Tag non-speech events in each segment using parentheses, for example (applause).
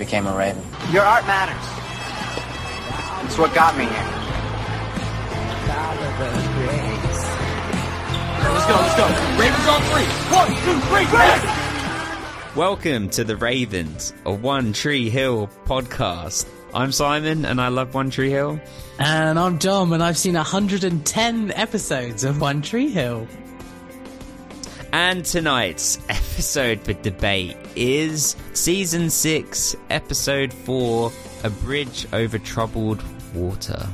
became a Raven. Your art matters. It's what got me here. Let's go, let's go. Ravens on three. One, two, three, go! Welcome to the Ravens, a One Tree Hill podcast. I'm Simon and I love One Tree Hill. And I'm Dom, and I've seen 110 episodes of One Tree Hill. And tonight's (laughs) episode for debate is Season 6, Episode 4 A Bridge Over Troubled Water.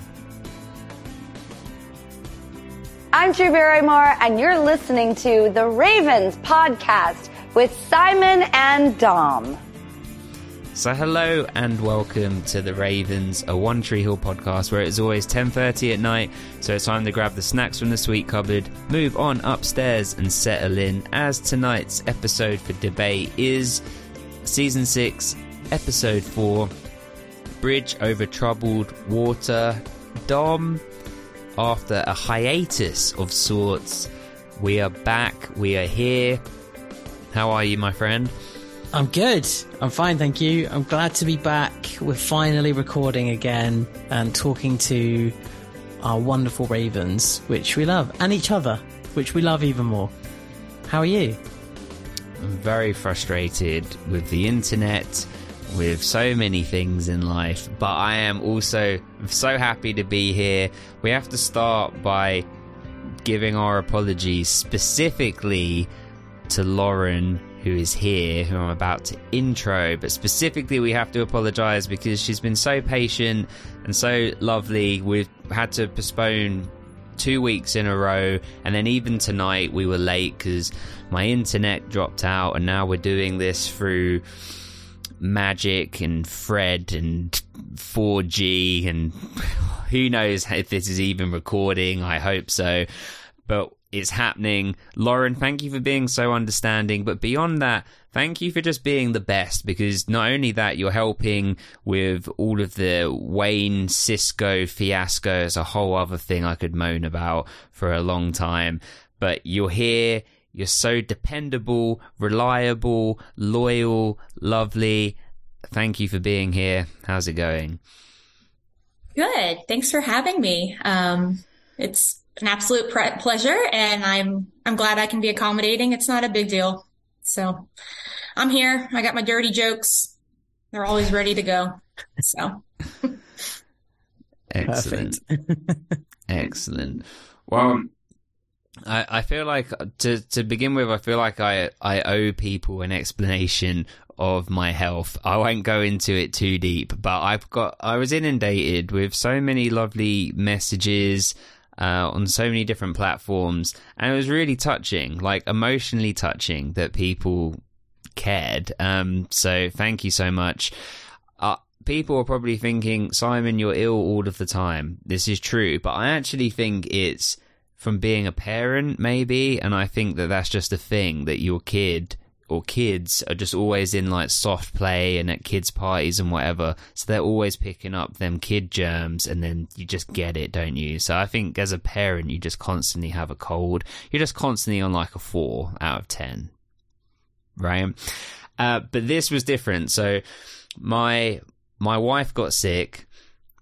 I'm Drew Barrymore, and you're listening to the Ravens podcast with Simon and Dom. So hello and welcome to the Ravens, a One Tree Hill podcast where it's always 10:30 at night, so it's time to grab the snacks from the sweet cupboard, move on upstairs and settle in as tonight's episode for debate is season 6, episode 4, Bridge over Troubled Water. Dom, after a hiatus of sorts, we are back, we are here. How are you, my friend? I'm good. I'm fine, thank you. I'm glad to be back. We're finally recording again and talking to our wonderful Ravens, which we love, and each other, which we love even more. How are you? I'm very frustrated with the internet, with so many things in life, but I am also so happy to be here. We have to start by giving our apologies specifically to Lauren, who is here, who I'm about to intro. But specifically, we have to apologize because she's been so patient and so lovely. We've had to postpone two weeks in a row, and then even tonight we were late because my internet dropped out, and now we're doing this through Magic and Fred and 4G, and (laughs) who knows if this is even recording. I hope so. But it's happening. Lauren, thank you for being so understanding. But beyond that, thank you for just being the best because not only that, you're helping with all of the Wayne Cisco fiasco as a whole other thing I could moan about for a long time. But you're here. You're so dependable, reliable, loyal, lovely. Thank you for being here. How's it going? Good. Thanks for having me. Um, it's an absolute pre- pleasure and I'm, I'm glad I can be accommodating. It's not a big deal. So I'm here. I got my dirty jokes. They're always ready to go. So (laughs) excellent. (laughs) excellent. Well, I, I feel like to to begin with, I feel like I I owe people an explanation of my health. I won't go into it too deep, but I've got I was inundated with so many lovely messages uh, on so many different platforms, and it was really touching, like emotionally touching that people cared. Um, so thank you so much. Uh, people are probably thinking, Simon, you're ill all of the time. This is true, but I actually think it's from being a parent, maybe, and I think that that's just a thing that your kid or kids are just always in like soft play and at kids parties and whatever. So they're always picking up them kid germs and then you just get it don't you? So i think as a parent you just constantly have a cold. You're just constantly on like a 4 out of 10 right? Uh, but this was different. So my my wife got sick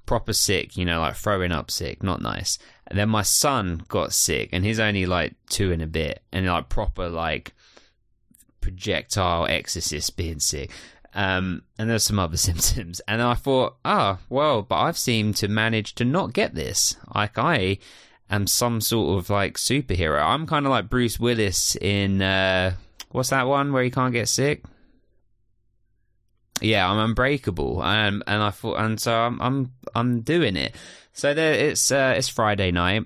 proper sick you know like throwing up sick not nice. And then my son got sick and he's only like 2 and a bit and like proper like projectile exorcist being sick. Um, and there's some other (laughs) symptoms. And I thought, ah, oh, well, but I've seemed to manage to not get this. Like I am some sort of like superhero. I'm kind of like Bruce Willis in, uh, what's that one where he can't get sick? Yeah, I'm unbreakable. Um, and I thought, and so I'm, I'm, I'm doing it. So there, it's, uh, it's Friday night.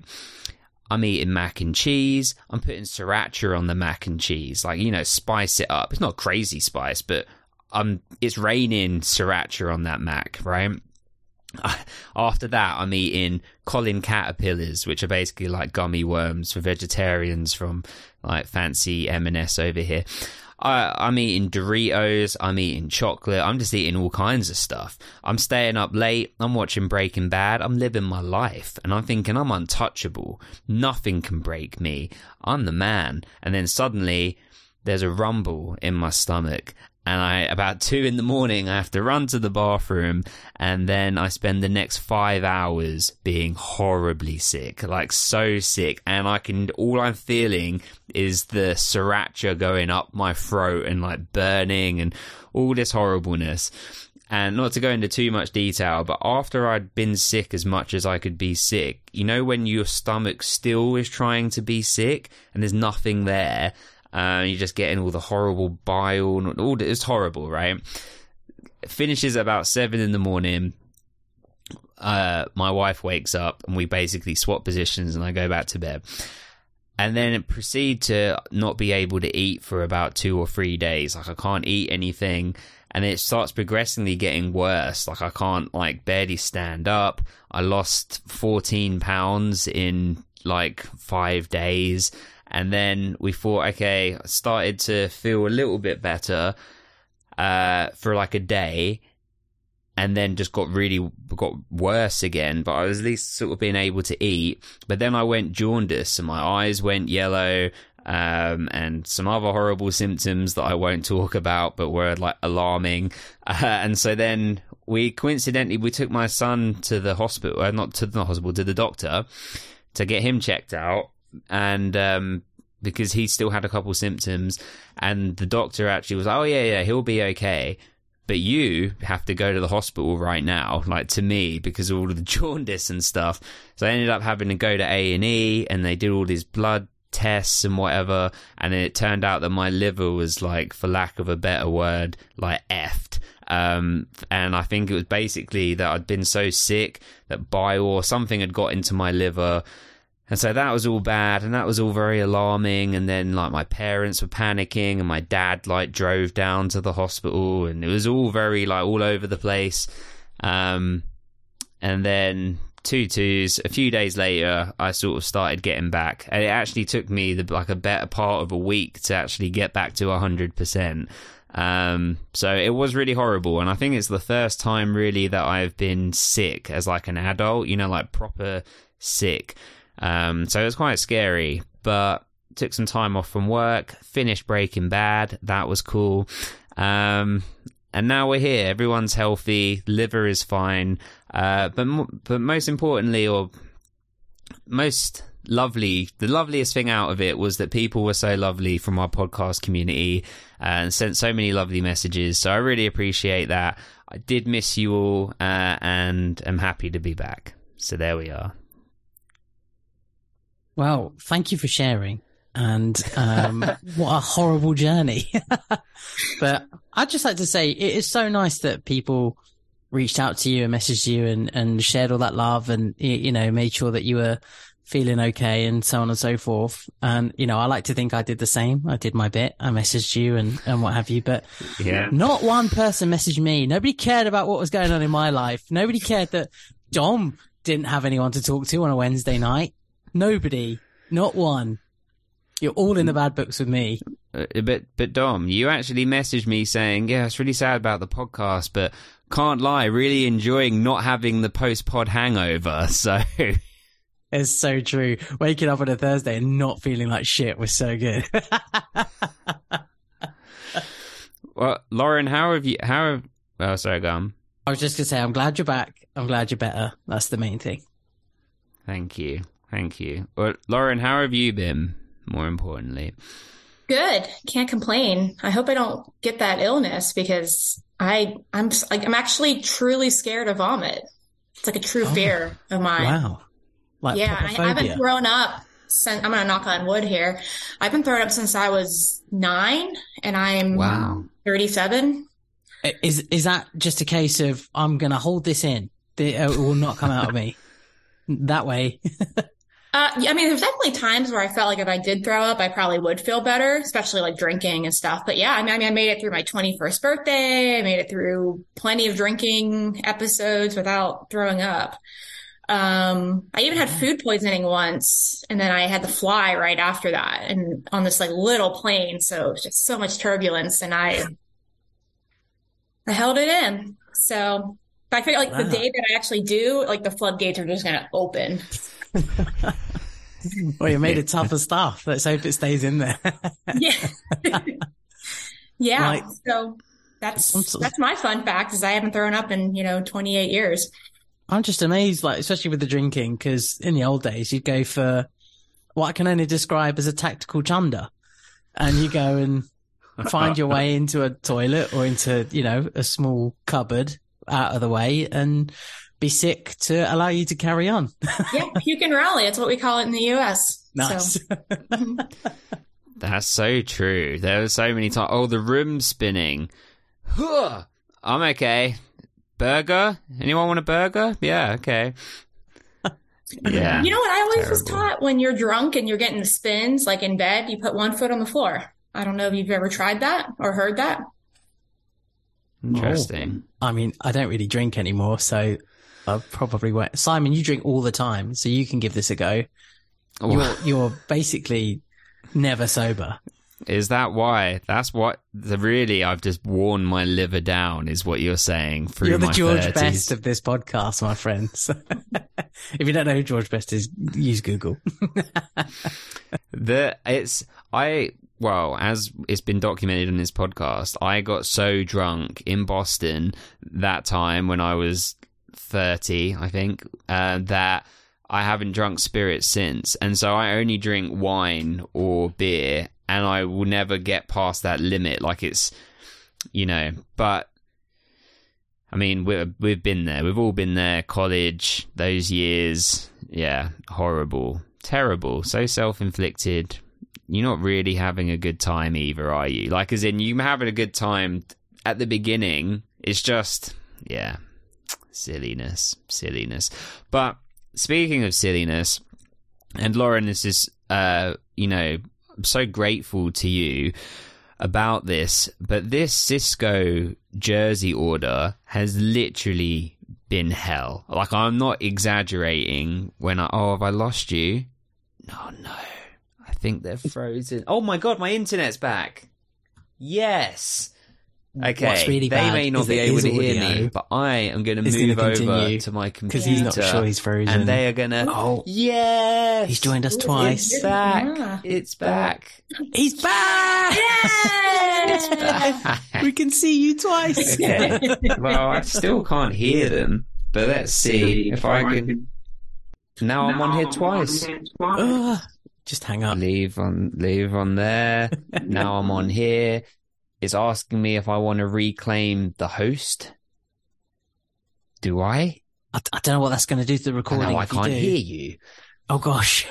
I'm eating mac and cheese. I'm putting sriracha on the mac and cheese, like you know, spice it up. It's not crazy spice, but um, it's raining sriracha on that mac, right? (laughs) After that, I'm eating Colin caterpillars, which are basically like gummy worms for vegetarians from like fancy M&S over here. I, am eating Doritos. I'm eating chocolate. I'm just eating all kinds of stuff. I'm staying up late. I'm watching Breaking Bad. I'm living my life. And I'm thinking I'm untouchable. Nothing can break me. I'm the man. And then suddenly there's a rumble in my stomach. And I, about two in the morning, I have to run to the bathroom and then I spend the next five hours being horribly sick, like so sick. And I can, all I'm feeling is the sriracha going up my throat and like burning and all this horribleness. And not to go into too much detail, but after I'd been sick as much as I could be sick, you know, when your stomach still is trying to be sick and there's nothing there, uh, you're just getting all the horrible bile and all it's horrible, right? Finishes about seven in the morning. Uh, my wife wakes up and we basically swap positions and I go back to bed. And then proceed to not be able to eat for about two or three days. Like I can't eat anything and it starts progressively getting worse. Like I can't like barely stand up. I lost 14 pounds in like five days. And then we thought, okay, I started to feel a little bit better, uh, for like a day and then just got really got worse again. But I was at least sort of being able to eat. But then I went jaundice and my eyes went yellow um, and some other horrible symptoms that I won't talk about, but were like alarming. (laughs) Uh, and so then we coincidentally we took my son to the hospital, uh, not to the hospital, to the doctor to get him checked out, and um, because he still had a couple symptoms, and the doctor actually was, like, oh yeah, yeah, he'll be okay. But you have to go to the hospital right now, like to me, because of all of the (laughs) jaundice and stuff. So I ended up having to go to A and E, and they did all these blood tests and whatever, and it turned out that my liver was like, for lack of a better word, like effed. Um, and I think it was basically that I'd been so sick that bile or something had got into my liver. And so that was all bad and that was all very alarming. And then like my parents were panicking and my dad like drove down to the hospital and it was all very like all over the place. Um, and then two twos. A few days later, I sort of started getting back, and it actually took me the, like a better part of a week to actually get back to hundred percent. Um, so it was really horrible, and I think it's the first time really that I've been sick as like an adult. You know, like proper sick. Um, so it was quite scary, but took some time off from work, finished Breaking Bad. That was cool. Um, and now we're here. Everyone's healthy. Liver is fine. Uh, but but most importantly, or most lovely, the loveliest thing out of it was that people were so lovely from our podcast community and sent so many lovely messages. So I really appreciate that. I did miss you all, uh, and am happy to be back. So there we are. Well, thank you for sharing. And um, (laughs) what a horrible journey. (laughs) but I'd just like to say it is so nice that people reached out to you and messaged you and, and shared all that love and, you know, made sure that you were feeling okay and so on and so forth. And, you know, I like to think I did the same. I did my bit. I messaged you and, and what have you, but yeah. not one person messaged me. Nobody cared about what was going on in my life. Nobody cared that Dom didn't have anyone to talk to on a Wednesday night. Nobody. Not one. You're all in the bad books with me. Uh, but but Dom, you actually messaged me saying, "Yeah, it's really sad about the podcast, but can't lie, really enjoying not having the post pod hangover." (laughs) So it's so true. Waking up on a Thursday and not feeling like shit was so good. (laughs) well, Lauren, how have you? How have? Oh, sorry, gum. I was just gonna say, I'm glad you're back. I'm glad you're better. That's the main thing. Thank you, thank you. Well, Lauren, how have you been? More importantly. Good. Can't complain. I hope I don't get that illness because I I'm like I'm actually truly scared of vomit. It's like a true oh, fear of mine. Wow. Like yeah, I, haven't thrown up since I'm gonna knock on wood here. I've been thrown up since I was nine, and I'm wow 37. Is is that just a case of I'm gonna hold this in? It will not come out of me (laughs) that way. (laughs) Uh, I mean, there's definitely times where I felt like if I did throw up, I probably would feel better, especially like drinking and stuff. But yeah, I mean, I, mean, I made it through my 21st birthday. I made it through plenty of drinking episodes without throwing up. Um, I even had food poisoning once and then I had to fly right after that and on this like little plane. So it was just so much turbulence and I, I held it in. So I feel like wow. the day that I actually do, like the floodgates are just going to open. (laughs) Well, you made it tougher stuff. Let's hope it stays in there. (laughs) Yeah. (laughs) yeah. Right. So that's that's my fun fact is I haven't thrown up in, you know, 28 years. I'm just amazed, like, especially with the drinking, because in the old days, you'd go for what I can only describe as a tactical chunder. And you go and find your way into a toilet or into, you know, a small cupboard out of the way and be sick to allow you to carry on. (laughs) Yeah, puke and rally. That's what we call it in the US. nice. So, (laughs) mhm. That's so true. There were so many times. Oh, the room spinning. Huh. I'm okay. Burger? Anyone want a burger? Yeah, okay. (laughs) Yeah. You know what I always was taught when you're drunk and you're getting the spins, like in bed, you put one foot on the floor. I don't know if you've ever tried that or heard that. Interesting. I mean, I don't really drink anymore, so I probably won't. Simon, you drink all the time, so you can give this a go. Oh. You're, you're basically never sober. Is that why? That's what the really I've just worn my liver down is what you're saying through You're the George 30s. Best of this podcast, my friends. (laughs) If you don't know who George Best is, use Google. (laughs) The it's I well, as it's been documented in this podcast, I got so drunk in Boston that time when I was thirty, I think, uh, that I haven't drunk spirits since, and so I only drink wine or beer, and I will never get past that limit. Like it's, you know, but I mean, we've we've been there. We've all been there. College, those years, yeah, horrible, terrible, so self-inflicted. You're not really having a good time either, are you? Like, as in, you're having a good time at the beginning. It's just, yeah, silliness, silliness. But speaking of silliness, and Lauren, this is, uh, you know, I'm so grateful to you about this, but this Cisco jersey order has literally been hell. Like I'm not exaggerating when I oh have I lost you? No, no. I think they're frozen. Oh my god, my internet's back. Yes. Okay, What's really they bad may not be able to hear me, but I am going to move gonna over to my computer because he's not sure he's frozen. and they are going to. Oh. yes, He's joined us twice. It's back. Yeah. It's back. He's back! Yay! we can see you twice. Okay. well, I still can't hear them, but let's see if I can. Now I'm on here twice. Ugh. Just hang up. Leave on, leave on there. now I'm on here. It's asking me if I want to reclaim the host. Do I? I, I don't know what that's going to do to the recording. I if you can't do. hear you. Oh gosh.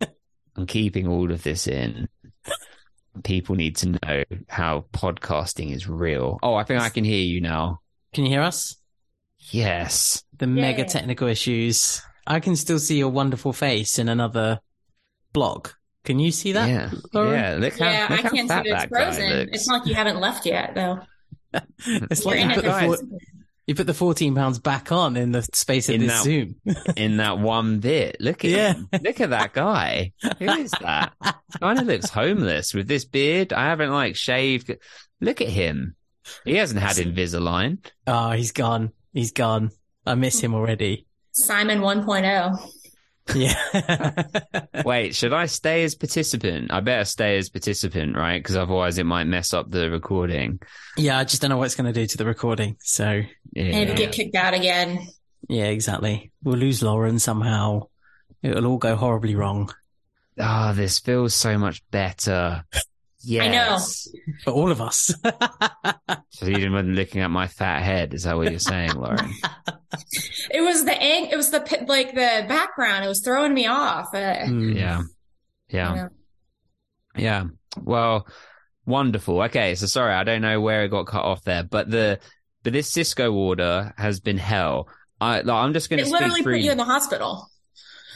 (laughs) I'm keeping all of this in. People need to know how podcasting is real. Oh, I think I can hear you now. Can you hear us? Yes. The mega technical issues. I can still see your wonderful face in another block. Can you see that? Yeah. Lauren? Yeah. Look how, yeah, look I can't see fat that it's frozen. It's not like you haven't left yet, though. (laughs) It's You're like in you it put, the four, you put the 14 pounds back on in the space of In this that- Zoom. (laughs) in that one bit. Look at Yeah. Look at that guy. Who is that? (laughs) kind of looks homeless with this beard. I haven't like shaved. Look at him. He hasn't had Invisalign. Oh, he's gone. He's gone. I miss him already. Simon oh. 1.0. Yeah. (laughs) Wait, should I stay as participant? I better stay as participant, right? Because otherwise it might mess up the recording. yeah, I just don't know what it's going to do to the recording. So, Maybe Yeah. get kicked out again. yeah, exactly. We'll lose Lauren somehow. It'll all go horribly wrong. Ah, this feels so much better. Yes. For all of us. (laughs) So you didn't looking at my fat head. Is that what you're saying, Lauren? (laughs) It was the ang- it was the like the background. It was throwing me off. Uh, Hmm. yeah. Yeah. Yeah. Well, wonderful. Okay, so sorry, I don't know where it got cut off there, but the but this Cisco order has been hell. I like, I'm just going to literally through. put you in the hospital.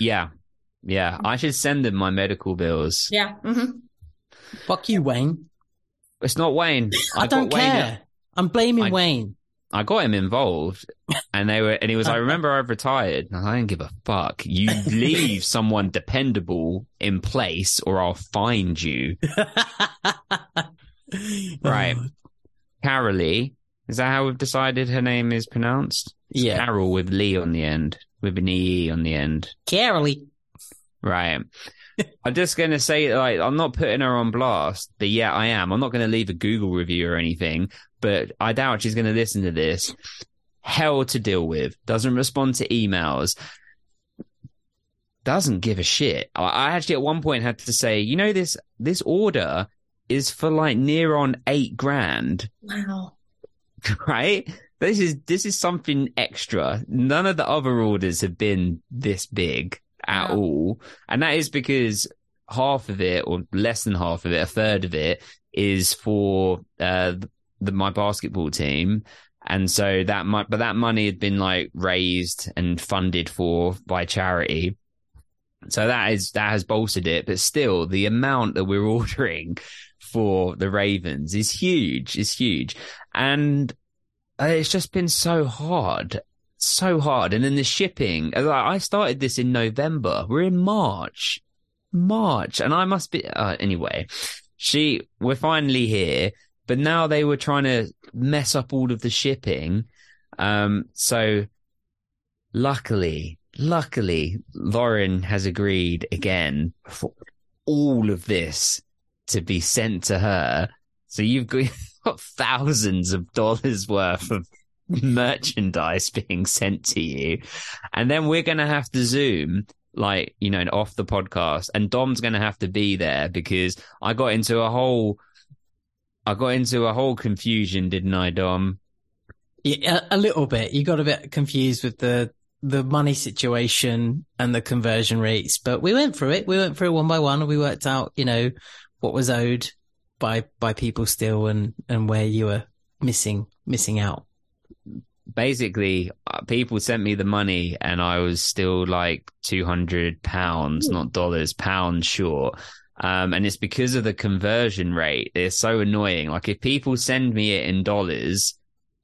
yeah, yeah. I should send them my medical bills. Yeah. hmm Fuck you, Wayne. It's not Wayne. I, got don't Wayne- care. I'm blaming I- Wayne. I got him involved, and they were, and he was. I (laughs) remember I've retired. and I don't give a fuck. You leave (laughs) someone dependable in place, or I'll find you. (laughs) Right. Oh, Carolee. Is that how we've decided her name is pronounced? It's Yeah. Carol with Lee on the end, with an E on the end. Carolee. right? I'm just going to say, like, I'm not putting her on blast, but yeah, I am. I'm not going to leave a Google review or anything, but I doubt she's going to listen to this. Hell to deal with. Doesn't respond to emails. Doesn't give a shit. I actually at one point had to say, you know, this, this order is for like near on eight grand. Wow. (laughs) Right? This is, this is something extra. None of the other orders have been this big at all. And that is because half of it, or less than half of it, a third of it, is for uh, the, my basketball team. And so that might, but that money had been like raised and funded for by charity. So that is, that has bolstered it. But still, the amount that we're (laughs) ordering for the Ravens is huge, is huge. And uh, it's just been so hard so hard. And then the shipping, I started this in November. We're in March, March, and I must be, uh, anyway, she, we're finally here, but now they were trying to mess up all of the shipping. Um, so luckily, luckily, Lauren has agreed again for all of this to be sent to her. So you've got (laughs) thousands of dollars worth of (laughs) merchandise being sent to you. And then we're going to have to Zoom like, you know, off the podcast and Dom's going to have to be there because I got into a whole, I got into a whole confusion, didn't I, Dom? Yeah, a little bit. You got a bit confused with the, the money situation and the conversion rates, but we went through it. We went through it one by one and we worked out, you know, what was owed by, by people still and, and where you were missing, missing out basically uh, people sent me the money and I was still like 200 pounds, not dollars, pounds short. Um, and it's because of the conversion rate. It's so annoying. Like if people send me it in dollars,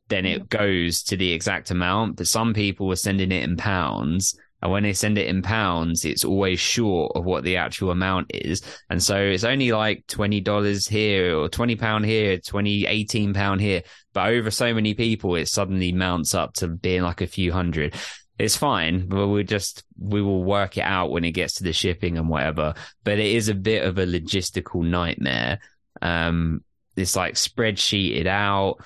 then it goes to the exact amount, but some people were sending it in pounds and when they send it in pounds, it's always short of what the actual amount is. And so it's only like $20 here or 20 pound here, 20, 18 pound here. But over so many people, it suddenly mounts up to being like a few hundred. It's fine, but we just, we will work it out when it gets to the shipping and whatever. But it is a bit of a logistical nightmare. Um, it's like spreadsheeted out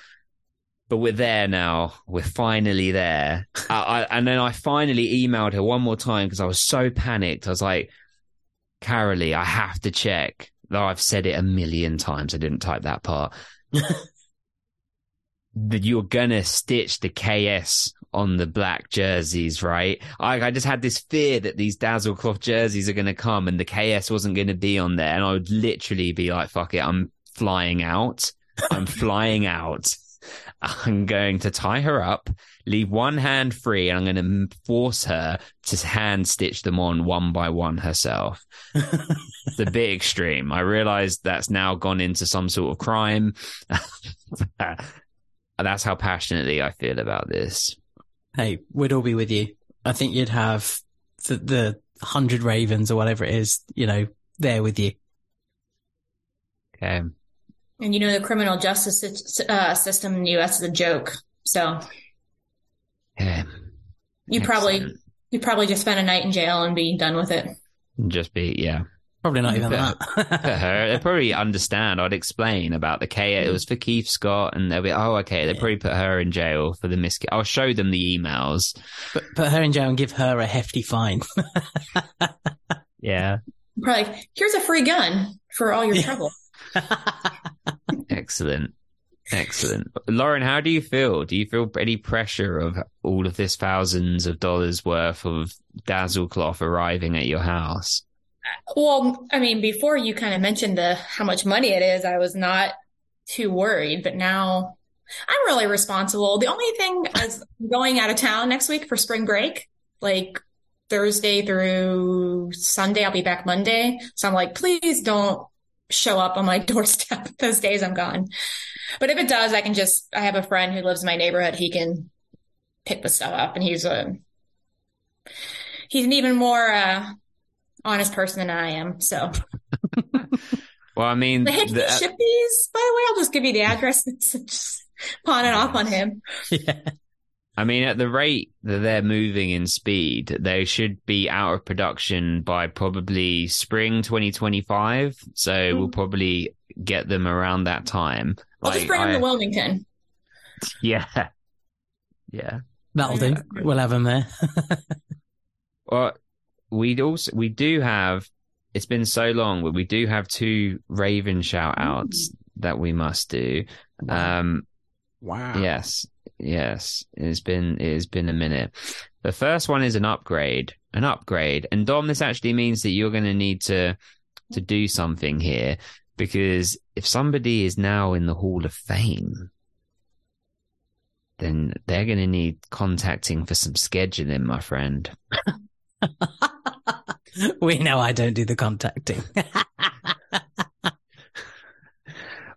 but we're there now. We're finally there. I, I, and then I finally emailed her one more time because I was so panicked. I was like, Carolee, I have to check. Though I've said it a million times. I didn't type that part. (laughs) that you're gonna stitch the KS on the black jerseys, right? I, I just had this fear that these dazzle cloth jerseys are gonna come and the KS wasn't gonna be on there. And I would literally be like, fuck it, I'm flying out. I'm (laughs) flying out. I'm going to tie her up, leave one hand free, and I'm going to force her to hand stitch them on one by one herself. (laughs) it's a bit extreme. I realize that's now gone into some sort of crime. (laughs) that's how passionately I feel about this. Hey, we'd all be with you. I think you'd have the, the hundred ravens or whatever it is, you know, there with you. Okay. And you know, the criminal justice uh, system in the U.S. is a joke. So yeah. you probably you probably just spend a night in jail and be done with it. Just be yeah. Probably not mm, even that. her, (laughs) they probably understand. I'd explain about the K. It was for Keith Scott, and they'll be, oh, okay. They probably put her in jail for the mis. I'll show them the emails. Put, put her in jail and give her a hefty fine. (laughs) yeah. Probably. Here's a free gun for all your yeah. trouble. (laughs) Excellent. Excellent. Lauren, how do you feel? Do you feel any pressure of all of this thousands of dollars worth of dazzle cloth arriving at your house? Well, I mean, before you kind of mentioned the how much money it is, I was not too worried, but now I'm really responsible. The only thing is going out of town next week for spring break, like Thursday through Sunday. I'll be back Monday. So I'm like, please don't show up on my (laughs) doorstep those days I'm gone. But if it does, I can just, I have a friend who lives in my neighborhood. He can pick the stuff up and he's a, he's an even more, uh, honest person than I am. So. (laughs) well, I mean, the, the, ship these, by the way, I'll just give you the address and (laughs) just pawn it off on him. (laughs) Yeah. I mean, at the rate that they're moving in speed, they should be out of production by probably spring 2025. So mm. we'll probably get them around that time. I'll like, just bring them to Wilmington. Yeah. Yeah. That'll do. We'll have them there. well, we also we do have. It's been so long, but we do have two Raven shout outs that we must do. Wow. Um, wow. Yes. Yes. It's been it's been a minute. The first one is an upgrade. An upgrade. And Dom, this actually means that you're going to need to to do something here because if somebody is now in the Hall of Fame, then they're going to need contacting for some scheduling, my friend. (laughs) (laughs) we know I don't do the contacting. (laughs)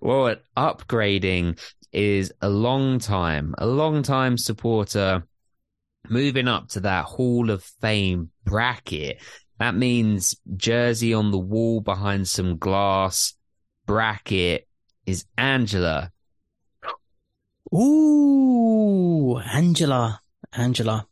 well, upgrading is a long time, a long time supporter moving up to that Hall of Fame bracket. That means jersey on the wall behind some glass bracket is Angela. Ooh, Angela, Angela.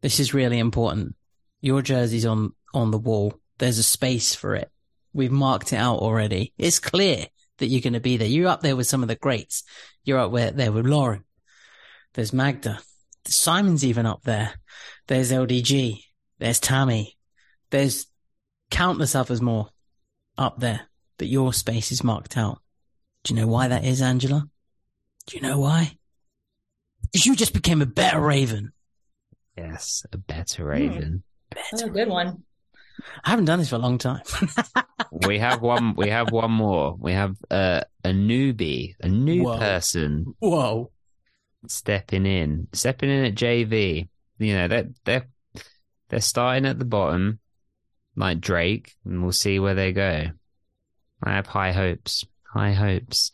This is really important. Your jersey's on, on the wall. There's a space for it. We've marked it out already. It's clear that you're going to be there. You're up there with some of the greats. You're up there with Lauren. There's Magda. Simon's even up there. There's LDG. There's Tammy. There's countless others more up there but your space is marked out. Do you know why that is, Angela? Do you know why? Because you just became a better Raven. Yes, a better hmm. Raven. Better That's a good one. I haven't done this for a long time. (laughs) we have one. We have one more. We have uh, a newbie, a new Whoa. person. Whoa! Stepping in, stepping in at JV. You know they're they're they're starting at the bottom, like Drake, and we'll see where they go. I have high hopes. High hopes.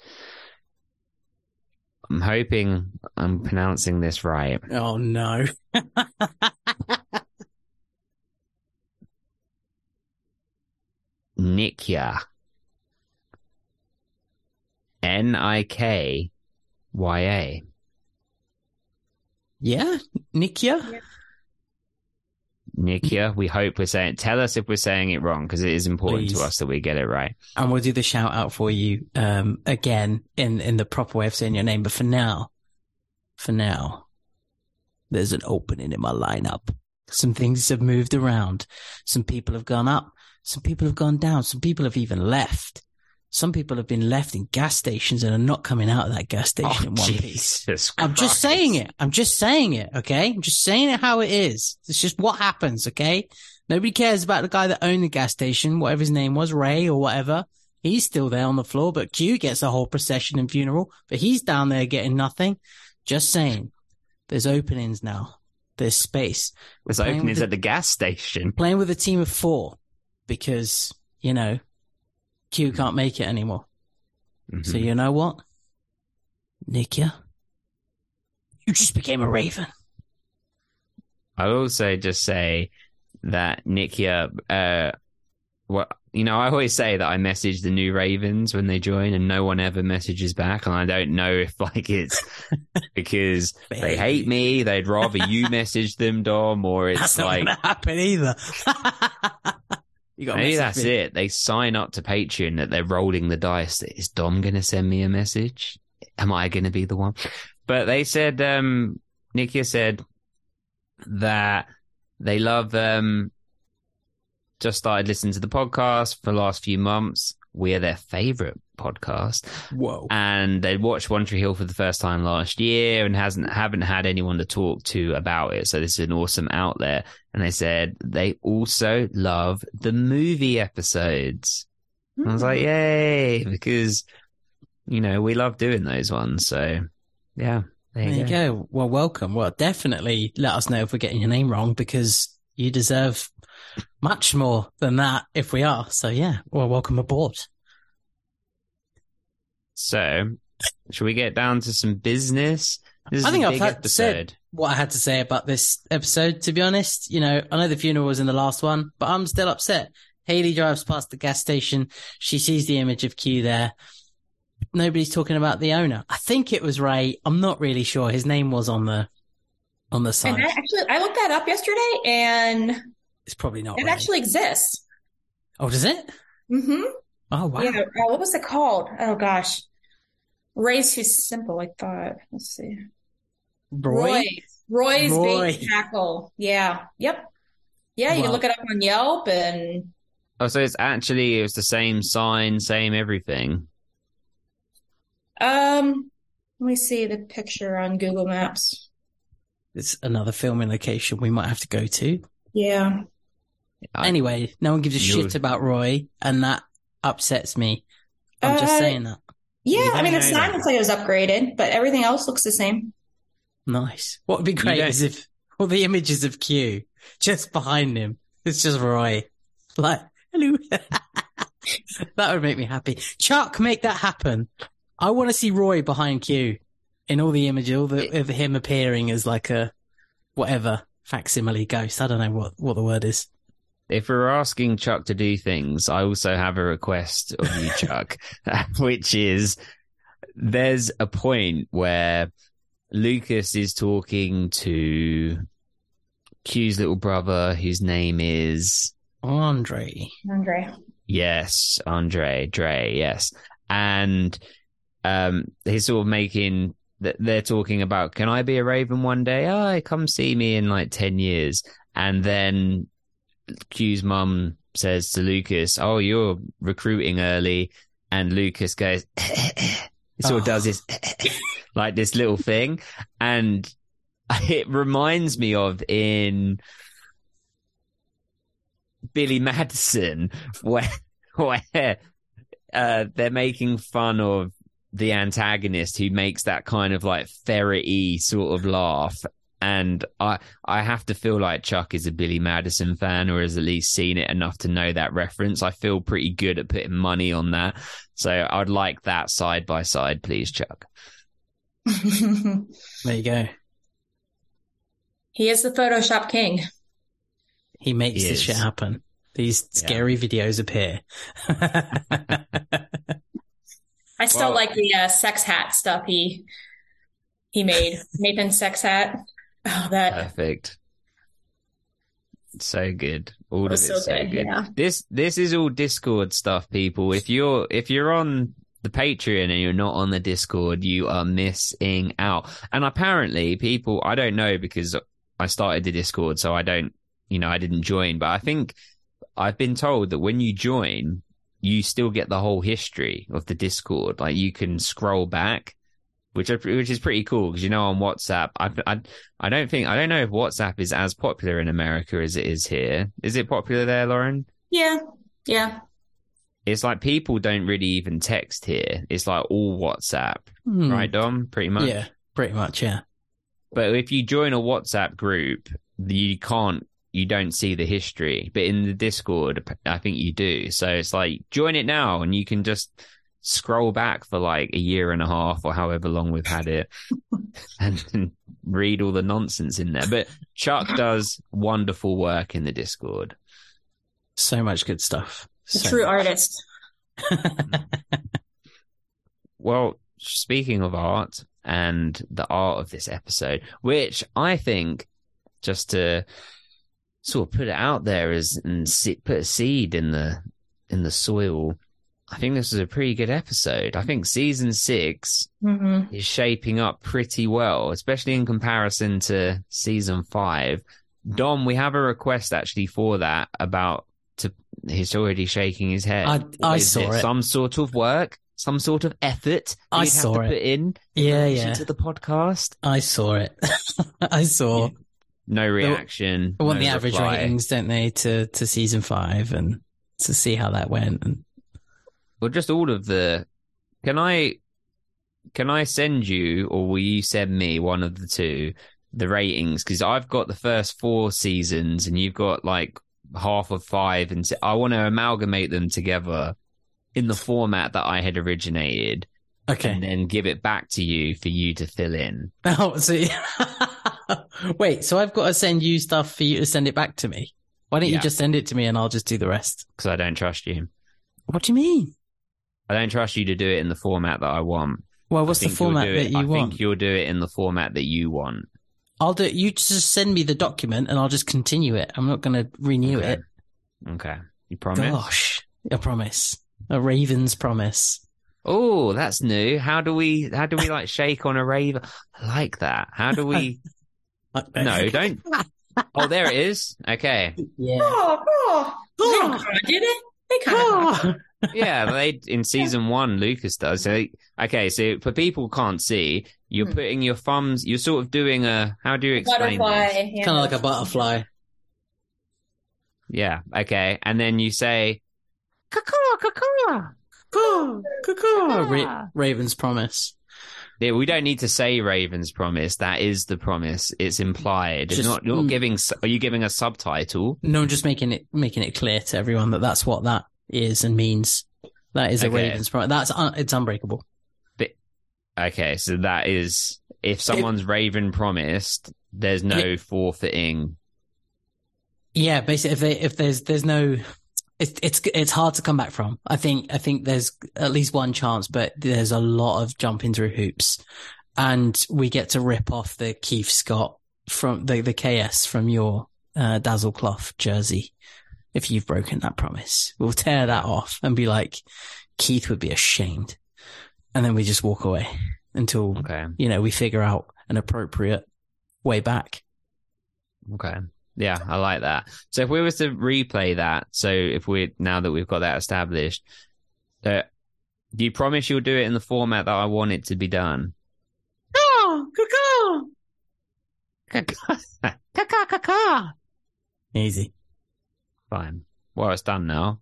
I'm hoping I'm pronouncing this right. Oh no. (laughs) Nikya. N I K Y A. Yeah, Nikya. Yeah. Nikia. We hope we're saying. Tell us if we're saying it wrong because it is important Please. to us that we get it right. And we'll do the shout out for you um, again in in the proper way of saying your name. But for now, for now, there's an opening in my lineup. Some things have moved around. Some people have gone up. Some people have gone down. Some people have even left. Some people have been left in gas stations and are not coming out of that gas oh, station oh, in one Jesus piece. Christ. I'm just saying it. I'm just saying it. Okay. I'm just saying it how it is. It's just what happens. Okay. Nobody cares about the guy that owned the gas station, whatever his name was, Ray or whatever. He's still there on the floor, but Q gets a whole procession and funeral, but he's down there getting nothing. Just saying. There's openings now. There's space. There's openings the, at the gas station. Playing with a team of four because, you know, Q can't make it anymore. Mm-hmm. So you know what? Nikia, you just became a raven. I will also just say that Nikia, uh, what you know, I always say that I message the new Ravens when they join, and no one ever messages back, and I don't know if like it's (laughs) because they hate me, they'd rather you message them, Dom, or (laughs) it's That's like not happen either. (laughs) You got Maybe that's me. it. They sign up to Patreon that they're rolling the dice. Is Dom going to send me a message? Am I going to be the one? But they said, um, Nikia said that they love, um, just started listening to the podcast for the last few months. We're their favorite podcast. Whoa. And they watched One Tree Hill for the first time last year and hasn't haven't had anyone to talk to about it. So this is an awesome outlet. And they said they also love the movie episodes. Mm. I was like, hmm. yay, because you know, we love doing those ones. So yeah. There, you, go. you go. Well, welcome. Well, definitely let us know if we're getting your name wrong because you deserve much more than that if we are. So yeah, well, welcome aboard. So, should we get down to some business? I think I've had said what I had to say about this episode. To be honest, you know, I know the funeral was in the last one, but I'm still upset. Haley drives past the gas station. She sees the image of Q there. Nobody's talking about the owner. I think it was Ray. I'm not really sure. His name was on the on the And. I actually, I looked that up yesterday, and it's probably not. it Ray. actually exists. Oh, does it? Mm-hmm. Oh wow. Yeah. Uh, what was it called? Oh gosh, Ray's too simple. I thought. Let's see. Roy. Roy's Roy. bait tackle. Yeah. Yep. Yeah, you Wow. can look it up on Yelp and Oh, so it's actually it was the same sign, same everything. um let me see the picture on Google Maps. It's another filming location we might have to go to. Yeah. I- Anyway, no one gives a You're- shit about Roy, and that upsets me. I'm just Uh, saying that. Yeah, I mean don't the know sign that. looks like it was upgraded, but everything else looks the same. Nice. What would be great is if all the images of Q just behind him, it's just Roy. Like, hello. (laughs) that would make me happy. Chuck, make that happen. I want to see Roy behind Q in all the images, all the, of him appearing as like a whatever facsimile ghost. I don't know what, what the word is. If we're asking Chuck to do things, I also have a request of you, (laughs) Chuck, (laughs) which is there's a point where Lucas is talking to Q's little brother, whose name is Andre. Andre. Yes, Andre, Dre, yes. And um he's sort of making th- they're talking about can I be a raven one day? Oh, come see me in like 10 years. And then Q's mum says to Lucas, "Oh, you're recruiting early." And Lucas goes (laughs) he sort of Oh. does this (laughs) like this little thing and (laughs) it reminds me of in Billy Madison where where uh, they're making fun of the antagonist who makes that kind of like ferrety sort of laugh. And I I have to feel like Chuck is a Billy Madison fan or has at least seen it enough to know that reference. I feel pretty good at putting money on that. So I'd like that side by side, please, Chuck. (laughs) There you go. he is the Photoshop king. He makes He this is. shit happen. These Yeah. scary videos appear. (laughs) I still Well- like the uh, sex hat stuff he he made. (laughs) Nathan's sex hat. Oh, that Perfect. So good. All of it's so so good. good. Yeah. This this is all Discord stuff, people. If you're if you're on the Patreon and you're not on the Discord, you are missing out. And apparently, people I don't know because I started the Discord, so I don't, you know, I didn't join. But I think I've been told that when you join, you still get the whole history of the Discord. Like you can scroll back, which are, which is pretty cool because you know on WhatsApp, I, I I don't think I don't know if WhatsApp is as popular in America as it is here. Is it popular there, Lauren? Yeah. Yeah. It's like people don't really even text here. It's like all WhatsApp, Hmm. right, Dom? Pretty much. Yeah, pretty much. Yeah. But if you join a WhatsApp group, you can't, you don't see the history. But in the Discord, I think you do. So it's like join it now, and you can just scroll back for like a year and a half or however long we've had it, (laughs) and, and read all the nonsense in there. But Chuck does wonderful work in the Discord. So much good stuff. A So true much. artist. (laughs) Well, speaking of art and the art of this episode, which I think just to sort of put it out there is and se- put a seed in the in the soil, I think this was a pretty good episode. I think season six hmm is shaping up pretty well, especially in comparison to season five. Dom, we have a request actually for that about to he's already shaking his head. I- I saw it. Some sort of work, some sort of effort I you'd have saw to it. put in Yeah, relation yeah. to the podcast. I saw it. (laughs) I saw. No reaction. I want no the average ratings, don't they, to to season five and to see how that went. And Well, just all of the. Can I? Can I send you, or will you send me one of the two, the ratings? Because I've got the first four seasons, and you've got like half of five, and I want to amalgamate them together in the format that I had originated, okay. and then give it back to you for you to fill in. (laughs) Oh, so (laughs) wait. So I've got to send you stuff for you to send it back to me. Why don't you just send it to me and I'll just do the rest? Because I don't trust you. What do you mean? I don't trust you to do it in the format that I want. Well, what's the format that it- you I want? I think you'll do it in the format that you want. I'll do. You just send me the document, and I'll just continue it. I'm not going to renew Okay. it. Okay. You promise? Gosh, I promise. A Raven's promise. Oh, that's new. How do we how do we like (laughs) shake on a raven? I like that. How do we (laughs) No, don't (laughs) Oh there it is. Okay. Yeah. Oh, oh. They kind of did it. Oh. They kind of. (laughs) Yeah, they in season one Lucas does. So okay, so for people who can't see, you're Hmm. putting your thumbs you're sort of doing a how do you explain Butterfly. this? yeah. Kind of like a butterfly. Yeah, okay. And then you say caw caw Caw, caw, caw. Ra- Raven's promise. Yeah, we don't need to say Raven's promise. That is the promise. It's implied. It's not. You're not mm. giving. Are you giving a subtitle? No, I'm just making it making it clear to everyone that that's what that is and means. That is a Okay. Raven's promise. That's un- it's unbreakable. Okay, so that is if someone's Raven promised, there's no forfeiting. Yeah, basically, if they if there's there's no, it's it's it's hard to come back from. I think I think there's at least one chance, but there's a lot of jumping through hoops, and we get to rip off the Keith Scott from the the KS from your uh, Dazzle Cloth jersey. If you've broken that promise, we'll tear that off and be like, Keith would be ashamed, and then we just walk away until Okay, you know we figure out an appropriate way back. okay, yeah, I like that. So if we was to replay that, so if we now that we've got that established, uh, do you promise you'll do it in the format that I want it to be done? (laughs) Easy. Fine. Well, it's done now.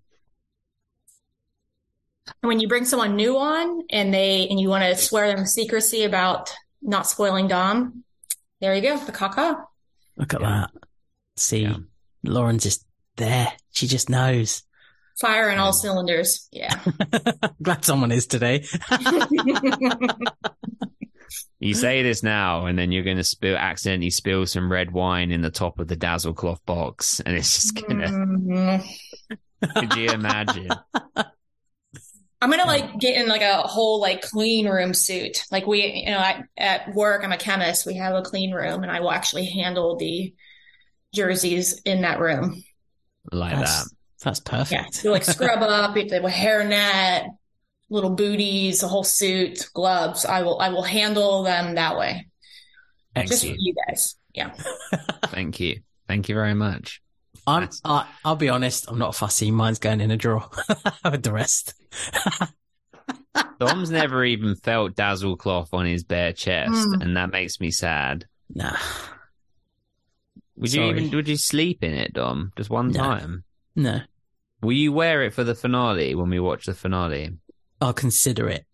when you bring someone new on and they and you want to swear them secrecy about not spoiling Dom, there you go, the caca. Look at Yeah. that. See, Yeah. Lauren's just there. She just knows. Fire on all cylinders. Yeah. (laughs) Glad someone is today. (laughs) You say this now, and then you're going to spill accidentally spill some red wine in the top of the dazzle cloth box, and it's just gonna. Mhm. Could you imagine? I'm gonna like get in like a whole like clean room suit. Like we, you know, I, at work, I'm a chemist. We have a clean room, and I will actually handle the jerseys in that room. Like That's, that. that's Yeah, perfect. so like scrub (laughs) up, with the hairnet, little booties, a whole suit, gloves. I will, I will handle them that way. Just for Excellent. you guys. Yeah. (laughs) Thank you. Thank you very much. I'm, I, I'll be honest. I'm not fussy. Mine's going in a drawer (laughs) with the rest. Dom's never even felt dazzle cloth on his bare chest, Mm. and that makes me sad. Nah, Would you even would you sleep in it, Dom? Just one No. time? no. Will you wear it for the finale when we watch the finale? I'll consider it.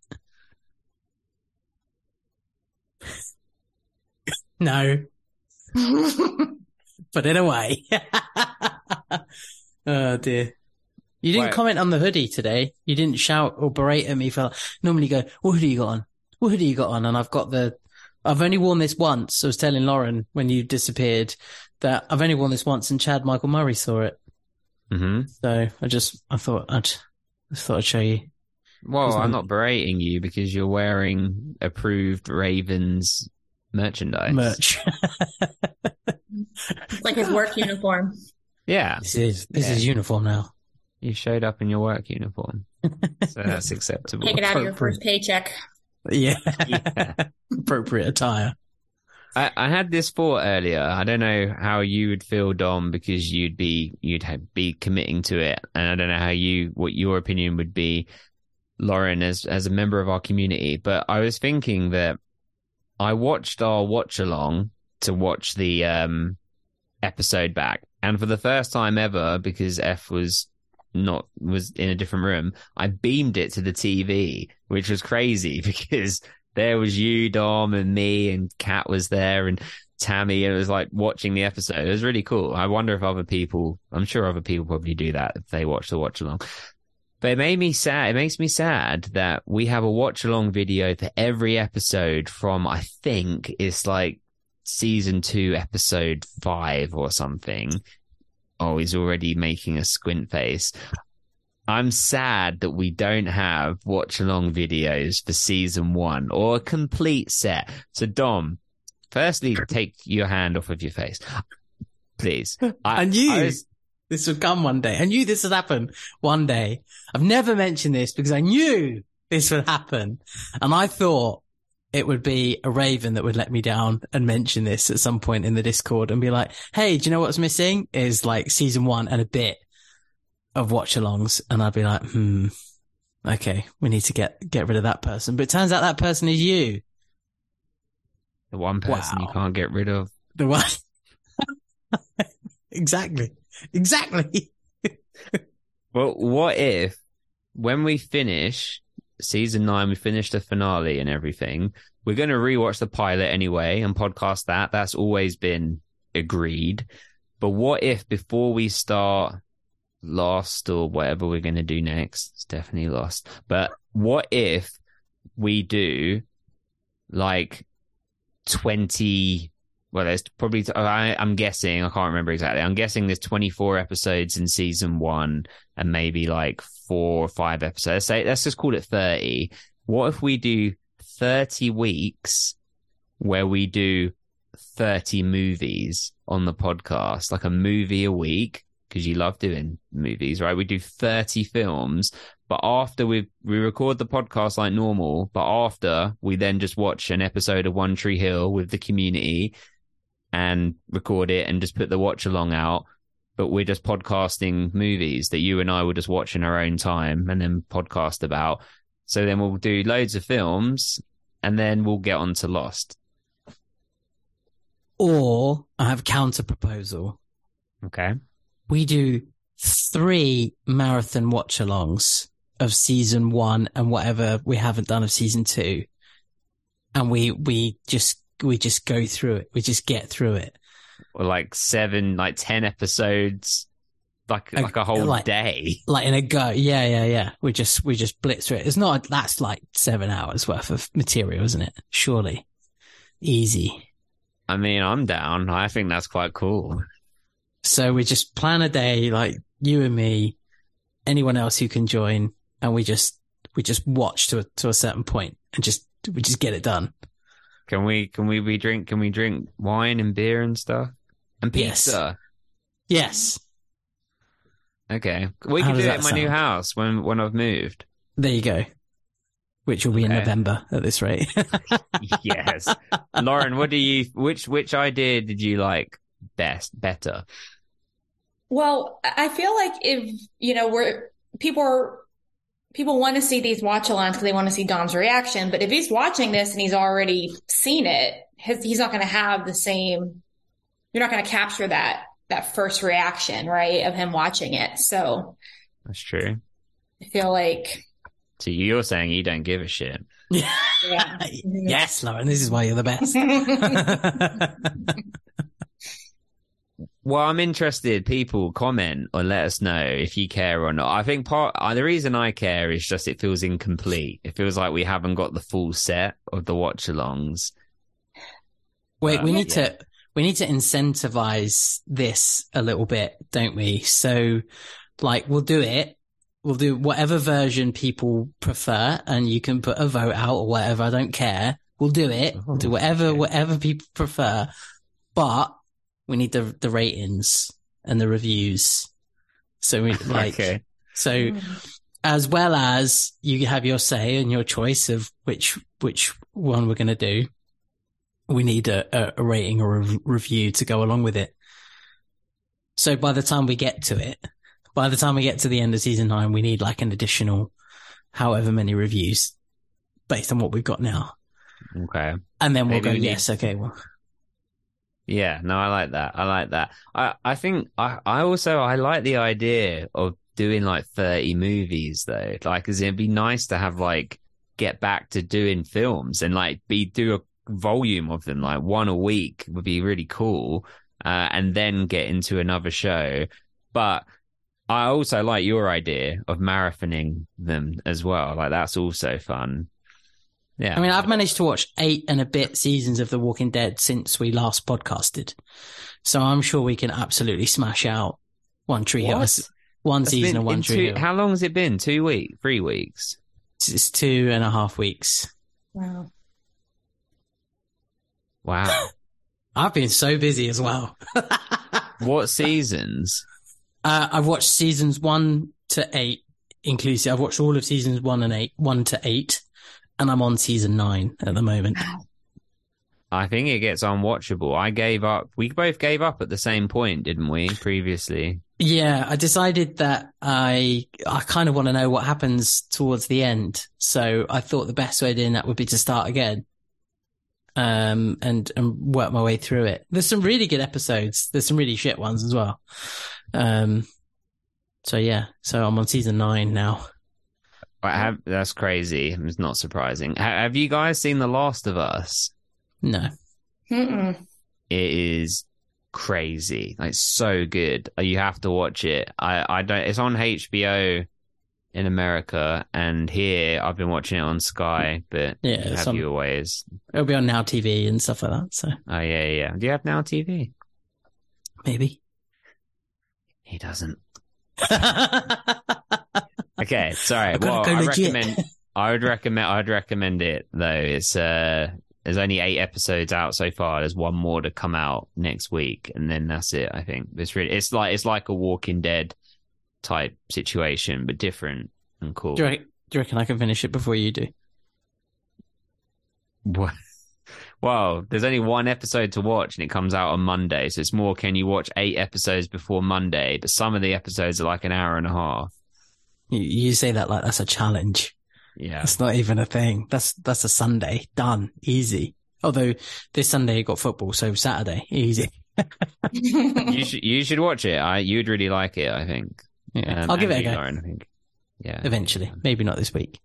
(laughs) no, (laughs) put it away. (laughs) oh dear. You didn't Wait. comment on the hoodie today. You didn't shout or berate at me for normally you go, what hoodie you got on? What hoodie you got on? And I've got the, I've only worn this once. I was telling Lauren when you disappeared that I've only worn this once and Chad Michael Murray saw it. hmm So I just, I thought I'd, I thought I'd show you. Well, Isn't I'm not berating you because you're wearing approved Ravens merchandise. Merch. It's like his work uniform. Yeah, this is, this Yeah. is uniform now. you showed up in your work uniform, (laughs) so that's acceptable. Take it out of your first paycheck. Yeah. Yeah. (laughs) Appropriate attire. I, I had this thought earlier. I don't know how you would feel, Dom, because you'd be you'd have, be committing to it, and I don't know how you what your opinion would be, Lauren, as as a member of our community. But I was thinking that I watched our watch along to watch the um episode back, and for the first time ever, because F was not was in a different room, I beamed it to the TV, which was crazy (laughs) because there was you, Dom, and me, and Kat was there, and Tammy, and it was like watching the episode. It was really cool. I wonder if other people, I'm sure other people probably do that if they watch the watch along. But it made me sad. It makes me sad that we have a watch along video for every episode from, I think it's like season two, episode five or something. Oh, he's already making a squint face. I'm sad that we don't have watch along videos for season one or a complete set. So Dom, firstly, take your hand off of your face, please. I, knew I was- this would come one day. I knew this would happen one day. I've never mentioned this because I knew this would happen. And I thought it would be a Raven that would let me down and mention this at some point in the Discord and be like, Hey, do you know what's missing? Is like season one and a bit of watch alongs. And I'd be like, Hmm, okay, we need to get, get rid of that person. But it turns out that person is you. the one person you can't get rid of. The one. (laughs) exactly. Exactly. (laughs) Well, what if when we finish season nine, we finish the finale and everything, we're going to rewatch the pilot anyway and podcast that. That's always been agreed. But what if before we start Lost or whatever we're going to do next, it's definitely Lost. But what if we do like 20 well, there's probably, I, I'm guessing, I can't remember exactly. I'm guessing there's 24 episodes in season one and maybe like four or five episodes. Say, let's just call it 30. What if we do 30 weeks where we do 30 movies on the podcast, like a movie a week? Cause you love doing movies, right? We do 30 films, but after we, we record the podcast like normal, but after we then just watch an episode of One Tree Hill with the community and record it and just put the watch along out. But we're just podcasting movies that you and I will just watch in our own time and then podcast about. So then we'll do loads of films and then we'll get on to Lost. Or I have a counter proposal. Okay. We do three marathon watch alongs of season one and whatever we haven't done of season two. And we, we just, we just go through it. We just get through it. Or like seven, like 10 episodes, like, Like- like a whole like- day. Like in a go. Yeah, yeah, yeah. We just, we just blitz through it. It's not, that's like seven hours worth of material, isn't it? Surely. Easy. I mean, I'm down. I think that's quite cool. So we just plan a day, like you and me, anyone else who can join, and we just we just watch to a to a certain point and just we just get it done. Can we, can we be drink, can we drink wine and beer and stuff? And Yes. pizza? Yes, Okay. We How can do it that in my new house when, when I've moved. there you go. Which will be in November at this rate. (laughs) yes. Lauren, what do you, which, which idea did you like best, better? Well, I feel like if, you know, we're, people are, people want to see these watch alongs because they want to see Dom's reaction. But if he's watching this and he's already seen it, his, he's not going to have the same, you're not going to capture that, that first reaction, right? Of him watching it. So That's true. I feel like, So you're saying you don't give a shit. (laughs) yeah. yes, Lauren, this is why you're the best. (laughs) (laughs) Well, I'm interested. People comment or let us know if you care or not. I think part uh, the reason I care is just it feels incomplete. It feels like we haven't got the full set of the watch alongs. Wait, we Uh, need yeah. to we need to incentivize this a little bit, don't we? So, like, we'll do it. We'll do whatever version people prefer, and you can put a vote out or whatever. I don't care. We'll do it. We'll do Oh, whatever okay. whatever people prefer, but we need the the ratings and the reviews. So we (laughs) like okay. so mm. as well as you have your say and your choice of which which one we're going to do, we need a, a, a rating or a review to go along with it. So by the time we get to it, by the time we get to the end of season nine, we need like an additional however many reviews based on what we've got now. Okay. And then we'll Maybe go, we need- yes, okay, well, Yeah, no, I like that. I like that. I, I think I, I also, I like the idea of doing like 30 movies though. Like, it'd be nice to have like, get back to doing films and like be, do a volume of them, like one a week would be really cool. Uh, and then get into another show. But I also like your idea of marathoning them as well. Like that's also fun. Yeah. I mean, I've managed to watch eight and a bit seasons of The Walking Dead since we last podcasted. So I'm sure we can absolutely smash out One Tree Hill. What? One That's season been of One in Tree two- Hill. How long has it been? Two weeks? Three weeks? It's two and a half weeks. Wow. Wow. (gasps) I've been so busy as well. (laughs) What seasons? Uh, I've watched seasons one to eight inclusive. I've watched all of seasons one and eight, one to eight, and I'm on season nine at the moment. I think it gets unwatchable. I gave up. We both gave up at the same point, didn't we? Previously. Yeah, I decided that I I kind of want to know what happens towards the end. So I thought the best way of doing that would be to start again. Um and and work my way through it. There's some really good episodes. There's some really shit ones as well. Um so yeah, so I'm on season 9 now. I have, that's crazy. It's not surprising. Ha- have you guys seen The Last of Us? No. Mm-mm. It is crazy. Like so good. You have to watch it. I I don't. It's on HBO in America, and here I've been watching it on Sky. But Yeah, have some- you always? It'll be on Now TV and stuff like that. So Oh yeah, yeah. Do you have Now TV? maybe. He doesn't. (laughs) Okay, sorry. I've Well, go I legit. recommend. (laughs) I would recommend. I'd recommend it though. It's uh, there's only eight episodes out so far. There's one more to come out next week, and then that's it. I think it's really. It's like it's like a Walking Dead type situation, but different and cool. Do you, reckon, do you reckon I can finish it before you do? What? (laughs) Well, there's only one episode to watch, and it comes out on Monday. So it's more. Can you watch eight episodes before Monday? But some of the episodes are like an hour and a half. You, you say that like that's a challenge. Yeah. It's not even a thing. That's that's a Sunday. Done. Easy. Although this Sunday you got football, so Saturday. Easy. (laughs) you should you should watch it. I you'd really like it. I think. Yeah. Um, I'll give it a go. Lauren, I think. Yeah. Eventually. Maybe not this week.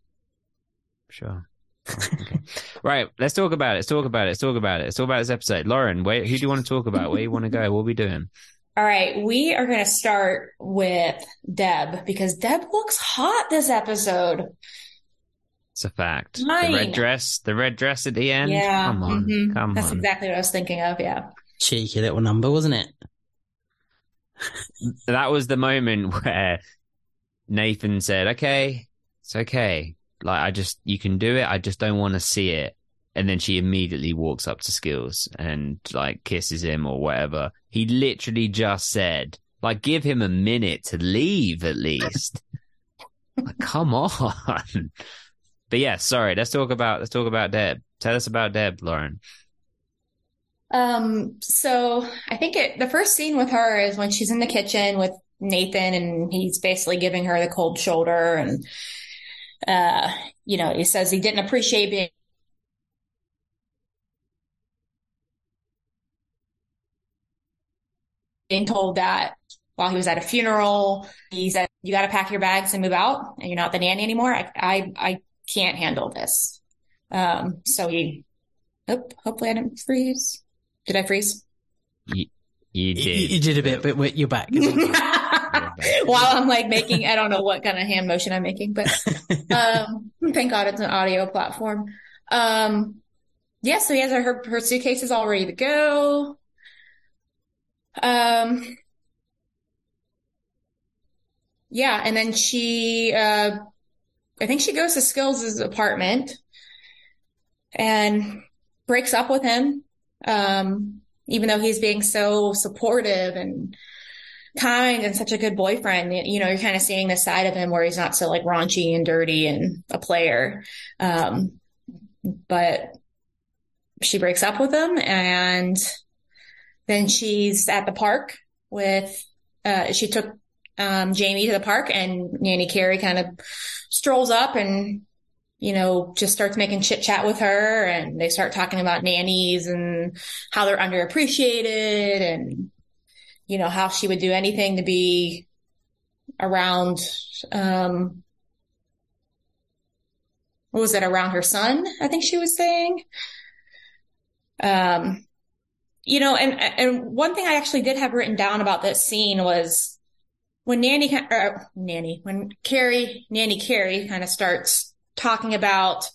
Sure. okay. (laughs) Right. Let's talk about it. Let's talk about it. Let's talk about it. Let's talk about this episode. Lauren, where, who do you want to talk about? Where you want to go? What are we doing? All right, we are going to start with Deb because Deb looks hot this episode. It's a fact. The red dress. The red dress at the end. Yeah, Come on. mhm. Come That's on. exactly what I was thinking of. Yeah. Cheeky little number, wasn't it? (laughs) that was the moment where Nathan said, "Okay, it's okay. Like I just you can do it. I just don't want to see it." And then she immediately walks up to Skills and like kisses him or whatever. He literally just said, "Like give him a minute to leave at least." (laughs) like, come on. (laughs) But yeah, sorry. Let's talk about let's talk about Deb. Tell us about Deb, Lauren. Um, so I think it, the first scene with her is when she's in the kitchen with Nathan and he's basically giving her the cold shoulder and, uh, you know, he says he didn't appreciate being being told that while he was at a funeral, he said, you got to pack your bags and move out and you're not the nanny anymore. I, I, I can't handle this. Um, so he, oh, hopefully I didn't freeze. Did I freeze? You, you You, did. you did a bit, but you're back. (laughs) While I'm like making, I don't know what kind of hand motion I'm making, but (laughs) um, thank God it's an audio platform. Um, yeah, so he has her her suitcases all ready to go. Um, yeah, and then she, uh, I think she goes to Skills' apartment and breaks up with him. Um, even though he's being so supportive and kind and such a good boyfriend, you know, you're kind of seeing the side of him where he's not so like raunchy and dirty and a player. Um, but she breaks up with him and then she's at the park with, uh, she took, um, Jamie to the park and Nanny Carrie kind of strolls up and, you know, just starts making chit chat with her and they start talking about nannies and how they're underappreciated and, you know, how she would do anything to be around, um, what was it around her son? I think she was saying. Um, you know, and, and one thing I actually did have written down about this scene was when Nanny, or Nanny, when Carrie, Nanny Carrie kind of starts talking about,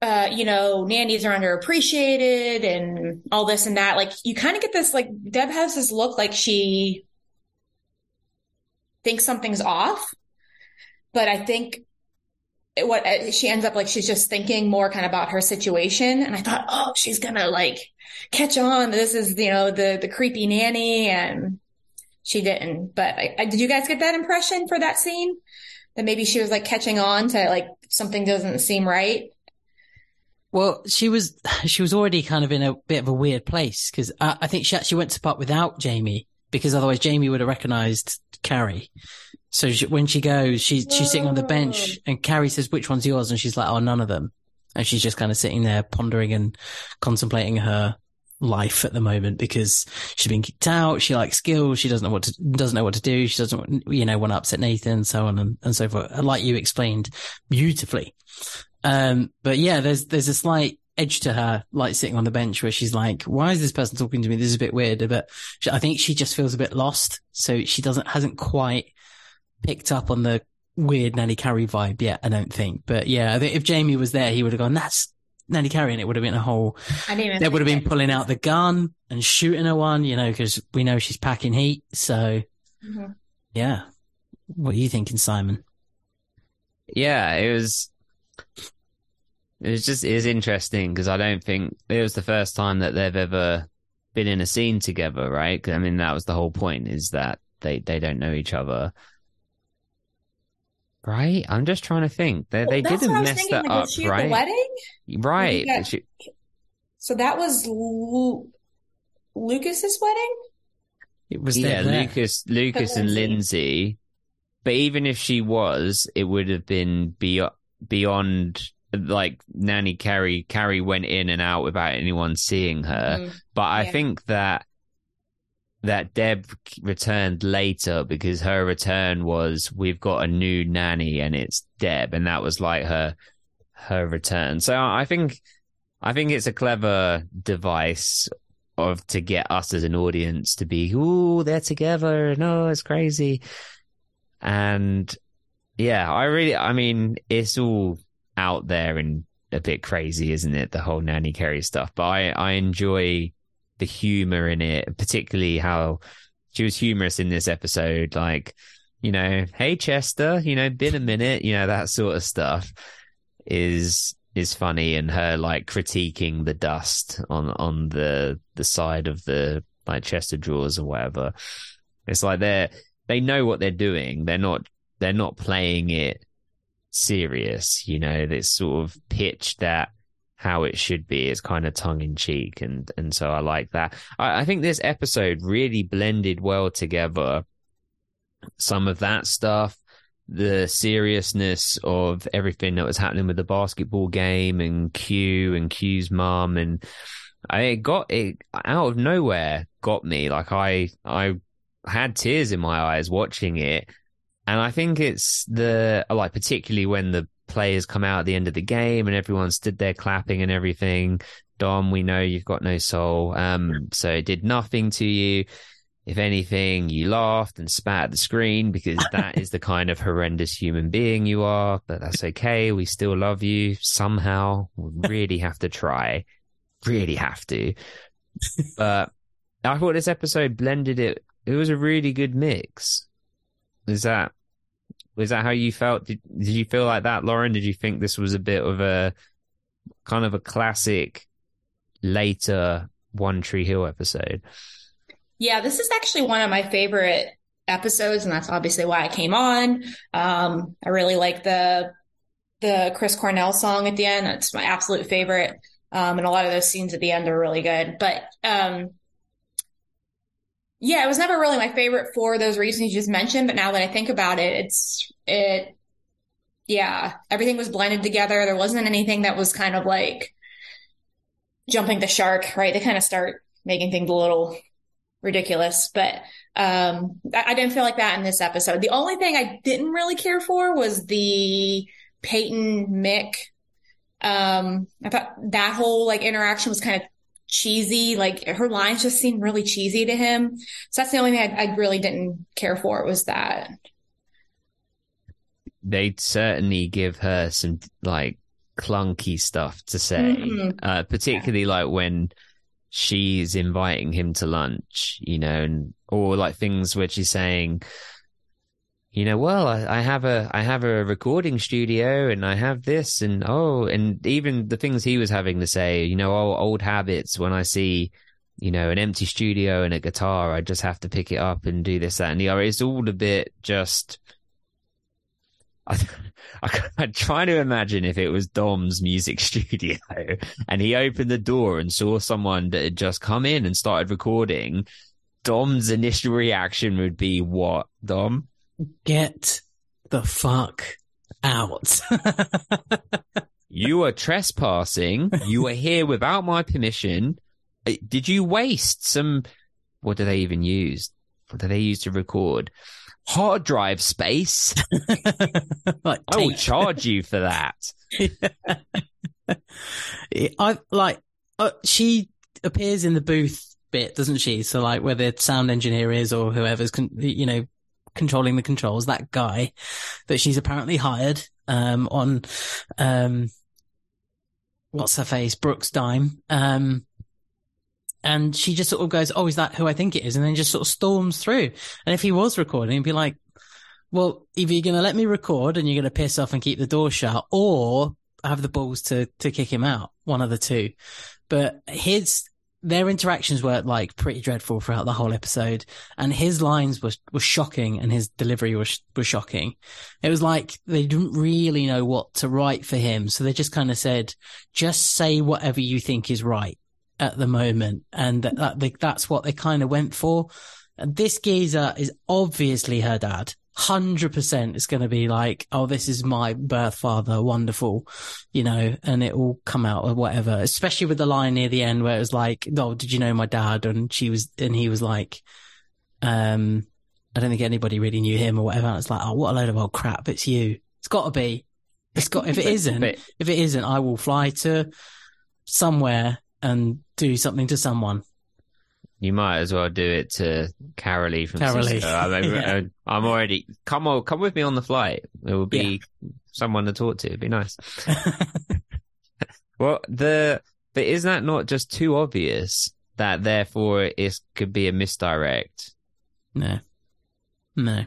uh, you know, nannies are underappreciated and all this and that. Like you kind of get this, like Deb has this look like she thinks something's off, but I think what uh, she ends up like she's just thinking more kind of about her situation. And i thought oh she's gonna like catch on. This is you know the the creepy nanny. And she didn't. But I, I, did you guys get that impression for that scene? That maybe she was like catching on to like something doesn't seem right? Well, she was (sighs) she was already kind of in a bit of a weird place because I, I, think she actually went to part without Jamie because otherwise Jamie would have recognised Carrie. So she, when she goes, she's she's sitting on the bench, and Carrie says, "Which one's yours?" And she's like, "Oh, none of them." And she's just kind of sitting there pondering and contemplating her life at the moment because she's been kicked out. She likes skills. She doesn't know what to doesn't know what to do. She doesn't, you know, want to upset Nathan, and so on and, and so forth. Like you explained beautifully. Um, but yeah, there's there's a slight edge to her, like sitting on the bench where she's like, why is this person talking to me? This is a bit weird, but she, I think she just feels a bit lost. So she doesn't, hasn't quite picked up on the weird Nanny Carrie vibe yet, I don't think. But yeah, I think if Jamie was there, he would have gone, that's Nanny Carrie. And it would have been a whole, they would have been pulling out the gun and shooting her one, you know, cause we know she's packing heat. So mm-hmm. yeah. What are you thinking, Simon? Yeah, it was, it just is interesting because I don't think it was the first time that they've ever been in a scene together, right? I mean, that was the whole point is that they they don't know each other. Right? I'm just trying to think. They they didn't mess thinking, that like, up, right? wedding? Right. Got... She... So that was Lu... Lucas's wedding? It was yeah, Lucas Lucas and Lindsey. But even if she was, it would have been beyond beyond like Nanny Carrie, Carrie went in and out without anyone seeing her. Mm, but I yeah. think that that Deb returned later because her return was we've got a new nanny and it's Deb, and that was like her her return. So I think I think it's a clever device of to get us as an audience to be, oh, they're together. No, it's crazy. And yeah, I really, I mean, it's all out there and a bit crazy, isn't it? The whole Nanny Carrie stuff. But I, I enjoy the humor in it, particularly how she was humorous in this episode. Like, you know, hey Chester, you know, been a minute, you know, that sort of stuff is is funny and her like critiquing the dust on on the the side of the like Chester drawers or whatever. It's like they're they know what they're doing. They're not they're not playing it serious, you know, it's sort of pitched at how it should be. It's kind of tongue in cheek. And, and so I like that. I, I think this episode really blended well together some of that stuff, the seriousness of everything that was happening with the basketball game and Q and Q's mom. And I got it out of nowhere, got me. Like I, I had tears in my eyes watching it and I think it's the, like, particularly when the players come out at the end of the game and everyone stood there clapping and everything. Dom, we know you've got no soul. Um, so it did nothing to you. If anything, you laughed and spat at the screen because (laughs) that is the kind of horrendous human being you are, but that's okay. We still love you somehow. We really have to try. Really have to. But I thought this episode blended it. It was a really good mix. Is that was that how you felt? Did, did you feel like that, Lauren? Did you think this was a bit of a kind of a classic later One Tree Hill episode? Yeah, this is actually one of my favorite episodes, and that's obviously why I came on. Um, I really like the the Chris Cornell song at the end. That's my absolute favorite. Um, and a lot of those scenes at the end are really good. But um, yeah, it was never really my favorite for those reasons you just mentioned. But now that I think about it, it's, it, yeah, everything was blended together. There wasn't anything that was kind of like jumping the shark, right? They kind of start making things a little ridiculous, but, um, I, I didn't feel like that in this episode. The only thing I didn't really care for was the Peyton Mick um i thought that whole like interaction was kind of cheesy. Like her lines just seemed really cheesy to him. So that's the only thing I, I really didn't care for was that. They'd certainly give her some like clunky stuff to say, mm-hmm. uh, particularly yeah. like when she's inviting him to lunch, you know, and or like things where she's saying, you know, well, I, I, have a I have a recording studio and I have this and oh, and even the things he was having to say, you know, old habits. When I see, you know, an empty studio and a guitar, I just have to pick it up and do this, that, and the other. It's all a bit just. I, (laughs) I, (laughs) I'm trying to imagine if it was Dom's music (laughs) studio and he opened the door and saw someone that had just come in and started recording. Dom's initial reaction would be what, Dom? Get the fuck out. (laughs) you are trespassing. You are here without my permission. Uh, did you waste some? What do they even use? What do they use to record? Hard drive space. (laughs) like I will charge you for that. (laughs) I like uh, she appears in the booth bit, doesn't she? So like where the sound engineer is or whoever's you know controlling the controls, that guy that she's apparently hired um on um what's her face Brooks dime um and she just sort of goes, "Oh, is that who I think it is?" and then just sort of storms through. And if he was recording, he'd be like, "Well, either you're going to let me record and you're going to piss off and keep the door shut, or have the balls to to kick him out. One of the two. But his their interactions were like pretty dreadful throughout the whole episode, and his lines were were shocking, and his delivery was was shocking. It was like they didn't really know what to write for him, so they just kind of said, "Just say whatever you think is right." At the moment, and that, that that's what they kind of went for. And this geezer is obviously her dad. Hundred percent is going to be like, oh, this is my birth father, wonderful, you know, and it will come out or whatever. Especially with the line near the end where it was like, oh, did you know my dad? And she was, and he was like, um, I don't think anybody really knew him or whatever. And it's like, oh, what a load of old crap! It's you. It's got to be. It's got. If it (laughs) isn't, if it isn't, I will fly to somewhere and do something to someone. You might as well do it to Carolee from Carolee. I mean, (laughs) Yeah. Uh, I'm already come on, come with me on the flight. It will be someone to talk to. It'd be nice. (laughs) Well, the but is that not just too obvious that therefore it could be a misdirect? No, no,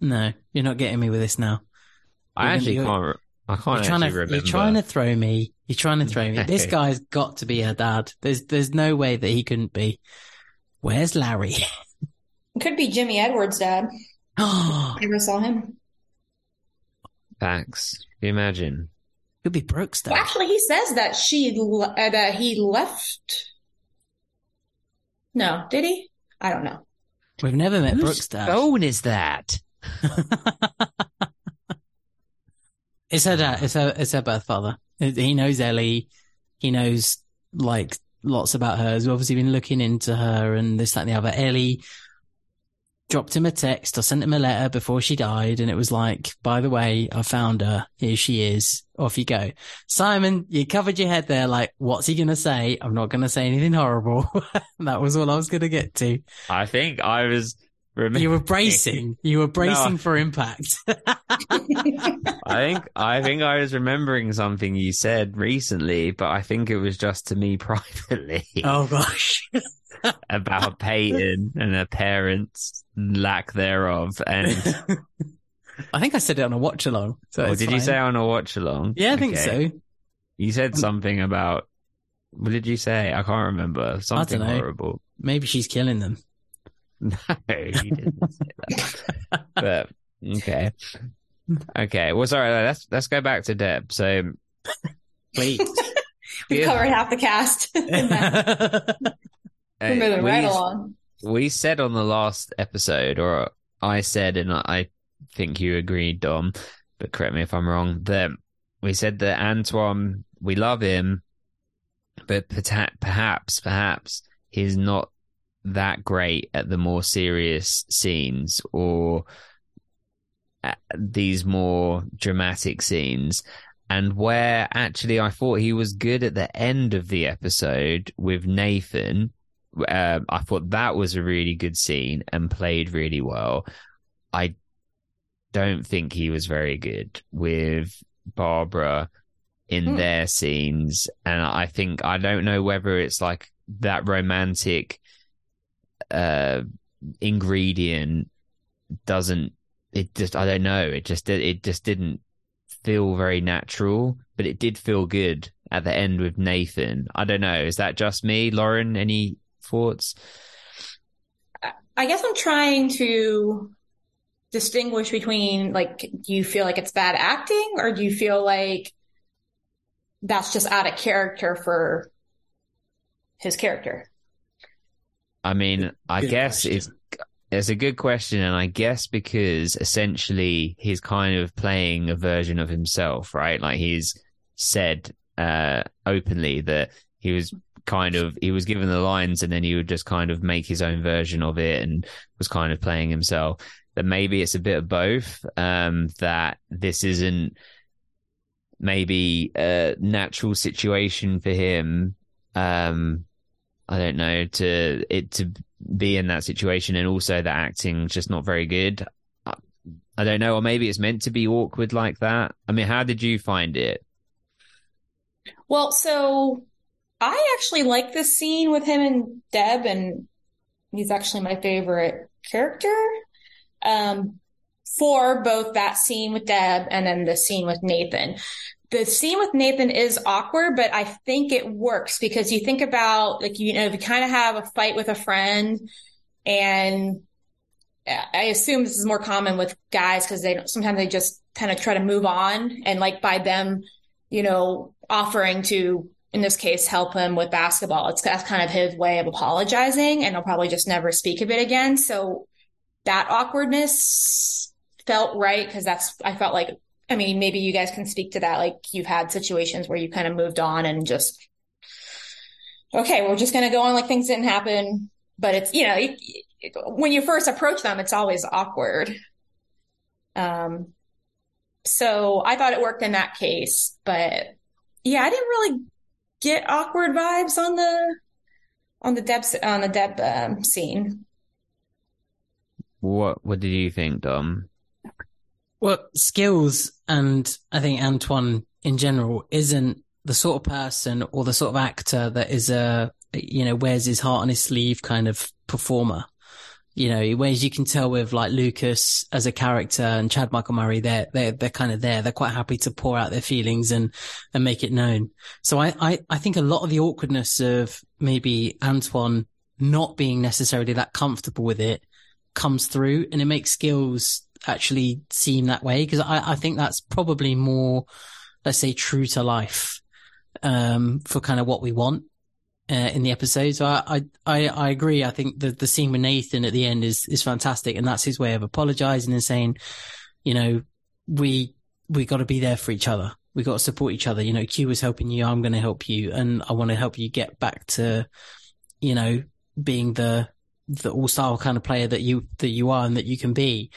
no. You're not getting me with this now. I You're actually gonna- can't. I can't You're trying to. remember. You're trying to throw me. You're trying to throw me. This (laughs) guy's got to be her dad. There's there's no way that he couldn't be. Where's Larry? Could be Jimmy Edwards' dad. Oh, (gasps) Never saw him. Facts. Can you imagine? could be Brooks Well, dad. actually, he says that she le- uh, that he left. No, did he? I don't know. We've never met Whose Brooks dad. phone is that? (laughs) It's her dad. It's her. It's her birth father. He knows Ellie. He knows like lots about her. We've obviously been looking into her and this, that, and the other. Ellie dropped him a text or sent him a letter before she died, and it was like, "By the way, I found her. Here she is. Off you go." Simon, you covered your head there. Like, what's he gonna say? I'm not gonna say anything horrible. (laughs) that was all I was gonna get to. I think I was. Remembering. You were bracing. (laughs) You were bracing No. for impact. (laughs) I think I think I was remembering something you said recently, but I think it was just to me (laughs) privately oh gosh. about Peyton and her parents' lack thereof. And I think I said it on a watch along. So oh, it's did you say on a watch along? Yeah, I think Okay. so. You said um, something about. What did you say? I can't remember. Something know. horrible. Maybe she's killing them. (laughs) No, you didn't say that. (laughs) but okay, okay. Well, sorry. Let's let's go back to Deb. So Please. (laughs) We covered half the cast. Uh, moving right along. we said on the last episode, or I said, and I think you agreed, Dom, but correct me if I'm wrong, that we said that Antwon, we love him, but peta- perhaps, perhaps he's not that great at the more serious scenes or these more dramatic scenes. And where actually I thought he was good at the end of the episode with Nathan, um, I thought that was a really good scene and played really well. I don't think he was very good with Barbara in Hmm. their scenes, and I think I don't know whether it's like that romantic uh, ingredient doesn't it just I don't know. It just it just didn't feel very natural, but it did feel good at the end with Nathan. I don't know. Is that just me, Lauren? Any thoughts? I guess I'm trying to distinguish between like, do you feel like it's bad acting or do you feel like that's just out of character for his character? I mean, I Good guess question. it's it's a good question, and I guess because essentially he's kind of playing a version of himself, right? Like he's said uh, openly that he was kind of he was given the lines, and then he would just kind of make his own version of it, and was kind of playing himself. That maybe it's a bit of both. Um, that this isn't maybe a natural situation for him. Um, I don't know to it to be in that situation, and also the acting just not very good. I, I don't know, or maybe it's meant to be awkward like that. I mean, how did you find it? Well, so I actually like this scene with him and Deb, and he's actually my favorite character. Um, for both that scene with Deb and then the scene with Nathan. The scene with Nathan is awkward, but I think it works because you think about like, you know, if you kind of have a fight with a friend and uh, I assume this is more common with guys because they sometimes they just kind of try to move on and like by them, you know, offering to, in this case, help him with basketball. It's that's kind of his way of apologizing and he'll probably just never speak of it again. So that awkwardness felt right because that's, I felt like, I mean, maybe you guys can speak to that. Like you've had situations where you kind of moved on and just, okay, we're just going to go on like things didn't happen. But it's, you know, it, it, when you first approach them, it's always awkward. Um, so I thought it worked in that case, but yeah, I didn't really get awkward vibes on the, on the Deb, on the Deb um, scene. What What did you think, Dom? Well, skills and I think Antwon in general isn't the sort of person or the sort of actor that is a, you know, wears his heart on his sleeve kind of performer. You know, whereas you can tell with like Lucas as a character and Chad Michael Murray, they're, they're, they're kind of there. They're quite happy to pour out their feelings and, and make it known. So I, I, I think a lot of the awkwardness of maybe Antwon not being necessarily that comfortable with it comes through and it makes skills actually seem that way because I, I think that's probably more, let's say, true to life um, for kind of what we want uh, in the episode. So I, I I agree. I think the the scene with Nathan at the end is is fantastic, and that's his way of apologizing and saying, you know, we we got to be there for each other. We got to support each other. You know, Q was helping you. I'm going to help you, and I want to help you get back to, you know, being the the all-star kind of player that you that you are and that you can be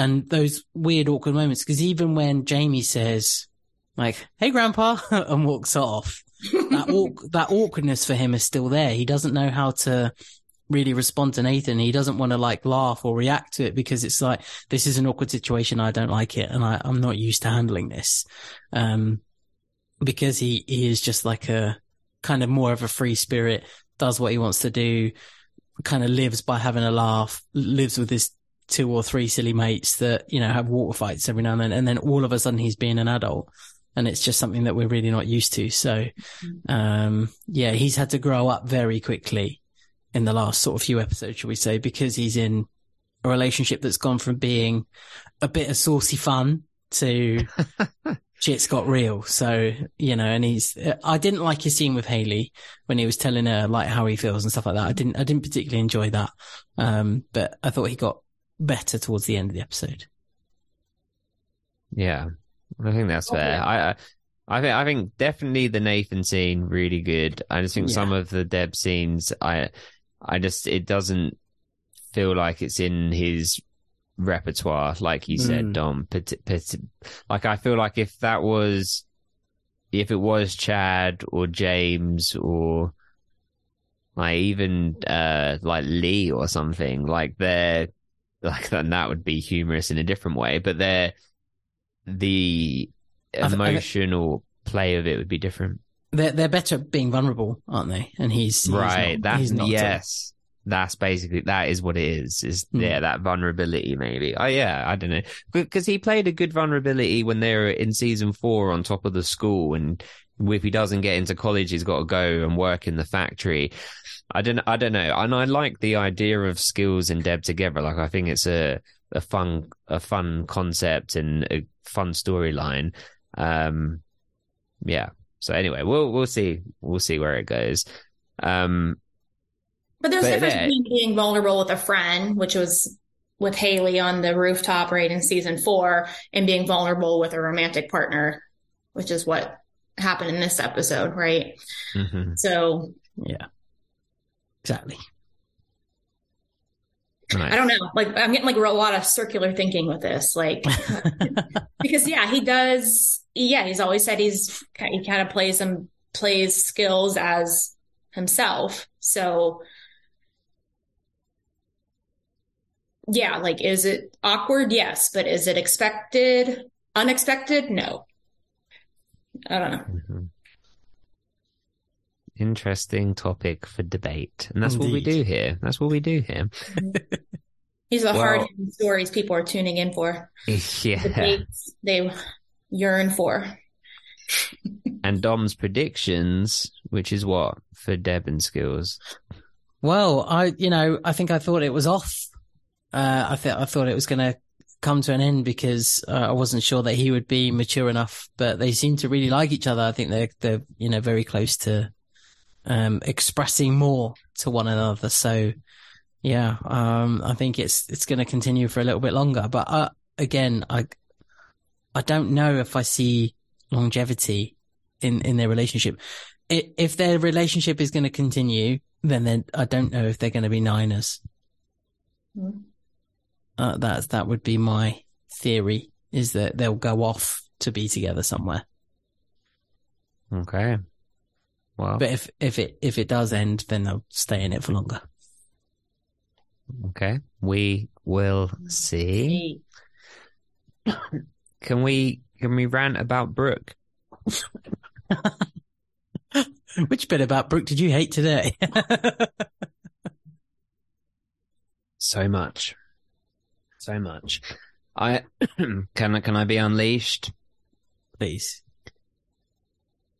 and those weird awkward moments because even when Jamie says like hey grandpa (laughs) and walks off that (laughs) awk- that awkwardness for him is still there. He doesn't know how to really respond to Nathan. He doesn't want to like laugh or react to it because it's like this is an awkward situation. I don't like it and I, I'm not used to handling this. Um because he he is just like a kind of more of a free spirit does what he wants to do kind of lives by having a laugh lives with his two or three silly mates that, you know, have water fights every now and then. And then all of a sudden he's being an adult and it's just something that we're really not used to. So, um, yeah, he's had to grow up very quickly in the last sort of few episodes, shall we say, because he's in a relationship that's gone from being a bit of saucy fun to (laughs) shit's got real. So, you know, and he's, I didn't like his scene with Haley when he was telling her like how he feels and stuff like that. I didn't, I didn't particularly enjoy that. Um, but I thought he got better towards the end of the episode. Yeah, I think that's fair. I, I, I think, I think definitely the Nathan scene really good. I just think Yeah. some of the Deb scenes, I, I just it doesn't feel like it's in his repertoire, like you said, Mm. Dom. Like I feel like if that was, if it was Chad or James or like even uh like Lee or something, like they're like then that would be humorous in a different way, but they're the I th- I th- emotional play of it would be different. They're, they're better at being vulnerable, aren't they? And he's, he's right. not, That's he's not. yes. that's basically that is what it is. Is Hmm. yeah, that vulnerability maybe. Oh yeah, I don't know because he played a good vulnerability when they were in season four on top of the school, and if he doesn't get into college, he's got to go and work in the factory. I don't, I don't know, and I like the idea of skills and Deb together. Like I think it's a a fun a fun concept and a fun storyline. Um, yeah. So anyway, we'll we'll see we'll see where it goes. Um, But there's But a difference yeah. between being vulnerable with a friend, which was with Haley on the rooftop right in season four, and being vulnerable with a romantic partner, which is what happened in this episode, right? mhm. So Yeah. Exactly. I don't know. Like I'm getting like a lot of circular thinking with this, like (laughs) because yeah, he does. Yeah, he's always said he's he kind of plays some plays skills as himself. So yeah, like is it awkward? Yes, but is it expected? Unexpected? No. I don't know. Mhm. Interesting topic for debate, and that's what we do here. That's what we do here. (laughs) These are the Well- hard stories people are tuning in for. (laughs) yeah. Debates they yearn for. (laughs) And Dom's predictions, which is what for Deb and skills. Well, I, you know, I think I thought it was off. Uh, I thought I thought it was going to come to an end because uh, I wasn't sure that he would be mature enough. But they seem to really like each other. I think they're they're you know very close to um, expressing more to one another. So yeah, um, I think it's it's going to continue for a little bit longer. But uh, again, I I don't know if I see longevity in in their relationship. I- If their relationship is going to continue, then they're- I don't know if they're going to be Niners. Hmm. Uh, that's that would be my theory is that they'll go off to be together somewhere. Okay. Well, But if if it if it does end, then they'll stay in it for longer. okay. We will see. Can we can we rant about Brooke? (laughs) Which bit about Brooke did you hate today? (laughs) So much. So much. I (clears throat) can I can I be unleashed? Please.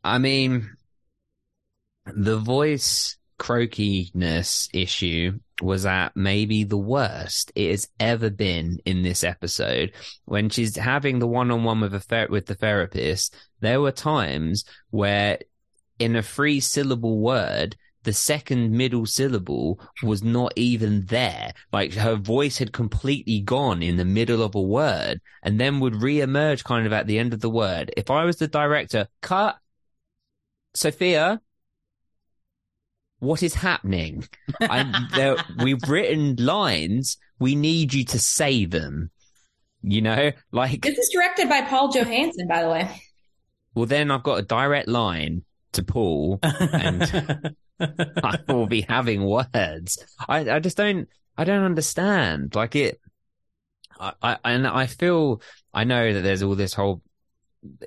I mean, the voice croakiness issue was at maybe the worst it has ever been in this episode. When she's having the one-on-one with a ther- with the therapist, there were times where, in a three-syllable word, the second middle syllable was not even there. Like her voice had completely gone in the middle of a word and then would re-emerge kind of at the end of the word. If I was the director, cut Sophia, what is happening? I, there, we've written lines. We need you to say them. You know, like, This is directed by Paul Johansson, by the way. well, then I've got a direct line to Paul and (laughs) I will be having words. I, I just don't, I don't understand. Like it, I, I, and I feel, I know that there's all this whole,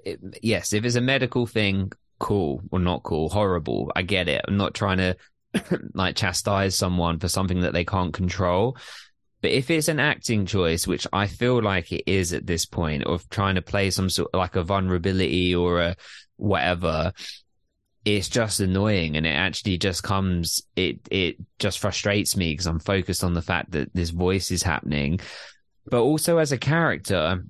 it, yes, if it's a medical thing, cool or not cool, horrible. I get it. I'm not trying to (coughs) like chastise someone for something that they can't control. But if it's an acting choice, which I feel like it is at this point of trying to play some sort of like a vulnerability or a whatever, it's just annoying and it actually just comes it it just frustrates me because I'm focused on the fact that this voice is happening but also as a character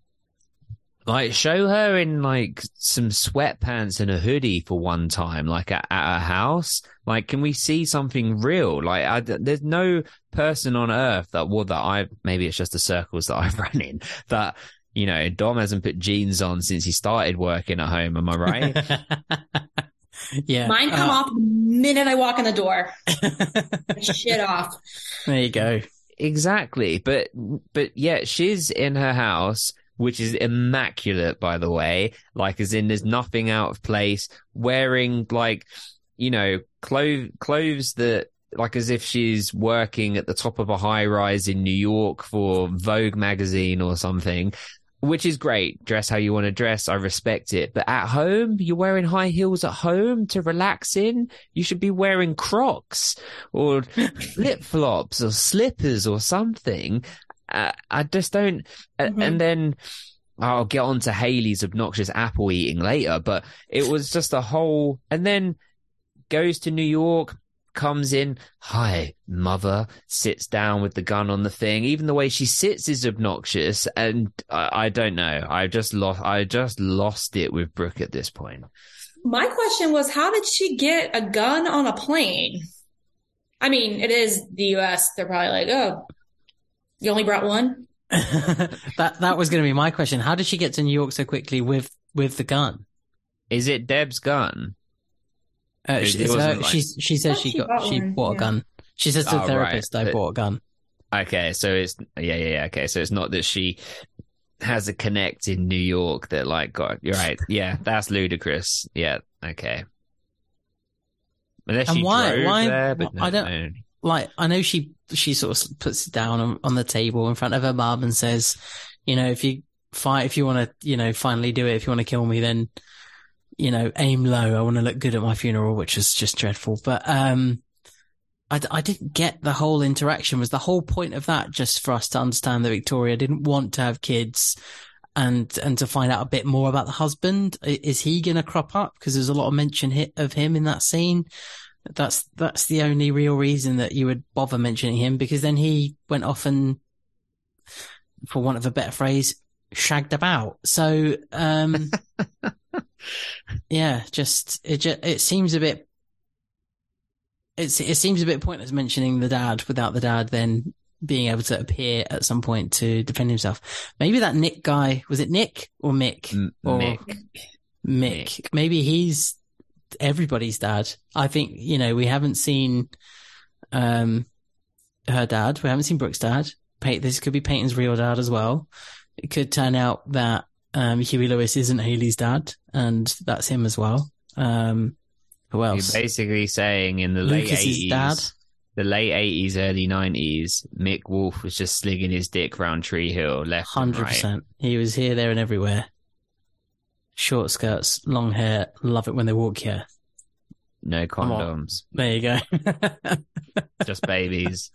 like show her in like some sweatpants and a hoodie for one time like at, at a house like can we see something real like I, there's no person on earth that well that I maybe it's just the circles that (laughs) I've run in that you know Dom hasn't put jeans on since he started working at home am I right (laughs) yeah. Mine come Uh, off the minute I walk in the door. (laughs) Shit off. There you go. Exactly. But but yeah, she's in her house, which is immaculate by the way, like as in there's nothing out of place, wearing like, you know, clothes clothes that like as if she's working at the top of a high rise in New York for Vogue magazine or something. which is great. Dress how you want to dress. I respect it. But at home, you're wearing high heels at home to relax in. You should be wearing Crocs or (laughs) flip flops or slippers or something. Uh, I just don't. Mhm. And then I'll get on to Haley's obnoxious apple eating later. But it was just a whole. And then goes to New York, comes in, hi, mother, sits down with the gun on the thing. Even the way she sits is obnoxious, and I, I don't know. I just lost. I just lost it with Brooke at this point. My question was, how did she get a gun on a plane? I mean, it is the US. They're probably like, oh, you only brought one? (laughs) that that was going to be my question. How did she get to New York so quickly with with the gun? Is it Deb's gun? Uh, It- she, it her- like- she she says she she got bought she one, bought a gun. She says to the Oh, therapist, right. "I bought a gun." Okay, so it's yeah, yeah, yeah. Okay, so it's not that she has a connect in New York that like God, you're right. (laughs) Yeah, that's ludicrous. Yeah, okay. Unless And she why- drove why- there, but I don't- no. Like I know she she sort of puts it down on, on the table in front of her mum and says, "You know, if you fight, if you want to, you know, finally do it, if you want to kill me, then." You know, aim low. I want to look good at my funeral, which is just dreadful. But, um, I, I didn't get the whole interaction. Was the whole point of that just for us to understand that Victoria didn't want to have kids and, and to find out a bit more about the husband? Is he going to crop up? Because there's a lot of mention hit of him in that scene. That's, that's the only real reason that you would bother mentioning him because then he went off and, for want of a better phrase, shagged about. So, um, (laughs) yeah, just, it just, it seems a bit it's it seems a bit pointless mentioning the dad without the dad then being able to appear at some point to defend himself. Maybe that Nick guy was it Nick or Mick M- or Mick. Mick? Mick. Maybe he's everybody's dad. I think you know we haven't seen um her dad. We haven't seen Brooke's dad. Pey- This could be Peyton's real dad as well. It could turn out that um Huey Lewis isn't Haley's dad, and that's him as well. Um, who You're else? basically saying in the late eighties, dad. the late eighties, early nineties, Mick Wolf was just slinging his dick round Tree Hill, left and Hundred right. percent. He was here, there, and everywhere. Short skirts, long hair. Love it when they walk here. No condoms, There you go. (laughs) just babies.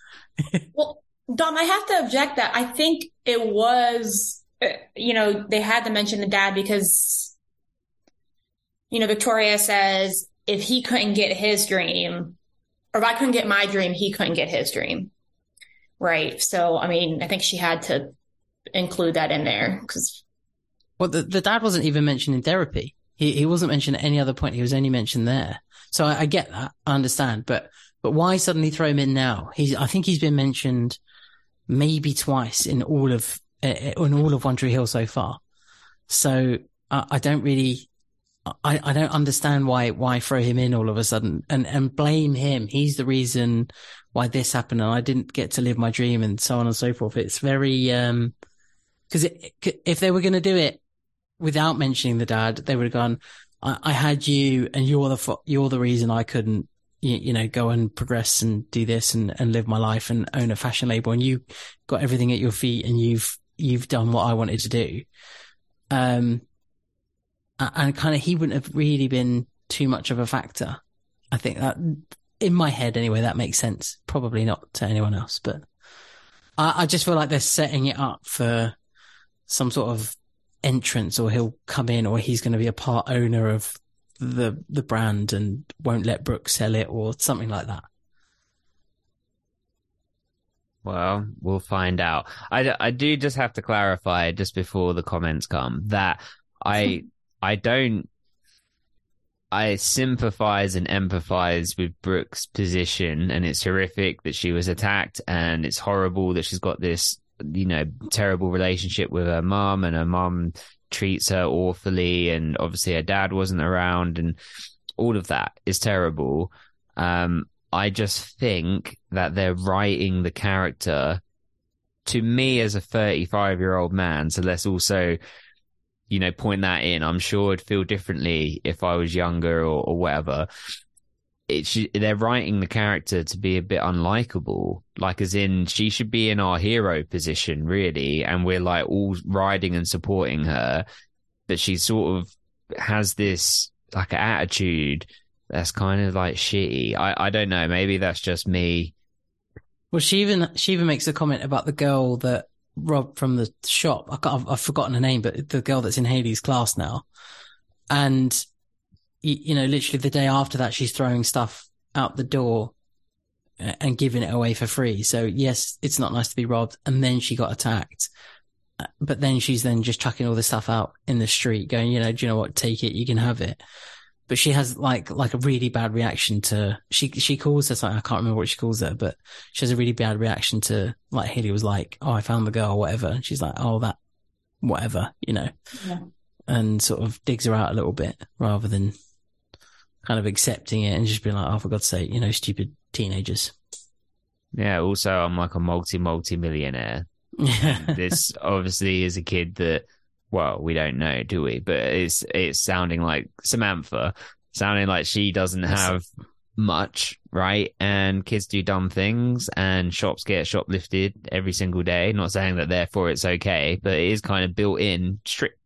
Well, Dom, I have to object that I think it was, uh, you know, they had to mention the dad because, you know, Victoria says if he couldn't get his dream, or if I couldn't get my dream, he couldn't get his dream. Right. So, I mean, I think she had to include that in there because, well, the, the dad wasn't even mentioned in therapy. He he wasn't mentioned at any other point. He was only mentioned there. So I, I get that. I understand. But but why suddenly throw him in now? He's I think he's been mentioned maybe twice in all of uh, in all of One Tree Hill so far. So I, I don't really. I, I don't understand why why throw him in all of a sudden and, and blame him. He's the reason why this happened and I didn't get to live my dream and so on and so forth. It's very um because if they were going to do it without mentioning the dad, they would have gone. I, I had you, and you're the fo- you're the reason I couldn't, you, you know, go and progress and do this and, and live my life and own a fashion label. And you got everything at your feet, and you've you've done what I wanted to do. Um, and kind of he wouldn't have really been too much of a factor. I think that in my head anyway, that makes sense. Probably not to anyone else, but I, I just feel like they're setting it up for some sort of entrance or he'll come in or he's going to be a part owner of the the brand and won't let Brooke sell it or something like that. Well, we'll find out. I, I do just have to clarify just before the comments come that I I don't I sympathize and empathize with Brooke's position and it's horrific that she was attacked and it's horrible that she's got this you know terrible relationship with her mom and her mom treats her awfully and obviously her dad wasn't around and all of that is terrible. Um I just think that they're writing the character to me as a 35 year old man. So let's also, you know, point that in. I'm sure I'd feel differently if I was younger or, or whatever. It they're writing the character to be a bit unlikable. Like, as in, she should be in our hero position, really, and we're like all riding and supporting her. But she sort of has this like attitude that's kind of like shitty. I, I don't know. Maybe that's just me. Well, she even she even makes a comment about the girl that rob from the shop. I can't, I've, I've forgotten her name, but the girl that's in Haley's class now, and you, you know, literally the day after that, she's throwing stuff out the door uh, and giving it away for free. So yes, it's not nice to be robbed. And then she got attacked. Uh, but then she's then just chucking all the stuff out in the street, going, you know, do you know what? Take it. You can have it but she has like like a really bad reaction to she she calls her something I can't remember what she calls her, but she has a really bad reaction to like Haley was like, oh, I found the girl, or whatever, and she's like, oh, that whatever, you know, yeah. and sort of digs her out a little bit rather than kind of accepting it and just being like, oh, for God's sake, you know, stupid teenagers. Yeah. Also, I'm like a multi multi millionaire. (laughs) this obviously is a kid that well, we don't know, do we? But it's it's sounding like Samantha, sounding like she doesn't have much, right? And kids do dumb things, and shops get shoplifted every single day. Not saying that therefore it's okay, but it is kind of built in.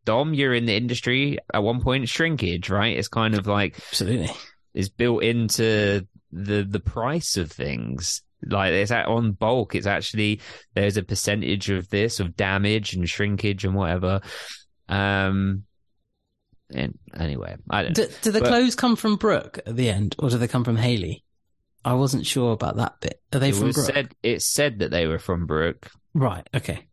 Dom, you're in the industry at one point. Shrinkage, right? It's kind of like absolutely. It's built into the the price of things. Like it's on bulk. It's actually there's a percentage of this of damage and shrinkage and whatever. Um. And anyway, I don't. Do, do the but, clothes come from Brooke at the end, or do they come from Haley? I wasn't sure about that bit. Are they it from Brooke? Said, it said that they were from Brooke. Right. Okay.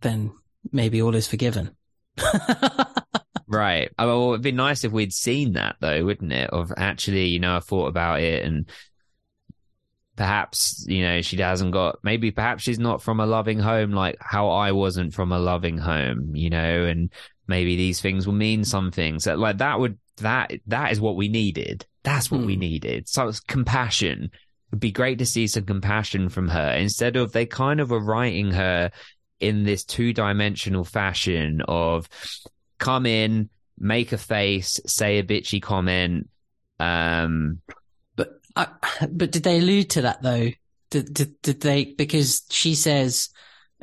Then maybe all is forgiven. (laughs) right. Oh, well, it'd be nice if we'd seen that though, wouldn't it? Of actually, you know, I thought about it and perhaps you know she hasn't got maybe perhaps she's not from a loving home like how I wasn't from a loving home you know and maybe these things will mean something so like that would that that is what we needed that's what mm. we hmm. needed so it's compassion it'd be great to see some compassion from her instead of they kind of are writing her in this two-dimensional fashion of come in make a face say a bitchy comment um I, but did they allude to that though? Did, did, did they, because she says,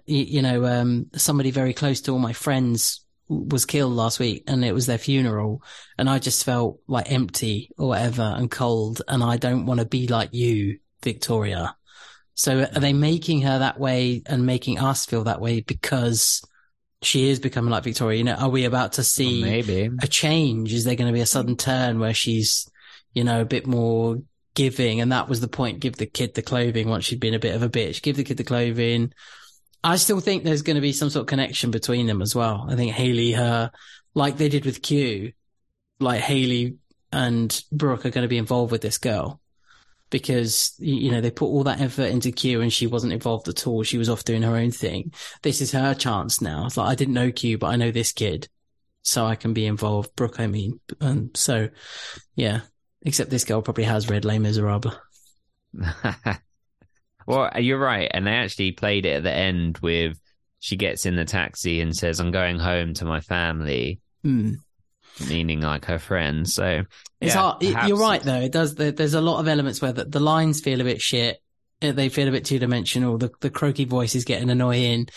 you, you know, um, somebody very close to all my friends was killed last week and it was their funeral and I just felt like empty or whatever and cold and I don't want to be like you, Victoria. So are they mm. making her that way and making us feel that way because she is becoming like Victoria? You know, are we about to see well, maybe a change? Is there going to be a sudden turn where she's, you know, a bit more giving, and that was the point. Give the kid the clothing once she'd been a bit of a bitch. Give the kid the clothing. I still think there's going to be some sort of connection between them as well. I think Haley, her, like they did with Q, like Haley and Brooke are going to be involved with this girl because, you know, they put all that effort into Q and she wasn't involved at all. She was off doing her own thing. This is her chance now. It's like, I didn't know Q, but I know this kid. So I can be involved. Brooke, I mean. And so, yeah, Except this girl probably has read Les Miserables. (laughs) well, you're right. And they actually played it at the end with she gets in the taxi and says, I'm going home to my family. Mm. Meaning like her friends. So it's yeah, hard. Perhaps... You're right though. It does. There's a lot of elements where the, the lines feel a bit shit. They feel a bit two dimensional. The the croaky voice is getting annoying.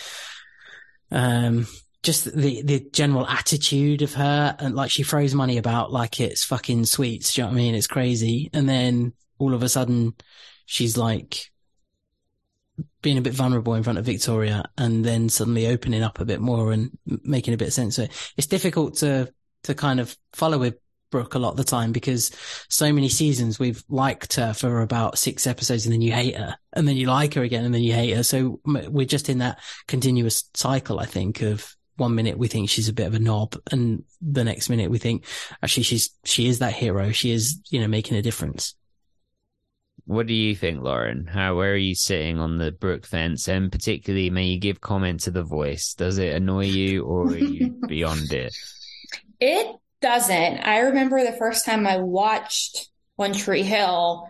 Um, just the the general attitude of her and like she throws money about like it's fucking sweets. Do you know what I mean? It's crazy. And then all of a sudden she's like being a bit vulnerable in front of Victoria and then suddenly opening up a bit more and making a bit of sense. So it's difficult to, to kind of follow with Brooke a lot of the time because so many seasons we've liked her for about six episodes and then you hate her and then you like her again and then you hate her. So we're just in that continuous cycle, I think, of one minute we think she's a bit of a knob and the next minute we think actually she's, she is that hero. She is, you know, making a difference. What do you think, Lauren? How, where are you sitting on the Brooke fence? And particularly, may you give comment to the voice? Does it annoy you or are you (laughs) beyond it? It doesn't. I remember the first time I watched One Tree Hill,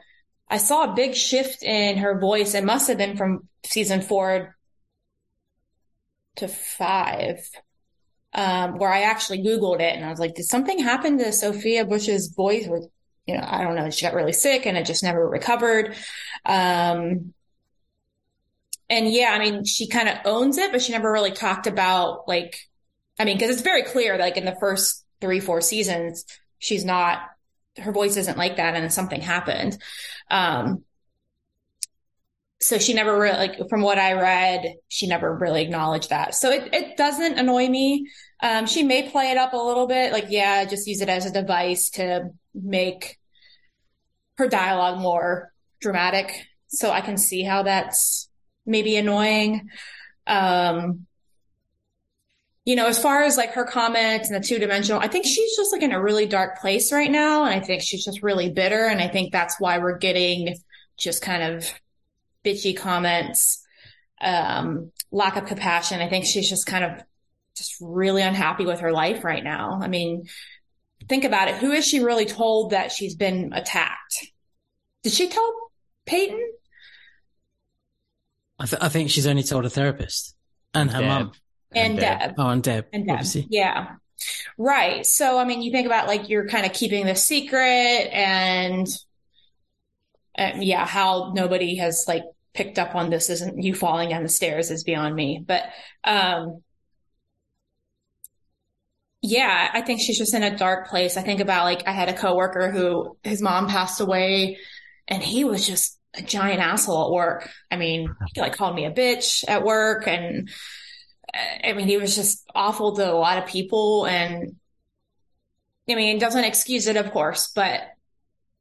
I saw a big shift in her voice. It must have been from season four to five, um, where I actually Googled it and I was like, did something happen to Sophia Bush's voice? Or, you know, I don't know, she got really sick and it just never recovered. Um, and yeah, I mean, she kind of owns it, but she never really talked about like, I mean, because it's very clear, like in the first three, four seasons, she's not, her voice isn't like that, and something happened. Um, so she never really, like, from what I read, she never really acknowledged that. So it, it doesn't annoy me. Um, she may play it up a little bit, like, yeah, just use it as a device to make her dialogue more dramatic. So I can see how that's maybe annoying. Um, you know, as far as like her comments and the two dimensional, I think she's just like in a really dark place right now. And I think she's just really bitter. And I think that's why we're getting just kind of bitchy comments, um, lack of compassion. I think she's just kind of just really unhappy with her life right now. I mean, think about it. Who is she really told that she's been attacked? Did she tell Peyton? I, th- I think she's only told a therapist and her Deb. mum. And, Deb. Oh, and Deb, And Deb. obviously. Yeah. Right. So, I mean, you think about like you're kind of keeping the secret and, uh, yeah, how nobody has like picked up on this isn't you falling down the stairs is beyond me. But, um, yeah, I think she's just in a dark place. I think about like I had a coworker who his mom passed away and he was just a giant asshole at work. I mean, he like called me a bitch at work and uh, I mean, he was just awful to a lot of people and I mean, doesn't excuse it, of course, but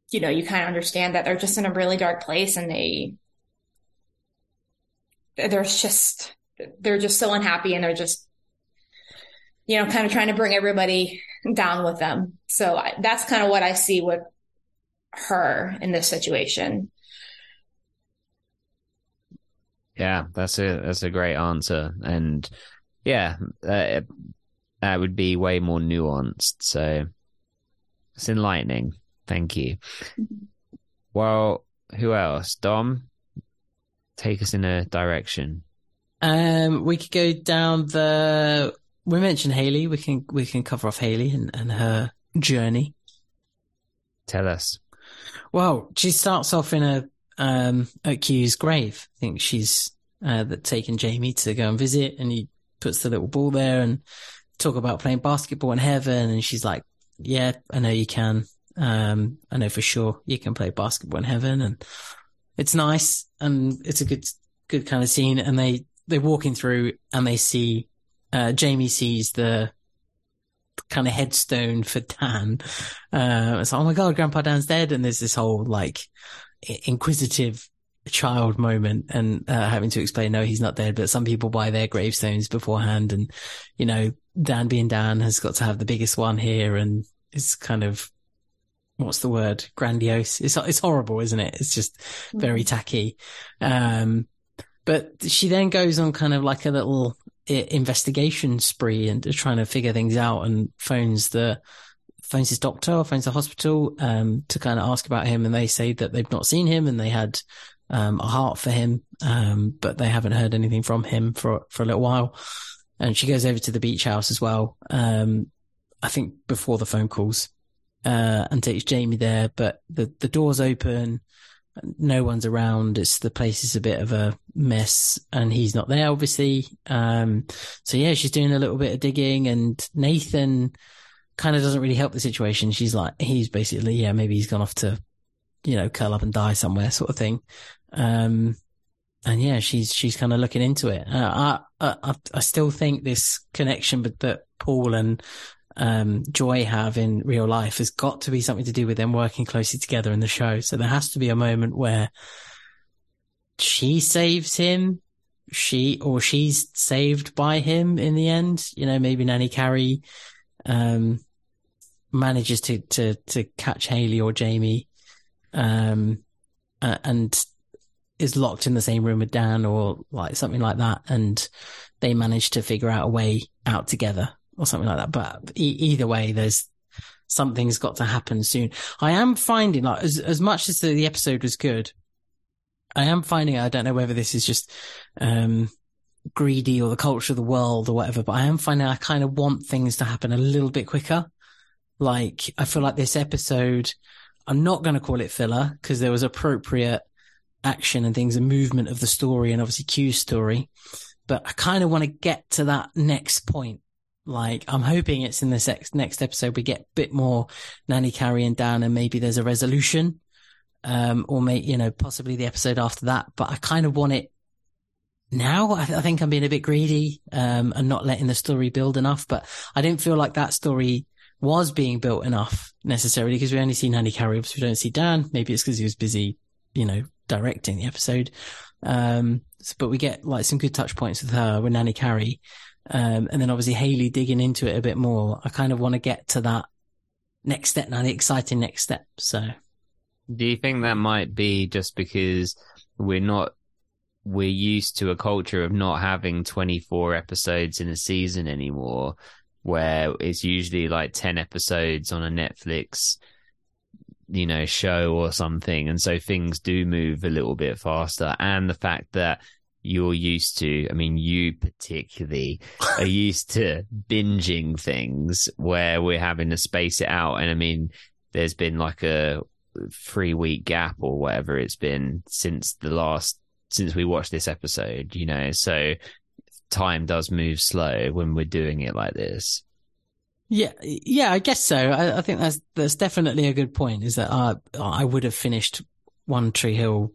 you know, you kind of understand that they're just in a really dark place and they, there's just, they're just so unhappy and they're just, you know, kind of trying to bring everybody down with them. So I, that's kind of what I see with her in this situation. Yeah, that's a that's a great answer, and yeah, uh, that would be way more nuanced. So it's enlightening. Thank you. Well, who else? Dom, take us in a direction. Um, we could go down the. We mentioned Haley. We can we can cover off Haley and, and her journey. Tell us. Well, she starts off in a um at Q's grave. I think she's uh that taken Jamie to go and visit, and he puts the little ball there and talk about playing basketball in heaven. And she's like, "Yeah, I know you can. Um, I know for sure you can play basketball in heaven." And it's nice, and it's a good good kind of scene. And they they're walking through, and they see uh Jamie sees the kind of headstone for Dan. Uh, it's like, oh my god, Grandpa Dan's dead, and there's this whole like inquisitive child moment, and uh, having to explain, no, he's not dead. But some people buy their gravestones beforehand, and you know, Dan being Dan has got to have the biggest one here, and it's kind of what's the word? Grandiose. It's it's horrible, isn't it? It's just very tacky. Um, but she then goes on kind of like a little investigation spree and trying to figure things out and phones the phones his doctor or phones the hospital um, to kind of ask about him and they say that they've not seen him and they had um, a heart for him um, but they haven't heard anything from him for for a little while. And she goes over to the beach house as well um, I think before the phone calls uh, and takes Jamie there but the the doors open no one's around. It's the place is a bit of a mess and he's not there, obviously. Um, so yeah, she's doing a little bit of digging and Nathan kind of doesn't really help the situation. She's like, he's basically, yeah, maybe he's gone off to, you know, curl up and die somewhere sort of thing. Um, and yeah, she's, she's kind of looking into it. Uh, I, I, I still think this connection but that Paul and, um, Joy have in real life has got to be something to do with them working closely together in the show. So there has to be a moment where she saves him, she or she's saved by him in the end. You know, maybe Nanny Carrie um, manages to to to catch Haley or Jamie, um, uh, and is locked in the same room with Dan or like something like that, and they manage to figure out a way out together or something like that. But e- either way, there's something's got to happen soon. I am finding like as as much as the, the episode was good, I am finding I don't know whether this is just um greedy or the culture of the world or whatever, but I am finding I kind of want things to happen a little bit quicker. Like I feel like this episode, I'm not going to call it filler because there was appropriate action and things and movement of the story and obviously Q's story. But I kind of want to get to that next point. Like I'm hoping it's in this next, next episode we get a bit more Nany carrying down and maybe there's a resolution. Um, or may, you know, possibly the episode after that, but I kind of want it now. I, I think I'm being a bit greedy, um, and not letting the story build enough, but I didn't feel like that story was being built enough necessarily because we only see nanny Carrie, obviously we don't see Dan. Maybe it's because he was busy, you know, directing the episode. Um, but we get like some good touch points with her with nanny Carrie. Um, and then obviously Haley digging into it a bit more. I kind of want to get to that next step now, the exciting next step. So. Do you think that might be just because we're not, we're used to a culture of not having 24 episodes in a season anymore, where it's usually like 10 episodes on a Netflix you know, show or something. And so things do move a little bit faster. And the fact that you're used to, I mean, you particularly are (laughs) used to binging things where we're having to space it out. And I mean, there's been like a three week gap or whatever it's been since the last, since we watched this episode, you know, so time does move slow when we're doing it like this. Yeah, yeah, I guess so. I, I, think that's that's definitely a good point. Is that I I would have finished One Tree Hill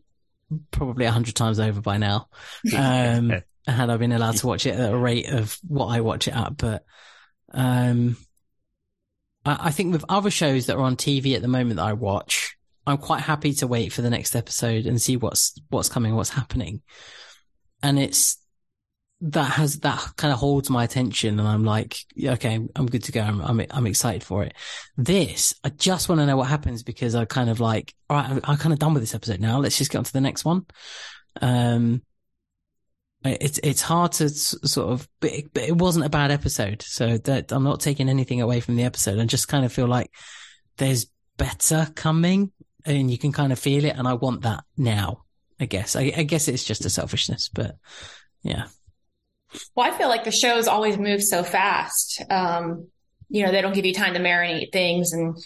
probably a hundred times over by now, (laughs) um, had I been allowed to watch it at a rate of what I watch it at. But um, I, I think with other shows that are on TV at the moment that I watch, I'm quite happy to wait for the next episode and see what's what's coming, what's happening, and it's that has that kind of holds my attention and I'm like, okay, I'm good to go. I'm, I'm, I'm excited for it. This, I just want to know what happens because I kind of like, all right, I'm, I'm kind of done with this episode now. Let's just get on to the next one. Um, it's, it's hard to sort of, but it, but it wasn't a bad episode. So that I'm not taking anything away from the episode. I just kind of feel like there's better coming and you can kind of feel it. And I want that now, I guess. I, I guess it's just a selfishness, but yeah. Well, I feel like the shows always move so fast. Um, you know, they don't give you time to marinate things and,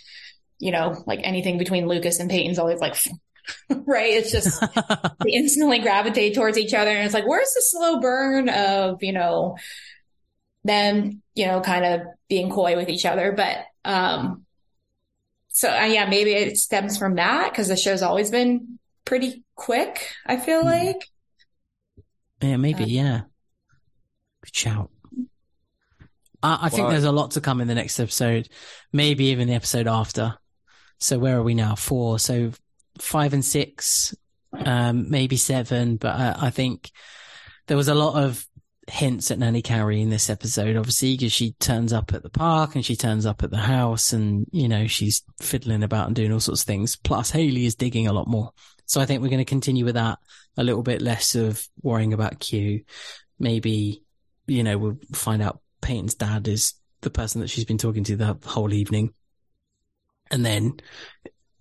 you know, like anything between Lucas and Peyton's always like, (laughs) right? It's just (laughs) they instantly gravitate towards each other. And it's like, where's the slow burn of, you know, them, you know, kind of being coy with each other. But, um, so uh, yeah, maybe it stems from that because the show's always been pretty quick. I feel mm. like. Yeah, maybe. Um, yeah. Good shout. I, I think there's a lot to come in the next episode, maybe even the episode after. So where are we now? Four. So five and six, um, maybe seven. But I, I think there was a lot of hints at Nanny Carrie in this episode, obviously, because she turns up at the park and she turns up at the house and, you know, she's fiddling about and doing all sorts of things. Plus Haley is digging a lot more. So I think we're going to continue with that a little bit less of worrying about Q. Maybe you know, we'll find out Peyton's dad is the person that she's been talking to the whole evening. And then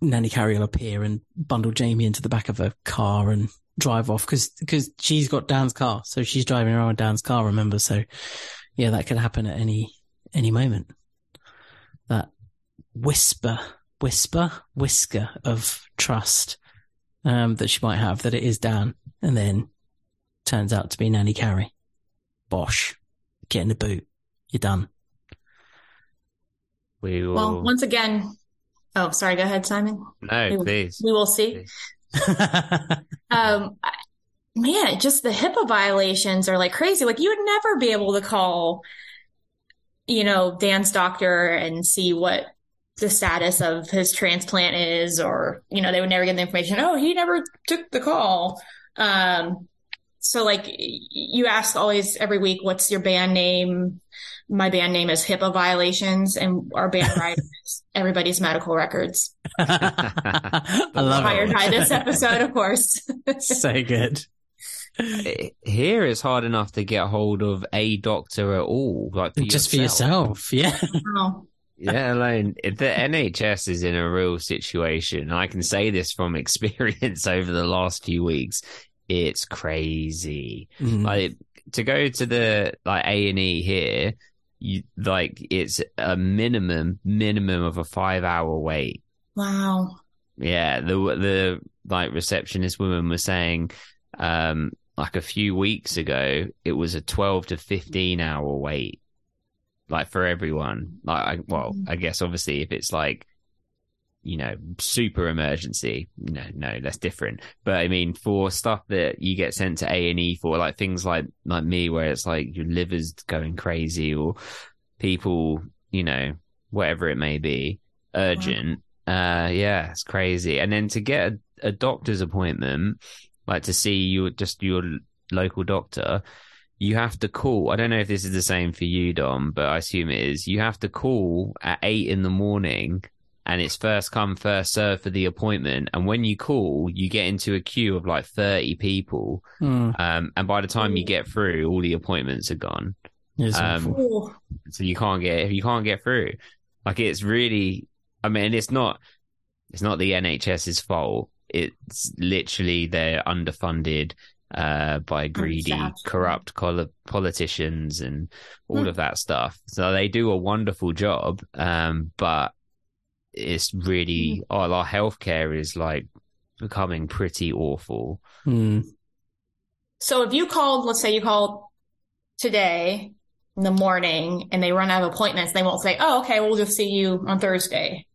Nanny Carrie will appear and bundle Jamie into the back of a car and drive off because, because she's got Dan's car. So she's driving around with Dan's car, remember? So yeah, that could happen at any, any moment. That whisper, whisper, whisker of trust, um, that she might have that it is Dan and then turns out to be Nanny Carrie bosh, get in the boot. You're done. We will... Well, once again, oh, sorry. Go ahead, Simon. No, we, please. We will see. (laughs) um, man, just the HIPAA violations are like crazy. Like you would never be able to call, you know, Dan's doctor and see what the status of his transplant is, or, you know, they would never get the information. Oh, he never took the call. Um, so like you ask always every week, what's your band name? My band name is HIPAA violations and our band (laughs) writers everybody's medical records. (laughs) I love Hired by this episode, of course. (laughs) so good. Eh, here it's hard enough to get hold of a doctor at all, like for just yourself. for yourself. Yeah. Yeah, alone the NHS is in a real situation. I can say this from experience over the last few weeks it's crazy. Mm-hmm. Like to go to the like A and E here, you like it's a minimum minimum of a five hour wait. Wow. Yeah, the the like receptionist woman was saying, um, like a few weeks ago, it was a twelve to fifteen hour wait, like for everyone. Like, I, well, I guess obviously if it's like, you know, super emergency, no, no, that's different. But I mean, for stuff that you get sent to A and E for, like things like like me, where it's like your liver's going crazy, or people, you know, whatever it may be, urgent. Uh, yeah, it's crazy. And then to get a, a doctor's appointment, like to see your just your local doctor, you have to call. I don't know if this is the same for you, Dom, but I assume it is. You have to call at eight in the morning and it's first come, first serve for the appointment. And when you call, you get into a queue of like 30 people. Hmm. Um, and by the time you get through, all the appointments are gone. Um, So you can't get, you can't get through. Like it's really, I mean, it's not, it's not the NHS's fault. It's literally they're underfunded, uh, by greedy, corrupt col- politicians and all Hmm. of that stuff. So they do a wonderful job. Um, but it's really, oh, our healthcare is like becoming pretty awful. Hmm. So if you called, let's say you called today in the morning and they run out of appointments, they won't say, "Oh, okay, we'll just see you on Thursday."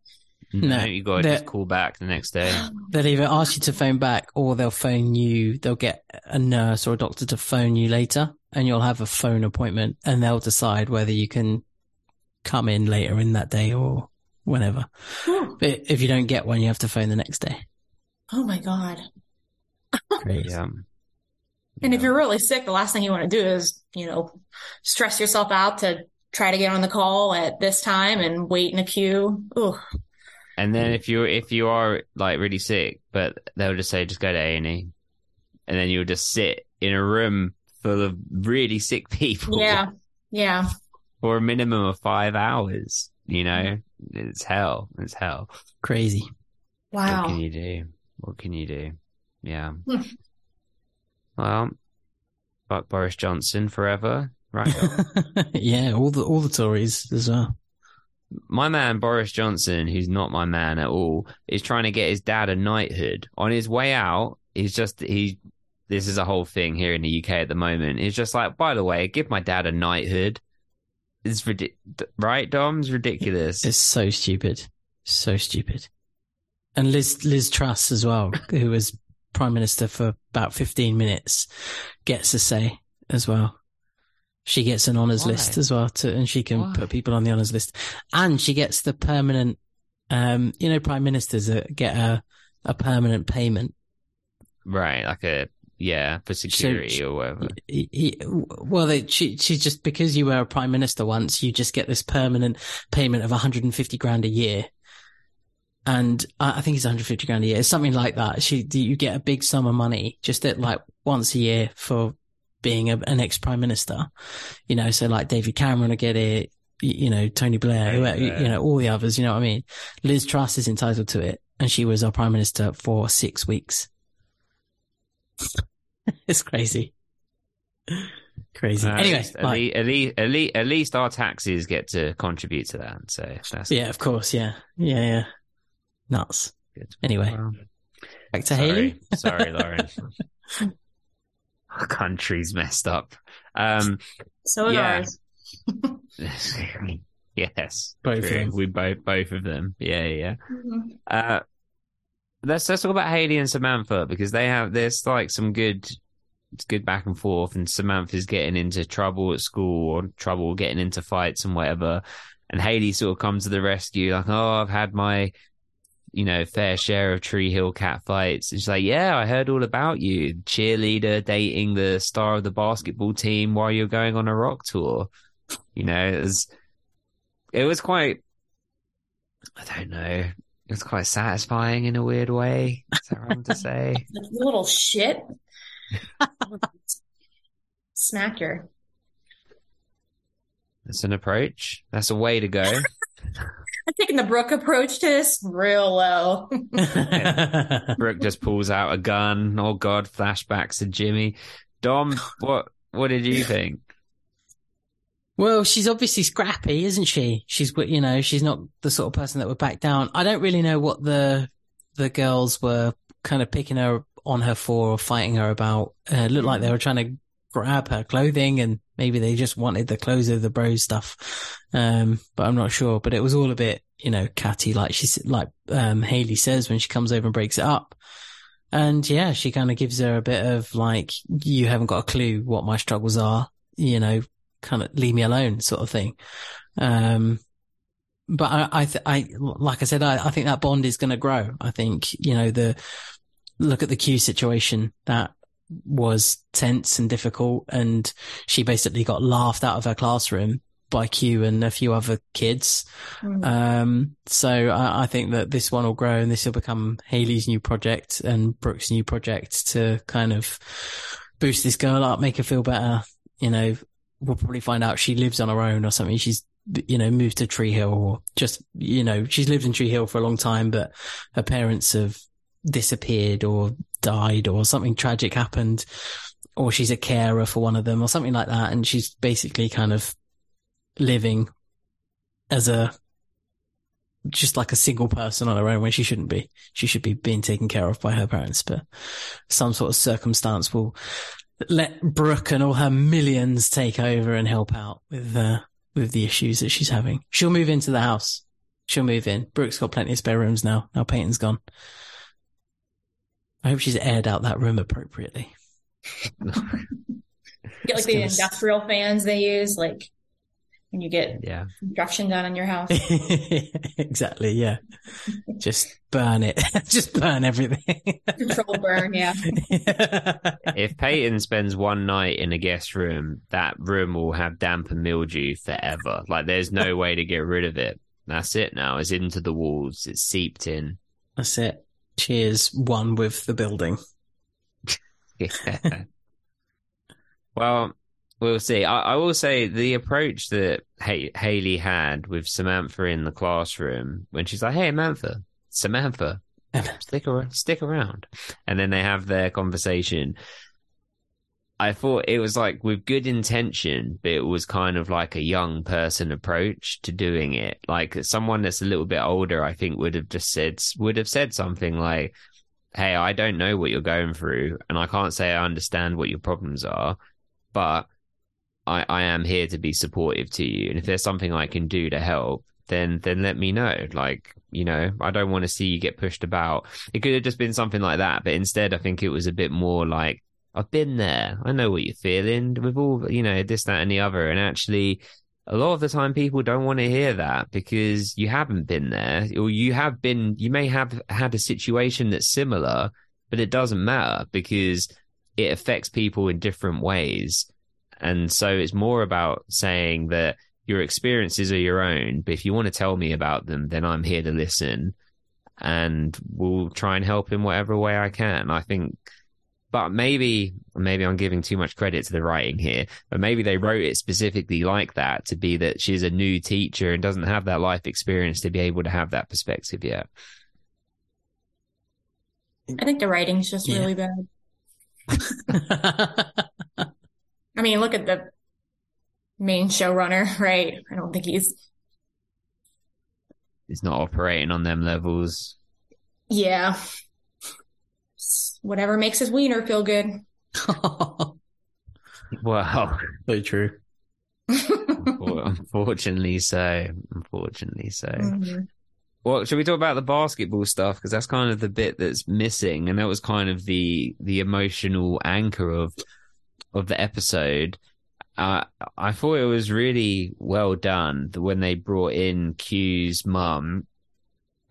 No, No, you got to they're- just call back the next day. (gasps) They'll either ask you to phone back or they'll phone you. They'll get a nurse or a doctor to phone you later and you'll have a phone appointment and they'll decide whether you can come in later in that day or whenever. Whew. But if you don't get one, you have to phone the next day. Oh my God. Great. Yeah. And if you're really sick, the last thing you want to do is, you know, stress yourself out to try to get on the call at this time and wait in a queue. Ooh. And then if you if you are like really sick, but they'll just say just go to A and E, and then you'll just sit in a room full of really sick people Yeah. Yeah. for a minimum of five hours. You know, it's hell. It's hell. Crazy. Wow. What can you do? What can you do? Yeah. Hmm. well, fuck Boris Johnson forever, right? (laughs) yeah, all the all the Tories as well. my man Boris Johnson, who's not my man at all, is trying to get his dad a knighthood. On his way out, he's just he. This is a whole thing here in the UK at the moment. He's just like, by the way, give my dad a knighthood. It's ridiculous, right? Dom's ridiculous. It's so stupid, so stupid. And Liz Liz Truss as well, (laughs) who was prime minister for about fifteen minutes, gets a say as well. She gets an honours Why? list as well, to, and she can Why? put people on the honours list, and she gets the permanent. Um, you know, prime ministers get a a permanent payment. right, like a yeah for security she- or whatever. He- he- well, they, she she just because you were a prime minister once, you just get this permanent payment of 150 grand a year, and I, I think it's 150 grand a year. Something like that. She you get a big sum of money just at like once a year for being a, an ex prime minister. You know, so like David Cameron will get it. You know, Tony Blair, Tony whoever, Blair. you know, all the others. You know what I mean? Liz Truss is entitled to it, and she was our prime minister for six weeks. (laughs) it's crazy. Crazy. Uh, anyway, at least, at, least, at least at least our taxes get to contribute to that. So that's yeah, of course, yeah, yeah, yeah. Nuts. good. Anyway, Well, back to sorry, Haley. sorry, Lauren. (laughs) Our country's messed up. Um, So is Yeah. ours. (laughs) yes, Both of them. We both both of them. Yeah, yeah. Mhm. Uh, let's let's talk about Haley and Samantha because they have there's like some good good back and forth, and Samantha's getting into trouble at school or trouble getting into fights and whatever, and Haley sort of comes to the rescue like, oh, I've had my you know fair share of Tree Hill cat fights. And she's like, yeah, I heard all about you, cheerleader dating the star of the basketball team while you're going on a rock tour. You know, it was it was quite I don't know. It was quite satisfying in a weird way. Is that wrong to say? (laughs) Like, you little shit. (laughs) Smack her. That's an approach. That's a way to go. (laughs) I'm taking the Brooke approach to this real low. Brooke just pulls out a gun. Oh God, flashbacks to Jimmy. Dom, what what did you think? Well, she's obviously scrappy, isn't she? She's, you know, she's not the sort of person that would back down. I don't really know what the the girls were kind of picking her on her for or fighting her about. Uh, it looked like they were trying to grab her clothing and maybe they just wanted the clothes of the bro stuff. Um, but I'm not sure, but it was all a bit, you know, catty, like she's like, um, Haley says when she comes over and breaks it up. And yeah, she kind of gives her a bit of like, you haven't got a clue what my struggles are, you know, kind of leave me alone sort of thing. Um, but I, I, th- I, like I said, I, I think that bond is going to grow. I think, you know, the, look at the Q situation that was tense and difficult. And she basically got laughed out of her classroom by Q and a few other kids. Mm. Um, so I, I, think that this one will grow and this will become Haley's new project and Brooke's new project to kind of boost this girl up, make her feel better. You know, we'll probably find out she lives on her own or something. She's, you know, moved to Tree Hill or just, you know, she's lived in Tree Hill for a long time, but her parents have disappeared or died or something tragic happened or she's a carer for one of them or something like that. And she's basically kind of living as a just like a single person on her own when she shouldn't be. She should be being taken care of by her parents, but some sort of circumstance will let Brooke and all her millions take over and help out with uh, with the issues that she's having. She'll move into the house. She'll move in. Brooke's got plenty of spare rooms now. Now Peyton's gone. I hope she's aired out that room appropriately. (laughs) Get like the industrial fans they use, like when you get yeah. construction done on your house. (laughs) exactly. Yeah. Just burn it. (laughs) Just burn everything. Control burn. Yeah. (laughs) if Peyton spends one night in a guest room, that room will have damp and mildew forever. Like there's no way to get rid of it. That's it now. It's into the walls. It's seeped in. That's it. Cheers. One with the building. yeah. Well, We'll see. I, I, will say the approach that Hay- Haley had with Samantha in the classroom when she's like, "Hey, Samantha, Samantha, (laughs) stick around, stick around," and then they have their conversation. I thought it was like with good intention, but it was kind of like a young person approach to doing it. Like someone that's a little bit older, I think would have just said would have said something like, "Hey, I don't know what you're going through, and I can't say I understand what your problems are." but I, I am here to be supportive to you. And if there's something I can do to help, then then let me know. Like, you know, I don't want to see you get pushed about. It could have just been something like that, but instead I think it was a bit more like, I've been there. I know what you're feeling with all, you know, this, that, and the other. And actually, a lot of the time people don't want to hear that because you haven't been there or you have been, you may have had a situation that's similar, but it doesn't matter because it affects people in different ways. And so it's more about saying that your experiences are your own, but if you want to tell me about them, then I'm here to listen and we'll try and help in whatever way I can. I think, but maybe, maybe I'm giving too much credit to the writing here, but maybe they wrote it specifically like that to be that she's a new teacher and doesn't have that life experience to be able to have that perspective yet. I think the writing's just yeah. really bad. (laughs) I mean, look at the main showrunner, (laughs) right? I don't think he's he's not operating on them levels. Yeah. Whatever makes his wiener feel good. (laughs) wow. Very true. Unfortunately so. Unfortunately so. Mm-hmm. Well, should we talk about the basketball stuff? Because that's kind of the bit that's missing, and that was kind of the the emotional anchor of of the episode, uh, I thought it was really well done when they brought in Q's mum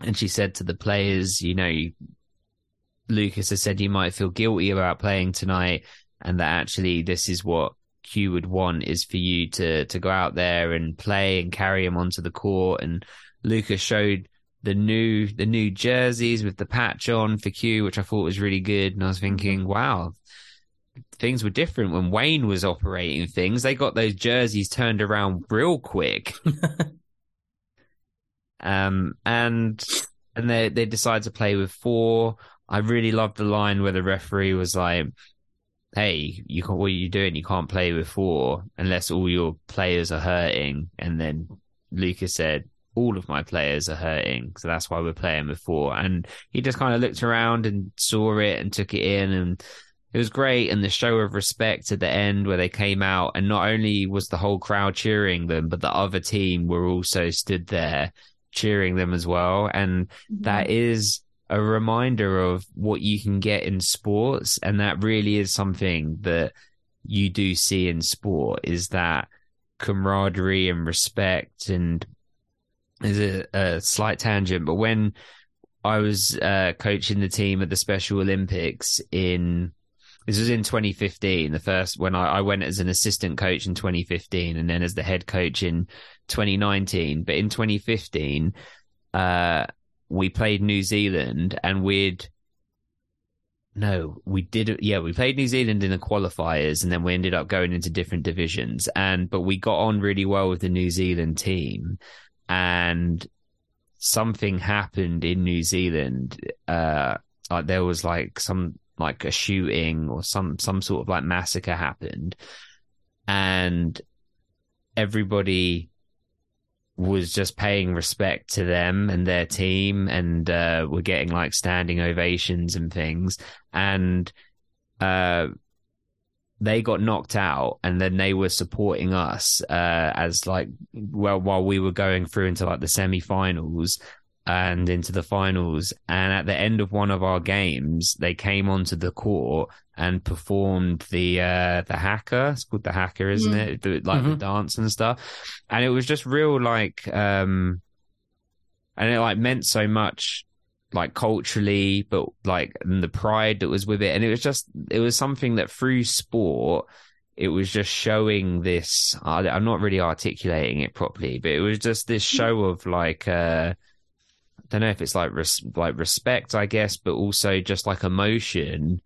and she said to the players, you know, Lucas has said you might feel guilty about playing tonight and that actually this is what Q would want is for you to, to go out there and play and carry him onto the court. And Lucas showed the new, the new jerseys with the patch on for Q, which I thought was really good. And I was thinking, wow, things were different when Wayne was operating things. They got those jerseys turned around real quick. (laughs) um, and and they they decided to play with four. I really loved the line where the referee was like, "Hey, you can, what are you doing? You can't play with four unless all your players are hurting." And then Lucas said, all of my players are hurting, so that's why we're playing before. And he just kind of looked around and saw it and took it in, and it was great. And the show of respect at the end where they came out, and not only was the whole crowd cheering them, but the other team were also stood there cheering them as well. And mm-hmm. that is a reminder of what you can get in sports. And that really is something that you do see in sport is that camaraderie and respect and is a, a slight tangent, but when I was uh, coaching the team at the Special Olympics in this was in 2015, the first when I, I, went as an assistant coach in 2015 and then as the head coach in 2019. But in 2015, uh, we played New Zealand and we'd no, we did. Yeah, we played New Zealand in the qualifiers, and then we ended up going into different divisions. And but we got on really well with the New Zealand team, and something happened in New Zealand. Uh, like there was like some like a shooting or some some sort of like massacre happened, and everybody was just paying respect to them and their team and uh, were getting like standing ovations and things. And uh, they got knocked out and then they were supporting us uh, as like well while we were going through into like the semi-finals and into the finals. And at the end of one of our games, they came onto the court and performed the uh, the haka. It's called the hacker, isn't mm. it? The, like mm-hmm. the dance and stuff. And it was just real like um and it like meant so much like culturally, but like and the pride that was with it. And it was just it was something that through sport it was just showing this i'm not really articulating it properly but it was just this mm. show of like uh don't know if it's like res- like respect, I guess, but also just like emotion.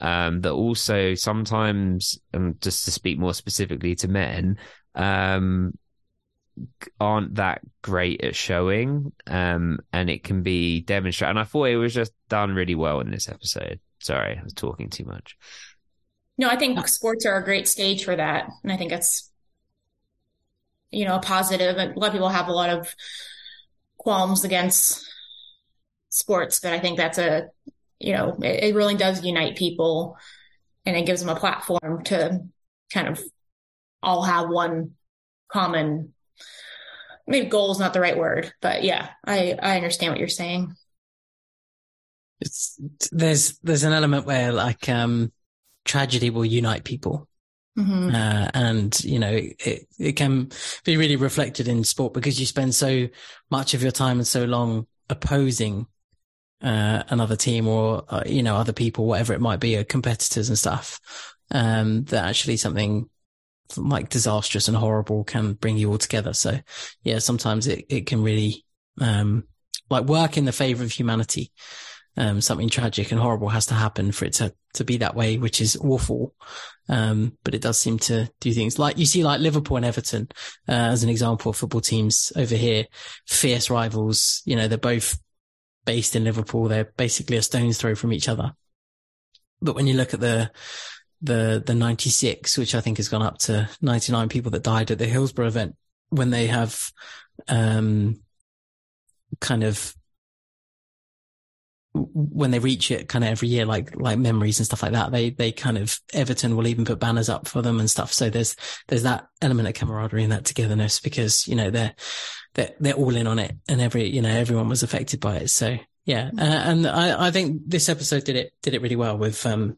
Um, that also sometimes, um, just to speak more specifically to men, um, aren't that great at showing, um, and it can be demonstrated. And I thought it was just done really well in this episode. Sorry, I was talking too much. No, I think sports are a great stage for that, and I think it's you know a positive. A lot of people have a lot of qualms against sports, but I think that's a, you know, it, it really does unite people and it gives them a platform to kind of all have one common maybe goal is not the right word but yeah i i understand what you're saying. It's there's there's an element where like um tragedy will unite people Mm-hmm. Uh, and you know, it, it can be really reflected in sport because you spend so much of your time and so long opposing uh, another team or uh, you know other people, whatever it might be, or competitors and stuff. Um, that actually something like disastrous and horrible can bring you all together. So yeah, sometimes it it can really um, like work in the favor of humanity um, something tragic and horrible has to happen for it to, to be that way, which is awful. Um, but it does seem to do things like you see like Liverpool and Everton, uh, as an example of football teams over here, fierce rivals. You know, they're both based in Liverpool. They're basically a stone's throw from each other. But when you look at the, the, the 96, which I think has gone up to 99 people that died at the Hillsborough event when they have, um, kind of when they reach it kind of every year, like, like memories and stuff like that, they, they kind of, Everton will even put banners up for them and stuff. So there's, there's that element of camaraderie and that togetherness because, you know, they're, they're, they're all in on it and every, you know, everyone was affected by it. So yeah. Uh, and I, I think this episode did it, did it really well with, um,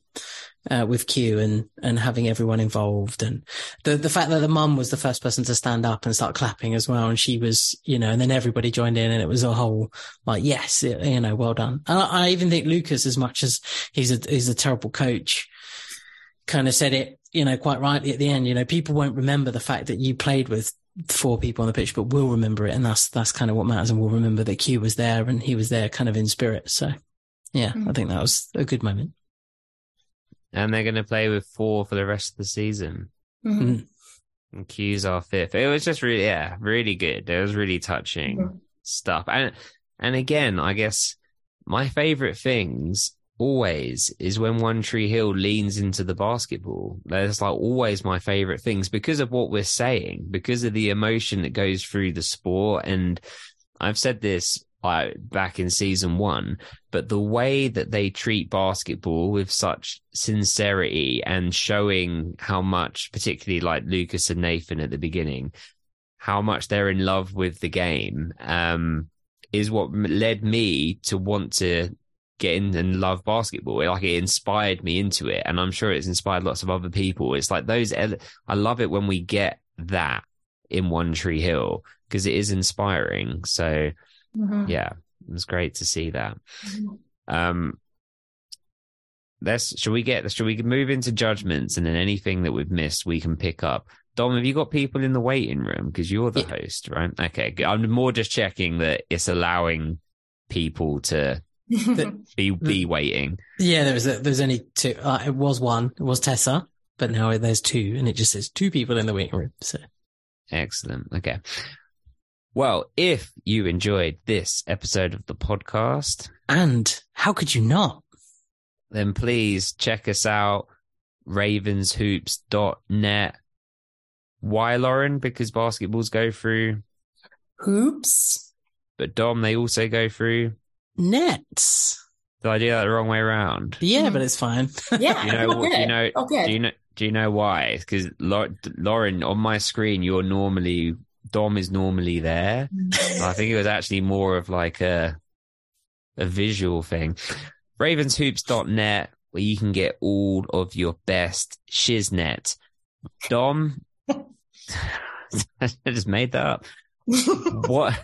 uh, with Q and, and having everyone involved and the, the fact that the mum was the first person to stand up and start clapping as well. And she was, you know, and then everybody joined in and it was a whole like, yes, you know, well done. And I, I even think Lucas, as much as he's a, he's a terrible coach, kind of said it, you know, quite rightly at the end, you know, people won't remember the fact that you played with four people on the pitch, but we'll remember it. And that's, that's kind of what matters. And we'll remember that Q was there and he was there kind of in spirit. So yeah, mm-hmm. I think that was a good moment and they're going to play with four for the rest of the season. Mm-hmm. mm-hmm. And Q's our fifth. It was just really, yeah, really good. It was really touching mm-hmm. stuff. And and again, I guess my favorite things always is when One Tree Hill leans into the basketball. That's like always my favorite things because of what we're saying, because of the emotion that goes through the sport. And I've said this like back in season one, but the way that they treat basketball with such sincerity and showing how much, particularly like Lucas and Nathan at the beginning, how much they're in love with the game, um, is what led me to want to get in and love basketball. Like it inspired me into it, and I'm sure it's inspired lots of other people. It's like those. I love it when we get that in One Tree Hill because it is inspiring. So mm-hmm. yeah, it was great to see that. Mm-hmm. Um, let's should we get should we move into judgments and then anything that we've missed we can pick up. Dom, have you got people in the waiting room because you're the yeah. host, right? Okay, I'm more just checking that it's allowing people to (laughs) be be waiting. Yeah, there was a, there's only two. Uh, it was one. It was Tessa, but now there's two, and it just says two people in the waiting room. So excellent. Okay. Well, if you enjoyed this episode of the podcast, and how could you not? Then please check us out, ravenshoops.net. Why, Lauren? Because basketballs go through hoops. But Dom, they also go through nets. Did I do that the wrong way around? Yeah, but it's fine. (laughs) Yeah, you know? Okay. Do you know? Okay. Do you know? Do you know why? Because Lauren, on my screen, you're normally Dom is normally there. Mm-hmm. I think it was actually more of like a a visual thing. Ravenshoops.net, where you can get all of your best shiznet. Dom, (laughs) (laughs) I just made that up. what?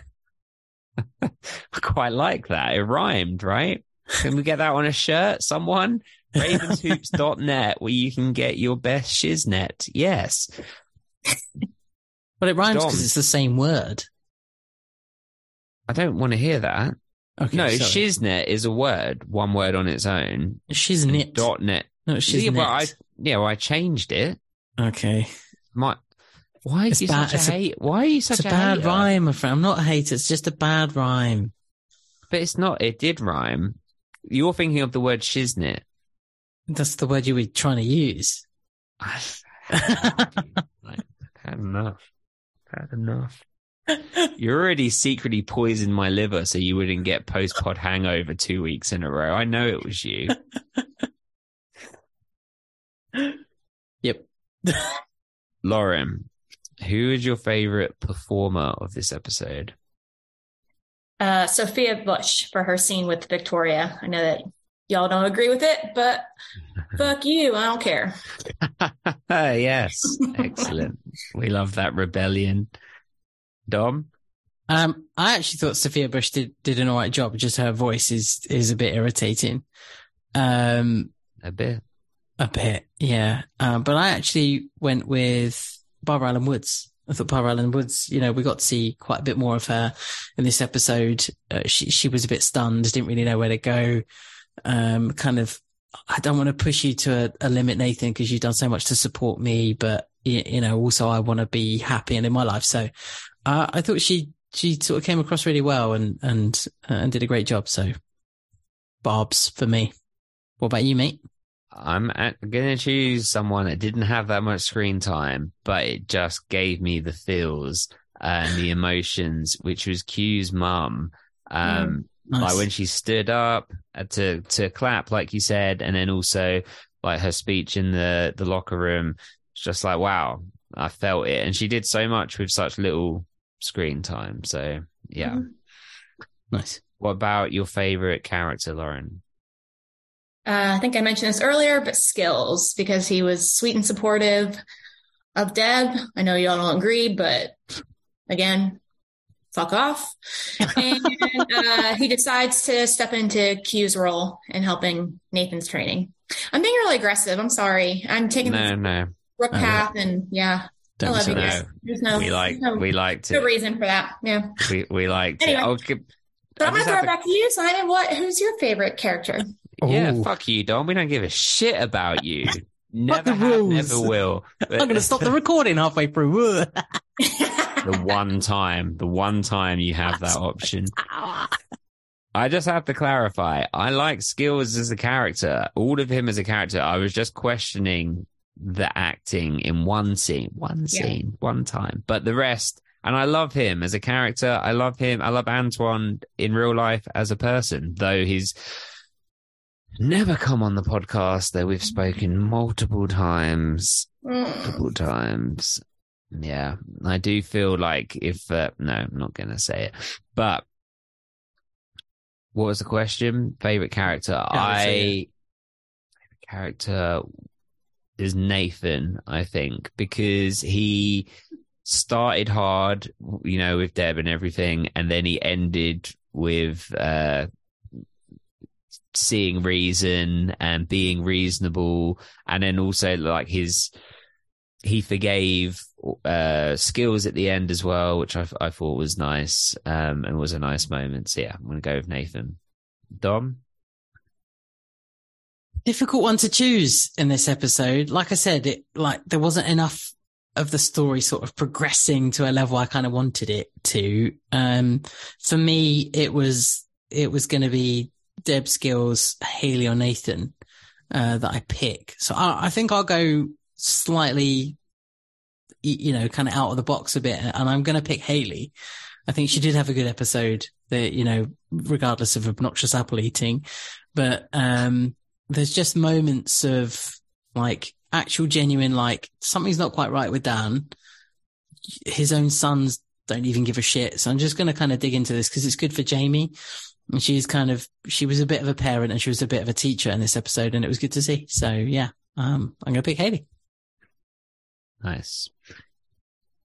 (laughs) I quite like that. It rhymed, right? Can we get that on a shirt? Someone? Ravenshoops.net where you can get your best shiznet. Yes. But it rhymes because it's the same word. I don't want to hear that. Okay, no, sorry. shiznet is a word, one word on its own. Shiznit. Dot net. No, shiznet. Yeah, well, I, yeah, well, I changed it. Okay. My, why are it's you bad, such a hate? Why are you such it's a, a bad hater? rhyme, my friend. I'm not a hater. It's just a bad rhyme. But it's not. It did rhyme. You're thinking of the word shiznit. That's the word you were trying to use. (laughs) had (laughs) enough. Had enough. you already secretly poisoned my liver so you wouldn't get post pod hangover two weeks in a row. I know it was you. (laughs) yep. Lauren, who is your favorite performer of this episode? Uh, Sophia Bush for her scene with Victoria. I know that y'all don't agree with it, but (laughs) fuck you. I don't care. (laughs) yes. Excellent. we love that rebellion. Dom? Um, I actually thought Sophia Bush did, did an all right job. Just her voice is, is a bit irritating. Um, a bit. A bit, yeah. Um, but I actually went with Barbara Alyn Woods. I thought Barbara Alyn Woods, you know, we got to see quite a bit more of her in this episode. Uh, she, she was a bit stunned, didn't really know where to go. Um, kind of, I don't want to push you to a, a limit, Nathan, because you've done so much to support me, but you, you know, also I want to be happy and in my life. So, uh, I thought she, she sort of came across really well and, and, uh, and did a great job. So Barb's for me. What about you, mate? I'm going to choose someone that didn't have that much screen time, but it just gave me the feels and the emotions, which was Q's mum. Um, nice. like when she stood up to, to clap, like you said, and then also like her speech in the, the locker room. It's just like, wow, I felt it. And she did so much with such little screen time. So yeah. Mm-hmm. Nice. What about your favorite character, Lauren? uh, I think I mentioned this earlier, but skills because he was sweet and supportive of Deb. I know y'all don't agree, but again, fuck off. and uh, he decides to step into Q's role in helping Nathan's training. I'm being really aggressive. I'm sorry. I'm taking no, no. Rook path, and yeah. Don't I love you guys. There's no, we like, no, we liked no reason for that. Yeah. We, we liked anyway, it. Okay. But I'm going to throw it back to you, Simon. What, who's your favorite character? Yeah, Ooh. fuck you, Dom. We don't give a shit about you. (laughs) Never have, never will. (laughs) I'm going to stop the (laughs) recording halfway through. The one time, the one time you have that option. (laughs) I just have to clarify. I like Skills as a character, all of him as a character. I was just questioning the acting in one scene, one Yeah. scene, one time, but the rest. And I love him as a character. I love him. I love Antwon in real life as a person, though he's never come on the podcast. Though we've spoken multiple times mm. multiple times. Yeah, I do feel like if uh, no, I'm not gonna say it. But what was the question? Favorite character? I favorite character is Nathan. I think because he started hard, you know, with Deb and everything, and then he ended with uh seeing reason and being reasonable and then also like his he forgave uh skills at the end as well which i, I thought was nice um and was a nice moment so yeah i'm gonna go with nathan dom difficult one to choose in this episode. Like I said, it like there wasn't enough of the story sort of progressing to a level I kind of wanted it to. Um, for me, it was it was going to be Deb Skills, Haley, or Nathan uh, that I pick. So I, I think I'll go slightly, you know, kind of out of the box a bit, and I'm going to pick Haley. I think she did have a good episode. That you know, regardless of obnoxious apple eating, but um, there's just moments of like actual genuine like something's not quite right with Dan. His own sons don't even give a shit. So I'm just going to kind of dig into this because it's good for Jamie. And she's kind of, she was a bit of a parent and she was a bit of a teacher in this episode and it was good to see. So yeah, um, I'm going to pick Haley. Nice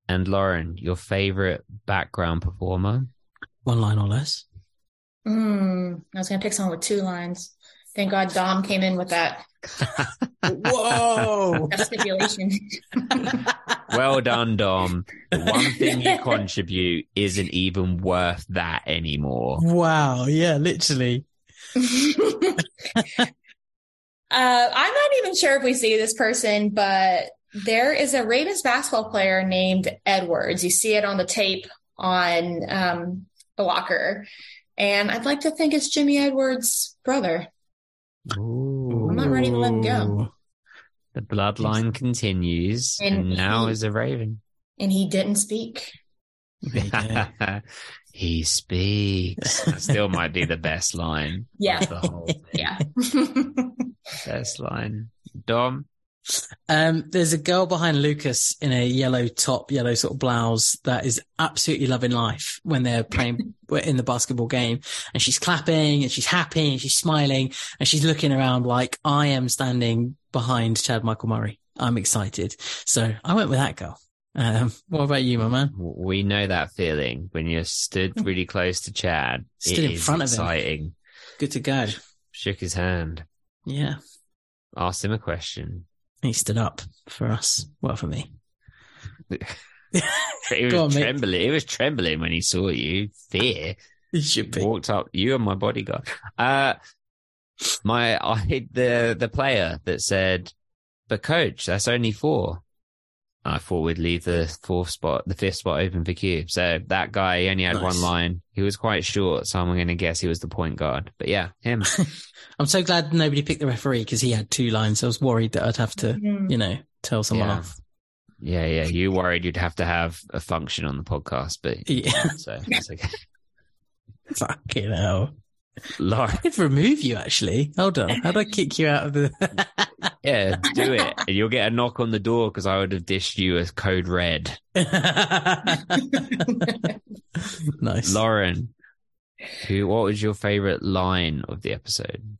and lauren your favorite background performer One line or less. Mm, I was gonna pick someone with two lines. Thank God Dom came in with that, (laughs) Whoa. (laughs) that stipulation. (laughs) well done dom the one thing you contribute isn't even worth that anymore wow. Yeah, literally. Uh, I'm not even sure if we see this person, but there is a Ravens basketball player named Edwards. You see it on the tape on um, the locker. And I'd like to think it's Jimmy Edwards' brother. Ooh. I'm not ready to let him go. The bloodline continues, and, And now he- is a raven. And he didn't speak. There you go. he speaks. That still might be the best line. Yeah. the. (laughs) Yeah. (laughs) Best line. Dom. Um, there's a girl behind Lucas in a yellow top, yellow sort of blouse that is absolutely loving life when they're playing (laughs) in the basketball game. And she's clapping and she's happy and she's smiling and she's looking around like I am standing behind Chad Michael Murray. I'm excited. So I went with that girl. Um, what about you, my man? We know that feeling when you're stood really close to Chad. Stood it in is front of him. exciting. Good to go. Shook his hand. Yeah. Asked him a question. He stood up for us. Well, for me. (laughs) He was on, mate. trembling. He was trembling when he saw you. Fear. He should be. walked up. You and my bodyguard. Uh, my I the the player that said, "But coach, that's only four. I thought we'd leave the fourth spot, the fifth spot open for Q. So that guy he only had Nice. one line. He was quite short, so I'm going to guess he was the point guard. But yeah, him. (laughs) I'm so glad nobody picked the referee because he had two lines. I was worried that I'd have to, you know, tell someone Yeah. off. yeah, yeah. You worried you'd have to have a function on the podcast, but (laughs) Yeah. so (laughs) it's okay. Fucking hell. Laura, I could remove you actually. Hold on. How do I kick you out of the yeah, (laughs) do it, and you'll get a knock on the door because I would have dished you as code red. (laughs) Nice. Lauren, who? What was your favorite line of the episode?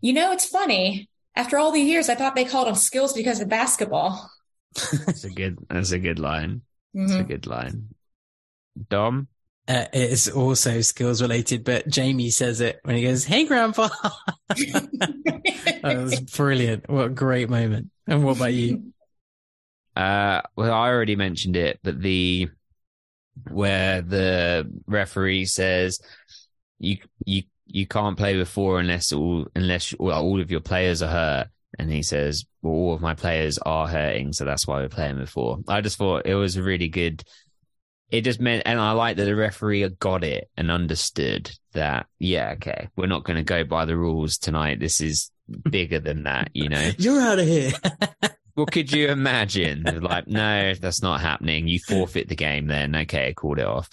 You know, it's funny. After all these years, I thought they called him skills because of basketball. That's a good. That's a good line. That's a Mhm. good line. Dom. Uh, it is also skills related, but Jamie says it when he goes, Hey grandpa. (laughs) that was brilliant. What a great moment. And what about you? Uh, well, I already mentioned it, but the where the referee says you you you can't play before unless all unless all of your players are hurt, and he says, "Well, all of my players are hurting, so that's why we're playing before. I just thought it was a really good it just meant, and I like that the referee got it and understood that, yeah, okay, we're not going to go by the rules tonight. This is bigger than that, you know? (laughs) You're out of here. (laughs) what could you imagine? like, no, that's not happening. You forfeit the game then. Okay, I called it off.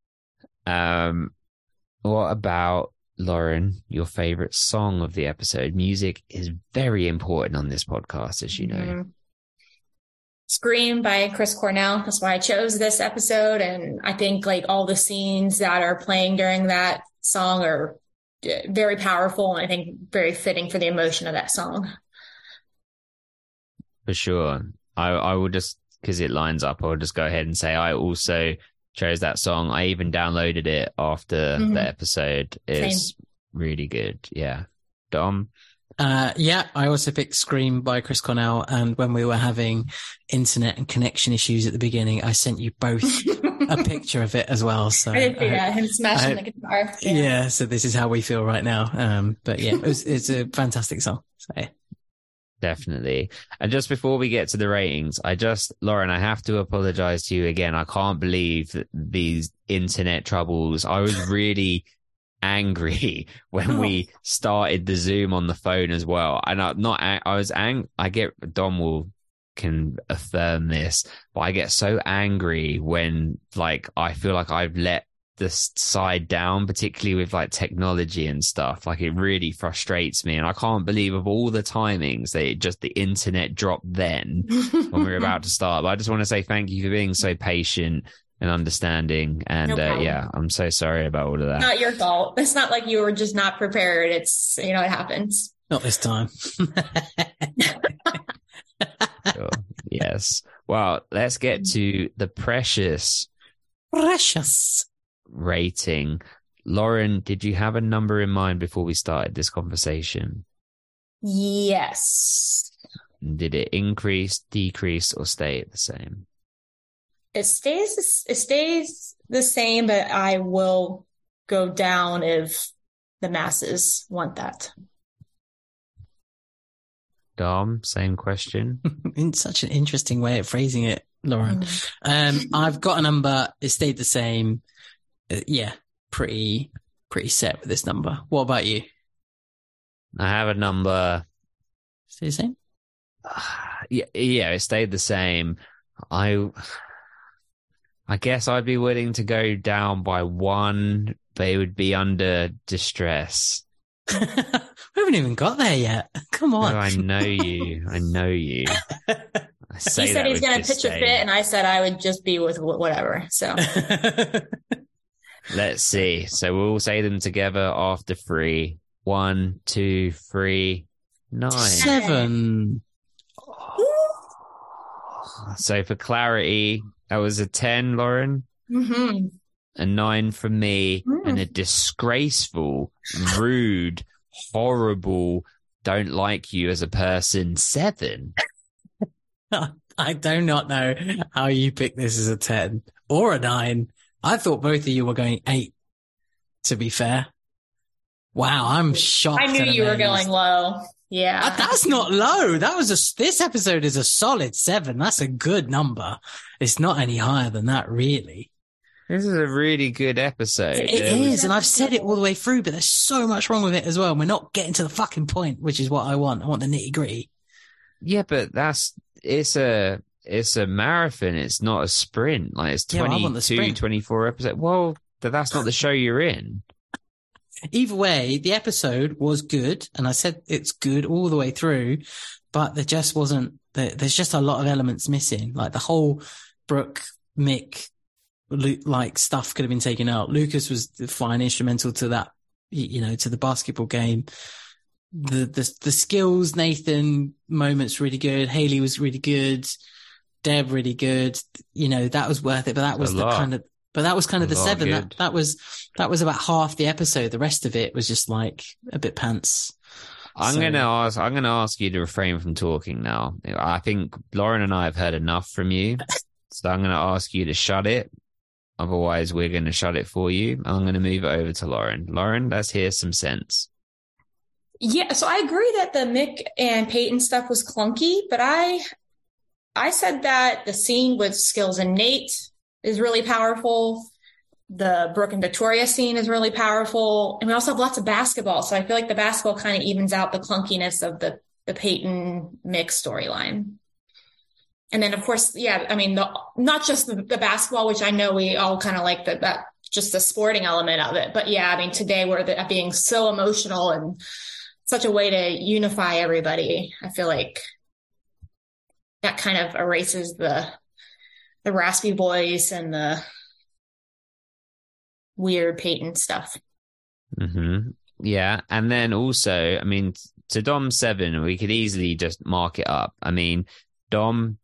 (laughs) um, what about Lauren, your favorite song of the episode? Music is very important on this podcast, as you know. Scream by Chris Cornell. That's why I chose this episode. And I think like all the scenes that are playing during that song are uh, very powerful and I think very fitting for the emotion of that song. For sure. I, I will just, because it lines up, I'll just go ahead and say I also chose that song. I even downloaded it after mm-hmm. the episode. It's Same. really good. Yeah. Dom? Uh, yeah, I also picked Scream by Chris Cornell. And when we were having internet and connection issues at the beginning, I sent you both a (laughs) picture of it as well. So I did see that, him smashing the guitar. Yeah. yeah. So this is how we feel right now. Um, but yeah, it was, it's a fantastic song. So yeah. Definitely. And just before we get to the ratings, I just, Lauren, I have to apologize to you again. I can't believe these internet troubles. I was really angry (laughs) when oh. we started the Zoom on the phone as well. And I not, I was ang, I get, Dom will can affirm this, but I get so angry when like I feel like I've let this side down, particularly with like technology and stuff. Like it really frustrates me. And I can't believe of all the timings that it just the internet dropped then when we were about (laughs) to start. But I just want to say thank you for being so patient and understanding. And no uh, yeah, I'm so sorry about all of that. Not your fault. It's not like you were just not prepared. It's, you know, it happens. Not this time. sure. Yes. Well, let's get to the precious. Precious. Rating. Lauren, did you have a number in mind before we started this conversation? Yes. Did it increase, decrease, or stay the same? It stays it stays the same, but I will go down if the masses want that. Dom, same question. (laughs) In such an interesting way of phrasing it, Lauren. Mm. Um, I've got a number. It stayed the same. Uh, yeah, pretty, pretty set with this number. What about you? I have a number. Stay the same. (sighs) yeah, yeah, it stayed the same. I I guess I'd be willing to go down by one, but it would be under distress. (laughs) we haven't even got there yet. Come on. I know you. (laughs) I know you. I he said he's going to pitch a fit, and I said I would just be with whatever. So (laughs) let's see. So we'll say them together after three. One, two, three, nine, seven. So for clarity, that was a 10, Lauren. Mm-hmm. A nine from me mm. and a disgraceful, rude, horrible, don't like you as a person seven. (laughs) I do not know how you picked this as a 10 or a nine. I thought both of you were going eight, to be fair. Wow, I'm shocked. I knew you were going low. Yeah. Uh, that's not low. That was a, this episode is a solid seven. That's a good number. It's not any higher than that, really. This is a really good episode. It, it is, and I've said it all the way through, but there's so much wrong with it as well. And we're not getting to the fucking point, which is what I want. I want the nitty gritty. Yeah, but that's, it's a, it's a marathon. It's not a sprint. Like it's 22, yeah, 24 episodes. Well, that's not the show you're in. Either way, the episode was good, and I said it's good all the way through, but there just wasn't. There's just a lot of elements missing. Like the whole Brooke Mick like stuff could have been taken out. Lucas was fine, instrumental to that, you know, to the basketball game. The the the skills Nathan moments really good. Haley was really good. Deb really good. You know that was worth it, but that was the kind of but that was kind of the seven. That, that was that was about half the episode. The rest of it was just like a bit pants. I'm so, gonna ask. I'm gonna ask you to refrain from talking now. I think Lauren and I have heard enough from you, (laughs) so I'm gonna ask you to shut it. Otherwise, we're gonna shut it for you. I'm gonna move it over to Lauren. Lauren, let's hear some sense. Yeah, so I agree that the Mick and Peyton stuff was clunky, but I I said that the scene with Skills and Nate is really powerful. The Brooke and Victoria scene is really powerful. And we also have lots of basketball. So I feel like the basketball kind of evens out the clunkiness of the, the Peyton Mick storyline. And then of course, yeah, I mean, the, not just the, the basketball, which I know we all kind of like the, that, just the sporting element of it. But yeah, I mean, today we're the, being so emotional and such a way to unify everybody. I feel like that kind of erases the, the raspy voice and the weird Peyton stuff. hmm Yeah. And then also, I mean, to Dom seven, we could easily just mark it up. I mean, Dom,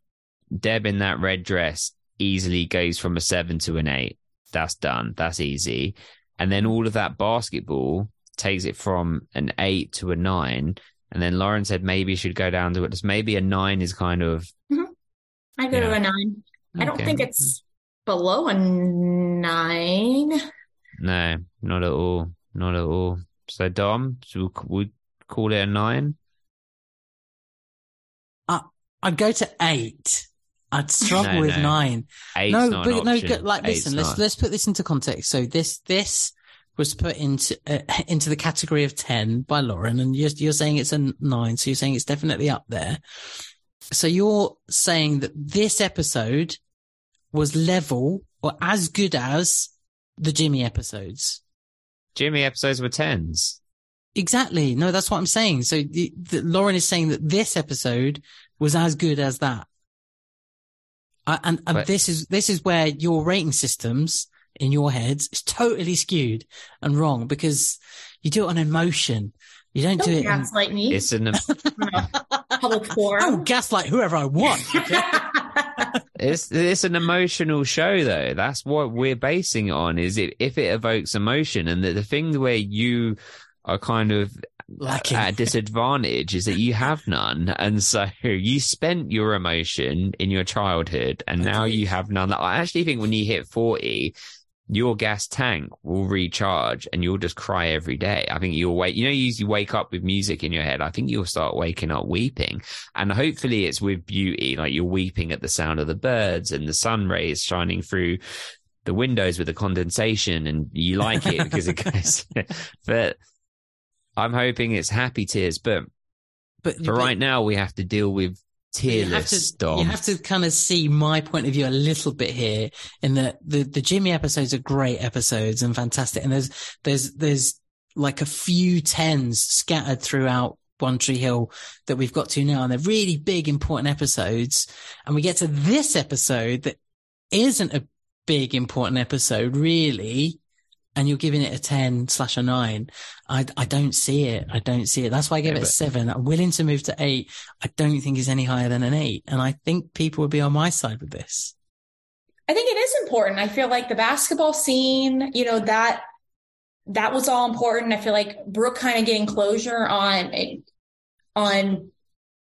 Deb in that red dress easily goes from a seven to an eight. That's done. That's easy. And then all of that basketball takes it from an eight to a nine. And then Lauren said maybe should go down to it. Maybe a nine is kind of. I go to a nine. I don't think it's below a nine. No, not at all. Not at all. So Dom, so we call it a nine. I'd go to eight. I'd struggle No, with no. nine. Eight's no, not an but no, option. go- like Eight's listen, let's not. let's put this into context. So this this was put into uh, into the category of ten by Lauren, and you're you're saying it's a nine, so you're saying it's definitely up there. So you're saying that this episode was level or as good as the Jimmy episodes. Jimmy episodes were tens. Exactly. No, that's what I'm saying. So the, the, Lauren is saying that this episode was as good as that. Uh, and and But- this is this is where your rating systems in your heads is totally skewed and wrong because you do it on emotion. You don't do Don't it. In, gaslight me. It's an on a public oh, forum. gaslight whoever I want. okay? (laughs) (laughs) it's it's an emotional show though. That's what we're basing it on. Is it if it evokes emotion and the, the thing where you are kind of Lacking. at a disadvantage is that you have none, and so (laughs) you spent your emotion in your childhood, and now you have none. I actually think when you hit forty. Your gas tank will recharge and you'll just cry every day. I think you'll wake, you know, you usually wake up with music in your head. I think you'll start waking up weeping and hopefully it's with beauty. Like you're weeping at the sound of the birds and the sun rays shining through the windows with the condensation and you like it because it (laughs) goes, (laughs) but I'm hoping it's happy tears. But But for but- right now, we have to deal with you have to you have to kind of see my point of view a little bit here in that the the Jimmy episodes are great episodes and fantastic and there's there's there's like a few tens scattered throughout One Tree Hill that we've got to now and they're really big important episodes and we get to this episode that isn't a big important episode really and you're giving it a 10 slash a 9 I, I don't see it i don't see it that's why i gave Yeah, it a 7 i'm willing to move to 8 I don't think it's any higher than an eight. And I think people would be on my side with this. I think it is important. I feel like the basketball scene, you know, that that was all important. I feel like Brooke kind of getting closure on on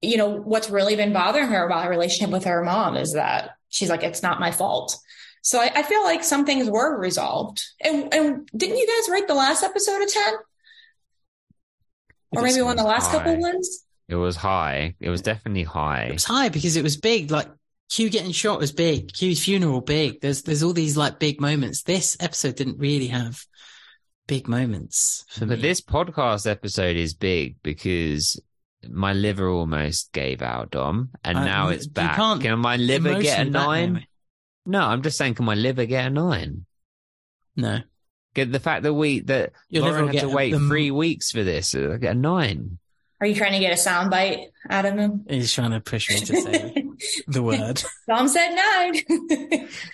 you know what's really been bothering her about her relationship with her mom is that she's like, it's not my fault. So I, I feel like some things were resolved. And and didn't you guys rate the last episode a ten? Or maybe one of the seems last couple ones? It was high. It was definitely high. It was high because it was big. Like Q getting shot was big. Q's funeral big. There's, there's all these like big moments. This episode didn't really have big moments for But me. this podcast episode is big because my liver almost gave out, Dom, and Uh, now it's you back. can't Can my liver get a Emotionally back nine? There. No, I'm just saying, can my liver get a nine? No. Get the fact that we that Your liver Lauren will had to wait the- three weeks for this, I get a nine. Are you trying to get a soundbite out of him? He's trying to push me to say (laughs) the word. Dom said nine.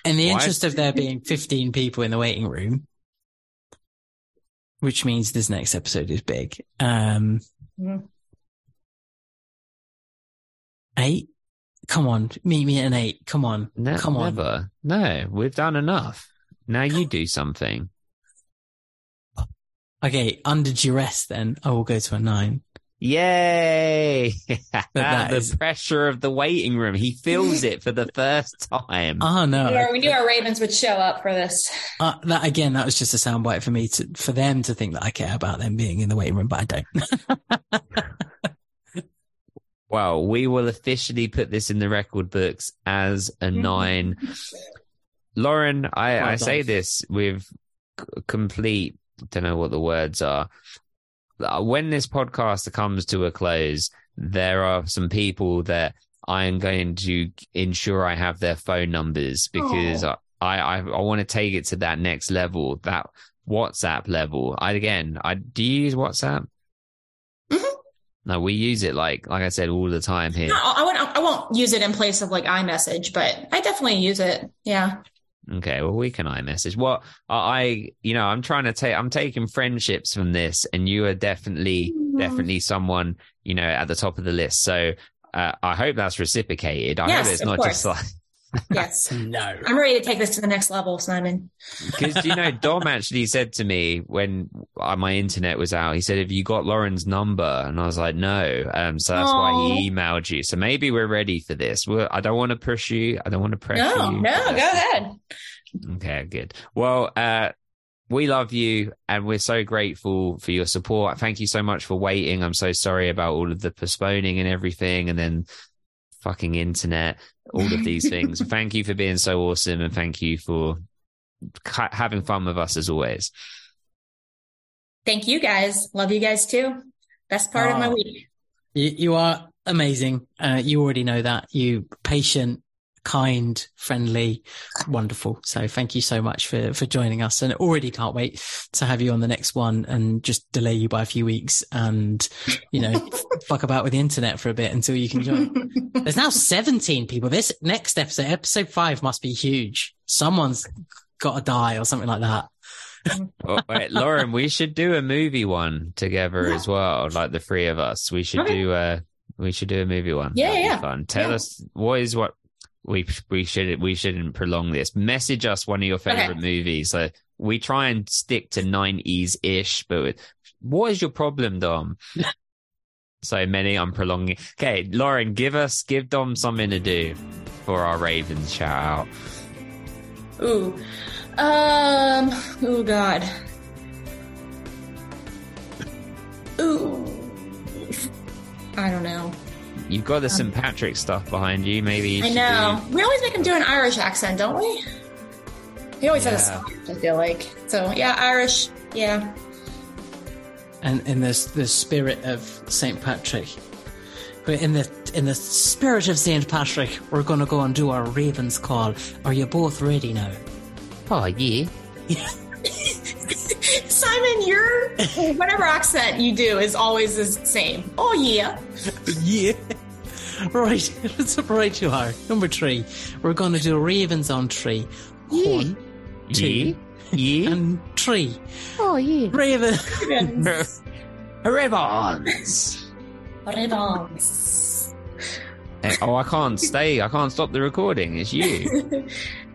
In the Why? interest of there being 15 people in the waiting room, which means this next episode is big. Um, Mhm. eight? Come on, meet me at an eight. Come on. No, Come on. never. No, we've done enough. Now you do something. Okay, under duress then, I will go to a nine. Yay! (laughs) the is- pressure of the waiting room. He feels it for the first time. Oh we, no. knew our, we knew our Ravens would show up for this. Uh, that again, that was just a soundbite for me to, for them to think that I care about them being in the waiting room, but I don't. (laughs) Well, we will officially put this in the record books as a (laughs) nine. Lauren, I, I say this with complete, don't know what the words are. Uh, When this podcast comes to a close, there are some people that I am going to ensure I have their phone numbers because I, I, I want to take it to that next level, that WhatsApp level. I, again, I, do you use WhatsApp? No, we use it like, like I said, all the time here. No, I won't. I won't use it in place of like iMessage, but I definitely use it. Yeah. Okay, well, we can iMessage. Well, I, you know, I'm trying to take, I'm taking friendships from this, and you are definitely, Mhm. definitely someone, you know, at the top of the list. So uh, I hope that's reciprocated. I Yes, hope it's not just like Yes. (laughs) No. I'm ready to take this to the next level, Simon. because you know, Dom (laughs) actually said to me when uh, my internet was out, he said, "Have you got Lauren's number?" And I was like, "No." Um, so that's why he emailed you. So maybe we're ready for this. Well, I don't want to push you. I don't want to pressure No, you. no, go ahead. Okay, good. Well, uh, we love you and we're so grateful for your support. Thank you so much for waiting. I'm so sorry about all of the postponing and everything and then fucking internet, all of these things. (laughs) thank you for being so awesome and thank you for ca- having fun with us as always. Thank you guys. Love you guys too. Best part of my Oh. week. You, you are amazing. Uh, you already know that. You patient, kind, friendly, wonderful. So thank you so much for, for joining us and already can't wait to have you on the next one and just delay you by a few weeks and, you know, (laughs) fuck about with the internet for a bit until you can join. There's now 17 people. This next episode, episode five must be huge. Someone's got to die or something like that. Oh, wait, Lauren, we should do a movie one together as well, like the three of us. We should Okay. do uh we should do a movie one. Yeah, That'd be yeah. fun. Tell Yeah. us what is what we we should we shouldn't prolong this. Message us one of your Okay. favorite movies. So we try and stick to nineties ish, but what is your problem, Dom? (laughs) so many, I'm prolonging. Okay, Lauren, give us give Dom something to do for our Ravens shout out. Ooh. Um. Oh God. Ooh. I don't know. You've got the St. Patrick stuff behind you. Maybe you Um, I should know. We always make him do an Irish accent, don't we? He always has a Yeah. Scottish, I feel like. So yeah, Irish. Yeah. and in the the spirit of Saint Patrick, but in the in the spirit of Saint Patrick, we're going to go and do our Ravens call. Are you both ready now? do. Oh yeah. (laughs) Simon, your whatever accent you do is always the same. Oh yeah. yeah. Right, (laughs) right you are. Number three, we're going to do Ravens on three. One, two, Yeah. and three. Oh yeah. Raven. Ravens. Ribbons. (laughs) Eh, oh, I can't stay. I can't stop the recording. It's you. (laughs)